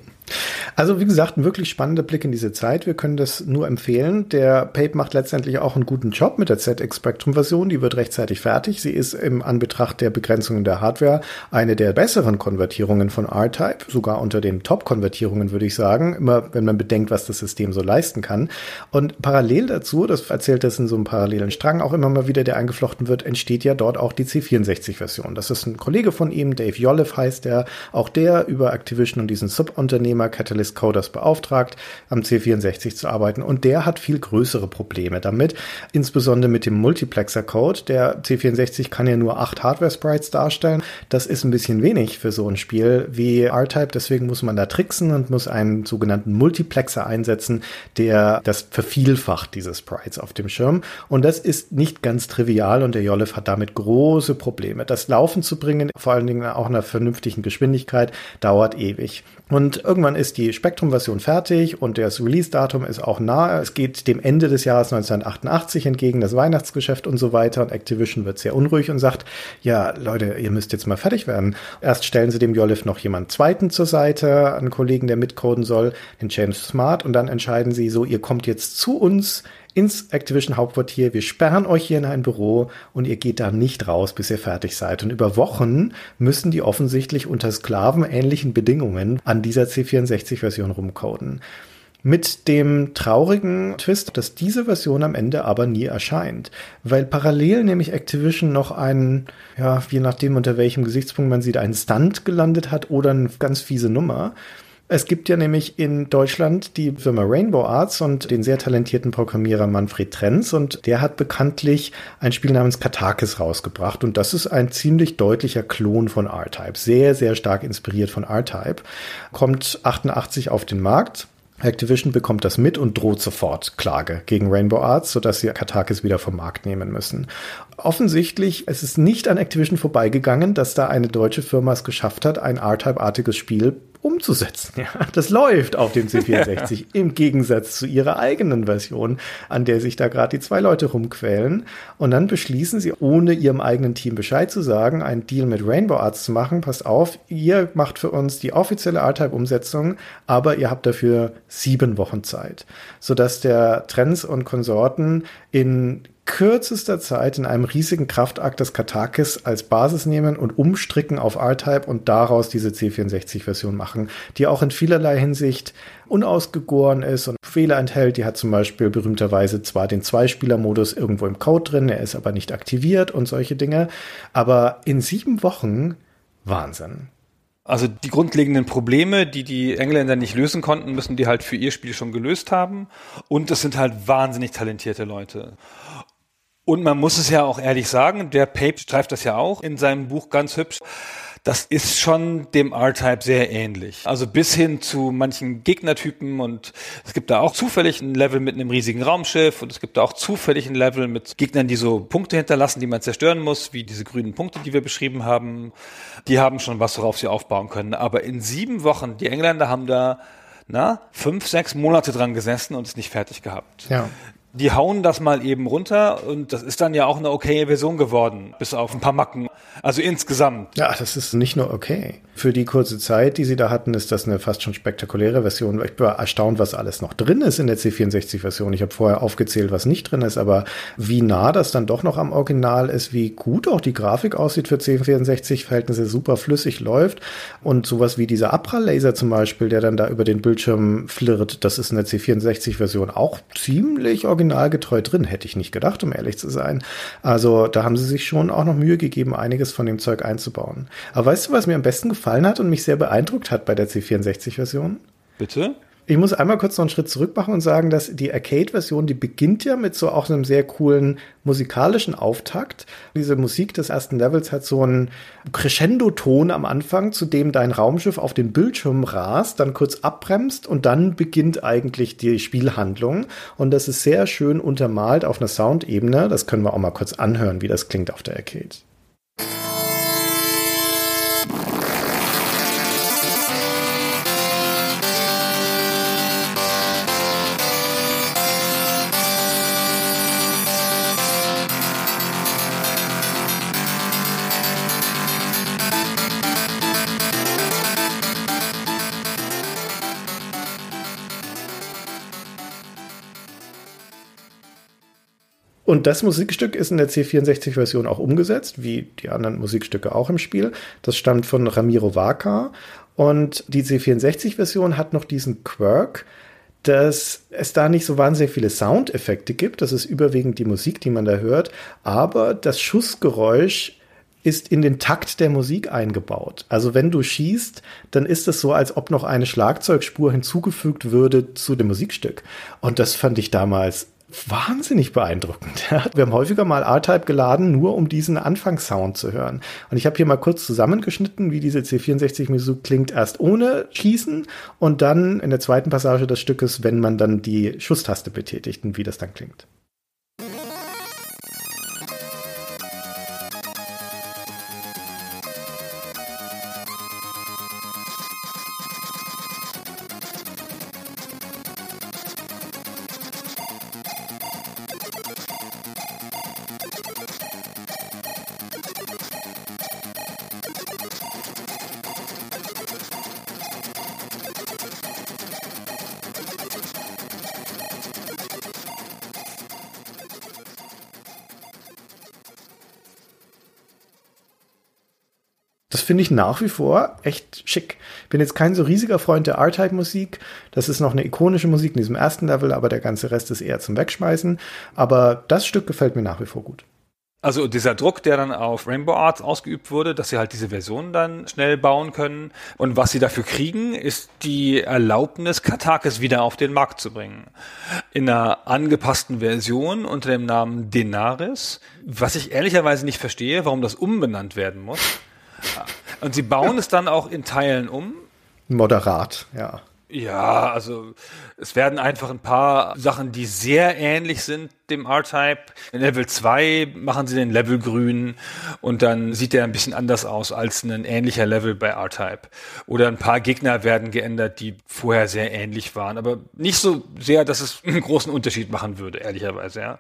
Also wie gesagt, ein wirklich spannender Blick in diese Zeit. Wir können das nur empfehlen. Der Pape macht letztendlich auch einen guten Job mit der ZX Spectrum Version. Die wird rechtzeitig fertig. Sie ist im Anbetracht der Begrenzungen der Hardware eine der besseren Konvertierungen von R-Type, sogar unter den Top-Konvertierungen würde ich sagen, immer wenn man bedenkt, was das System so leisten kann. Und parallel dazu, das erzählt es in so einem parallelen Strang auch immer mal wieder, der eingeflochten wird, entsteht ja dort auch die C64-Version. Das ist ein Kollege von ihm, Dave Jolliffe heißt der, auch der über Activision und diesen Subunternehmer Firma Catalyst Coders beauftragt, am C64 zu arbeiten. Und der hat viel größere Probleme damit, insbesondere mit dem Multiplexer-Code. Der C64 kann ja nur acht Hardware-Sprites darstellen. Das ist ein bisschen wenig für so ein Spiel wie R-Type. Deswegen muss man da tricksen und muss einen sogenannten Multiplexer einsetzen, der das vervielfacht, diese Sprites auf dem Schirm. Und das ist nicht ganz trivial und der Jollif hat damit große Probleme. Das Laufen zu bringen, vor allen Dingen auch einer vernünftigen Geschwindigkeit, dauert ewig. Und irgendwann ist die Spektrum-Version fertig und das Release-Datum ist auch nahe. Es geht dem Ende des Jahres 1988 entgegen, das Weihnachtsgeschäft und so weiter. Und Activision wird sehr unruhig und sagt, ja, Leute, ihr müsst jetzt mal fertig werden. Erst stellen sie dem Jolif noch jemand zweiten zur Seite, einen Kollegen, der mitcoden soll, den James Smart. Und dann entscheiden sie so, ihr kommt jetzt zu uns ins Activision Hauptquartier. Wir sperren euch hier in ein Büro und ihr geht da nicht raus, bis ihr fertig seid. Und über Wochen müssen die offensichtlich unter sklavenähnlichen Bedingungen an dieser C64-Version rumcoden. Mit dem traurigen Twist, dass diese Version am Ende aber nie erscheint. Weil parallel nämlich Activision noch einen, ja, je nachdem unter welchem Gesichtspunkt man sieht, einen Stunt gelandet hat oder eine ganz fiese Nummer. Es gibt ja nämlich in Deutschland die Firma Rainbow Arts und den sehr talentierten Programmierer Manfred Trenz und der hat bekanntlich ein Spiel namens Katakis rausgebracht und das ist ein ziemlich deutlicher Klon von R-Type. Sehr, sehr stark inspiriert von R-Type. Kommt 88 auf den Markt. Activision bekommt das mit und droht sofort Klage gegen Rainbow Arts, sodass sie Katakis wieder vom Markt nehmen müssen. Offensichtlich, es ist nicht an Activision vorbeigegangen, dass da eine deutsche Firma es geschafft hat, ein R-Type-artiges Spiel umzusetzen. Ja, das läuft auf dem C64 ja. im Gegensatz zu ihrer eigenen Version, an der sich da gerade die zwei Leute rumquälen. Und dann beschließen sie, ohne ihrem eigenen Team Bescheid zu sagen, einen Deal mit Rainbow Arts zu machen. Passt auf, ihr macht für uns die offizielle R-Type-Umsetzung, aber ihr habt dafür sieben Wochen Zeit, sodass der Trends und Konsorten in kürzester Zeit in einem riesigen Kraftakt das Katakis als Basis nehmen und umstricken auf R-Type und daraus diese C64-Version machen, die auch in vielerlei Hinsicht unausgegoren ist und Fehler enthält. Die hat zum Beispiel berühmterweise zwar den Zweispieler-Modus irgendwo im Code drin, er ist aber nicht aktiviert und solche Dinge. Aber in sieben Wochen Wahnsinn. Also die grundlegenden Probleme, die die Engländer nicht lösen konnten, müssen die halt für ihr Spiel schon gelöst haben. Und es sind halt wahnsinnig talentierte Leute. Und man muss es ja auch ehrlich sagen, der Pape streift das ja auch in seinem Buch ganz hübsch. Das ist schon dem R-Type sehr ähnlich. Also bis hin zu manchen Gegnertypen und es gibt da auch zufällig ein Level mit einem riesigen Raumschiff und es gibt da auch zufällig ein Level mit Gegnern, die so Punkte hinterlassen, die man zerstören muss, wie diese grünen Punkte, die wir beschrieben haben. Die haben schon was, worauf sie aufbauen können. Aber in sieben Wochen, die Engländer haben da na, fünf, sechs Monate dran gesessen und es nicht fertig gehabt. Ja die hauen das mal eben runter und das ist dann ja auch eine okaye Version geworden, bis auf ein paar Macken. Also insgesamt. Ja, das ist nicht nur okay. Für die kurze Zeit, die sie da hatten, ist das eine fast schon spektakuläre Version. Ich war erstaunt, was alles noch drin ist in der C64-Version. Ich habe vorher aufgezählt, was nicht drin ist, aber wie nah das dann doch noch am Original ist, wie gut auch die Grafik aussieht für C64-Verhältnisse, super flüssig läuft und sowas wie dieser Abra-Laser zum Beispiel, der dann da über den Bildschirm flirrt, das ist in der C64-Version auch ziemlich original originalgetreu drin, hätte ich nicht gedacht, um ehrlich zu sein. Also da haben sie sich schon auch noch Mühe gegeben, einiges von dem Zeug einzubauen. Aber weißt du, was mir am besten gefallen hat und mich sehr beeindruckt hat bei der C64-Version? Bitte? Ich muss einmal kurz noch einen Schritt zurück machen und sagen, dass die Arcade-Version, die beginnt ja mit so auch einem sehr coolen musikalischen Auftakt. Diese Musik des ersten Levels hat so einen Crescendo-Ton am Anfang, zu dem dein Raumschiff auf den Bildschirm rast, dann kurz abbremst und dann beginnt eigentlich die Spielhandlung. Und das ist sehr schön untermalt auf einer Soundebene. Das können wir auch mal kurz anhören, wie das klingt auf der Arcade. Und das Musikstück ist in der C64-Version auch umgesetzt, wie die anderen Musikstücke auch im Spiel. Das stammt von Ramiro Vaca. Und die C64-Version hat noch diesen Quirk, dass es da nicht so wahnsinnig viele Soundeffekte gibt. Das ist überwiegend die Musik, die man da hört. Aber das Schussgeräusch ist in den Takt der Musik eingebaut. Also wenn du schießt, dann ist es so, als ob noch eine Schlagzeugspur hinzugefügt würde zu dem Musikstück. Und das fand ich damals wahnsinnig beeindruckend. Wir haben häufiger mal R-Type geladen, nur um diesen Anfangssound zu hören. Und ich habe hier mal kurz zusammengeschnitten, wie diese C64-Musik klingt, erst ohne Schießen und dann in der zweiten Passage des Stückes, wenn man dann die Schusstaste betätigt und wie das dann klingt. Finde ich nach wie vor echt schick. Bin jetzt kein so riesiger Freund der R-Type-Musik. Das ist noch eine ikonische Musik in diesem ersten Level, aber der ganze Rest ist eher zum Wegschmeißen. Aber das Stück gefällt mir nach wie vor gut. Also dieser Druck, der dann auf Rainbow Arts ausgeübt wurde, dass sie halt diese Version dann schnell bauen können. Und was sie dafür kriegen, ist die Erlaubnis, Katakis wieder auf den Markt zu bringen. In einer angepassten Version unter dem Namen Denaris, was ich ehrlicherweise nicht verstehe, warum das umbenannt werden muss. Und sie bauen es dann auch in Teilen um. Moderat, ja. Ja, also es werden einfach ein paar Sachen, die sehr ähnlich sind dem R-Type. In Level 2 machen sie den Level grün und dann sieht der ein bisschen anders aus als ein ähnlicher Level bei R-Type. Oder ein paar Gegner werden geändert, die vorher sehr ähnlich waren, aber nicht so sehr, dass es einen großen Unterschied machen würde, ehrlicherweise, ja.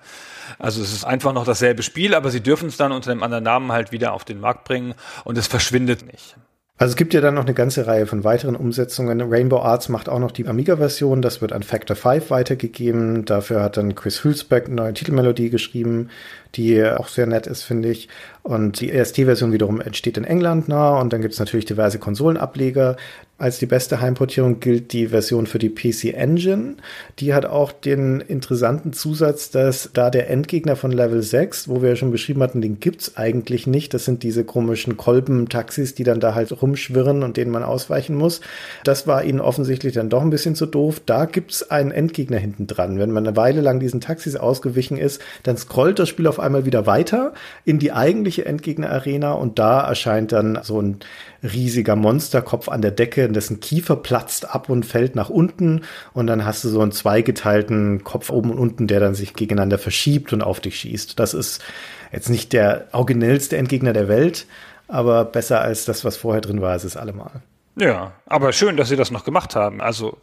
Also es ist einfach noch dasselbe Spiel, aber sie dürfen es dann unter einem anderen Namen halt wieder auf den Markt bringen und es verschwindet nicht. Also es gibt ja dann noch eine ganze Reihe von weiteren Umsetzungen. Rainbow Arts macht auch noch die Amiga-Version, das wird an Factor 5 weitergegeben. Dafür hat dann Chris Hülsbeck eine neue Titelmelodie geschrieben, die auch sehr nett ist, finde ich. Und die EST-Version wiederum entsteht in England nah und dann gibt es natürlich diverse Konsolenableger. Als die beste Heimportierung gilt die Version für die PC Engine. Die hat auch den interessanten Zusatz, dass da der Endgegner von Level 6, wo wir ja schon beschrieben hatten, den gibt's eigentlich nicht. Das sind diese komischen Kolben-Taxis, die dann da halt rumschwirren und denen man ausweichen muss. Das war ihnen offensichtlich dann doch ein bisschen zu doof. Da gibt's einen Endgegner hinten dran. Wenn man eine Weile lang diesen Taxis ausgewichen ist, dann scrollt das Spiel auf einmal wieder weiter in die eigentliche Endgegner-Arena und da erscheint dann so ein riesiger Monsterkopf an der Decke, dessen Kiefer platzt ab und fällt nach unten und dann hast du so einen zweigeteilten Kopf oben und unten, der dann sich gegeneinander verschiebt und auf dich schießt. Das ist jetzt nicht der originellste Endgegner der Welt, aber besser als das, was vorher drin war, ist es allemal. Ja, aber schön, dass sie das noch gemacht haben. Also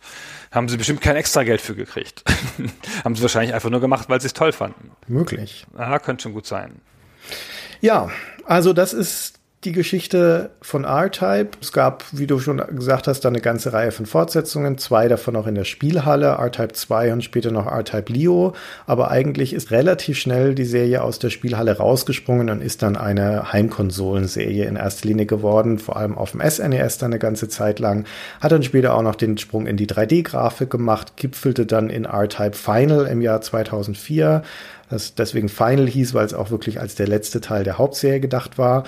haben sie bestimmt kein extra Geld für gekriegt. haben sie wahrscheinlich einfach nur gemacht, weil sie es toll fanden. Möglich. Aha, könnte schon gut sein. Ja, also das ist die Geschichte von R-Type. Es gab, wie du schon gesagt hast, da eine ganze Reihe von Fortsetzungen, zwei davon auch in der Spielhalle, R-Type 2 und später noch R-Type Leo. Aber eigentlich ist relativ schnell die Serie aus der Spielhalle rausgesprungen und ist dann eine Heimkonsolenserie in erster Linie geworden, vor allem auf dem SNES dann eine ganze Zeit lang. Hat dann später auch noch den Sprung in die 3D-Grafik gemacht, gipfelte dann in R-Type Final im Jahr 2004 das deswegen Final hieß, weil es auch wirklich als der letzte Teil der Hauptserie gedacht war.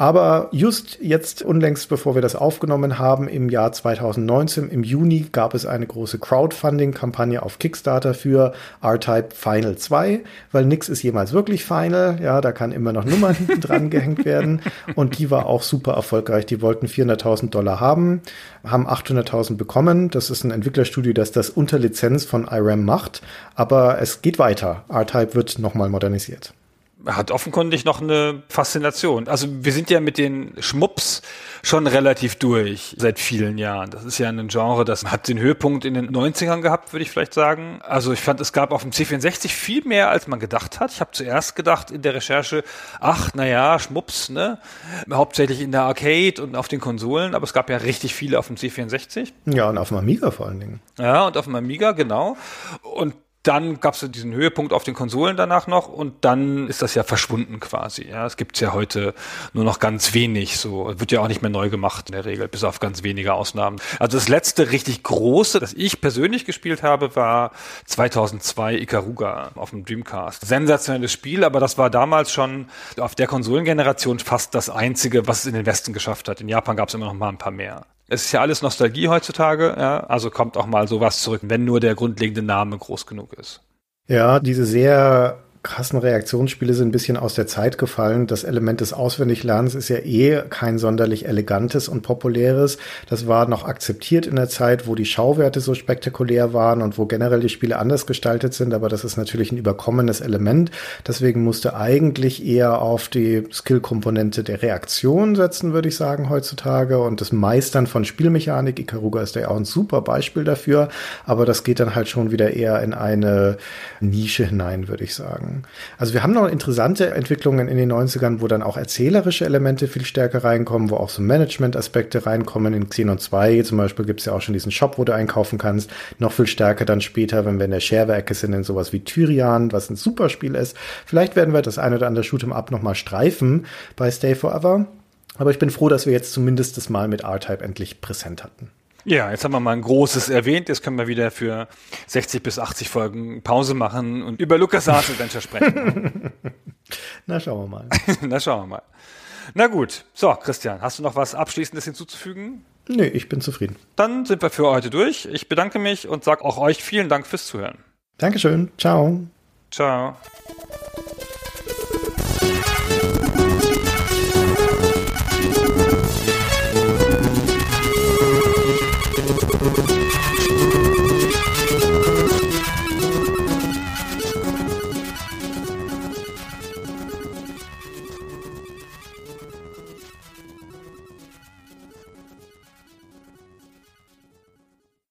Aber just jetzt unlängst, bevor wir das aufgenommen haben, im Jahr 2019, im Juni, gab es eine große Crowdfunding-Kampagne auf Kickstarter für R-Type Final 2, weil nix ist jemals wirklich Final. Ja, da kann immer noch Nummern dran gehängt werden. Und die war auch super erfolgreich. Die wollten 400.000 Dollar haben, haben 800.000 bekommen. Das ist ein Entwicklerstudio, das das unter Lizenz von IRAM macht. Aber es geht weiter. R-Type wird nochmal modernisiert hat offenkundig noch eine Faszination. Also wir sind ja mit den Schmups schon relativ durch seit vielen Jahren. Das ist ja ein Genre, das hat den Höhepunkt in den 90ern gehabt, würde ich vielleicht sagen. Also ich fand, es gab auf dem C64 viel mehr, als man gedacht hat. Ich habe zuerst gedacht in der Recherche, ach, naja, Schmups, ne? Hauptsächlich in der Arcade und auf den Konsolen, aber es gab ja richtig viele auf dem C64. Ja, und auf dem Amiga vor allen Dingen. Ja, und auf dem Amiga, genau. Und dann gab es diesen Höhepunkt auf den Konsolen danach noch und dann ist das ja verschwunden quasi. Ja, es gibt ja heute nur noch ganz wenig. So wird ja auch nicht mehr neu gemacht in der Regel, bis auf ganz wenige Ausnahmen. Also das letzte richtig große, das ich persönlich gespielt habe, war 2002 Ikaruga auf dem Dreamcast. Sensationelles Spiel, aber das war damals schon auf der Konsolengeneration fast das einzige, was es in den Westen geschafft hat. In Japan gab es immer noch mal ein paar mehr. Es ist ja alles Nostalgie heutzutage, ja, also kommt auch mal sowas zurück, wenn nur der grundlegende Name groß genug ist. Ja, diese sehr krassen Reaktionsspiele sind ein bisschen aus der Zeit gefallen. Das Element des Auswendiglernens ist ja eh kein sonderlich elegantes und populäres. Das war noch akzeptiert in der Zeit, wo die Schauwerte so spektakulär waren und wo generell die Spiele anders gestaltet sind. Aber das ist natürlich ein überkommenes Element. Deswegen musste eigentlich eher auf die Skill-Komponente der Reaktion setzen, würde ich sagen, heutzutage. Und das Meistern von Spielmechanik. Ikaruga ist ja auch ein super Beispiel dafür. Aber das geht dann halt schon wieder eher in eine Nische hinein, würde ich sagen sagen. Also wir haben noch interessante Entwicklungen in den 90ern, wo dann auch erzählerische Elemente viel stärker reinkommen, wo auch so Management-Aspekte reinkommen. In Xenon 2 zum Beispiel gibt es ja auch schon diesen Shop, wo du einkaufen kannst. Noch viel stärker dann später, wenn wir in der Shareware-Ecke sind, in sowas wie Tyrian, was ein super Spiel ist. Vielleicht werden wir das eine oder andere Shoot'em Up nochmal streifen bei Stay Forever. Aber ich bin froh, dass wir jetzt zumindest das Mal mit R-Type endlich präsent hatten. Ja, jetzt haben wir mal ein großes erwähnt. Jetzt können wir wieder für 60 bis 80 Folgen Pause machen und über Lucas Arts Adventure sprechen. Na, schauen wir mal. Na, schauen wir mal. Na gut. So, Christian, hast du noch was Abschließendes hinzuzufügen? Nee, ich bin zufrieden. Dann sind wir für heute durch. Ich bedanke mich und sage auch euch vielen Dank fürs Zuhören. Dankeschön. Ciao. Ciao.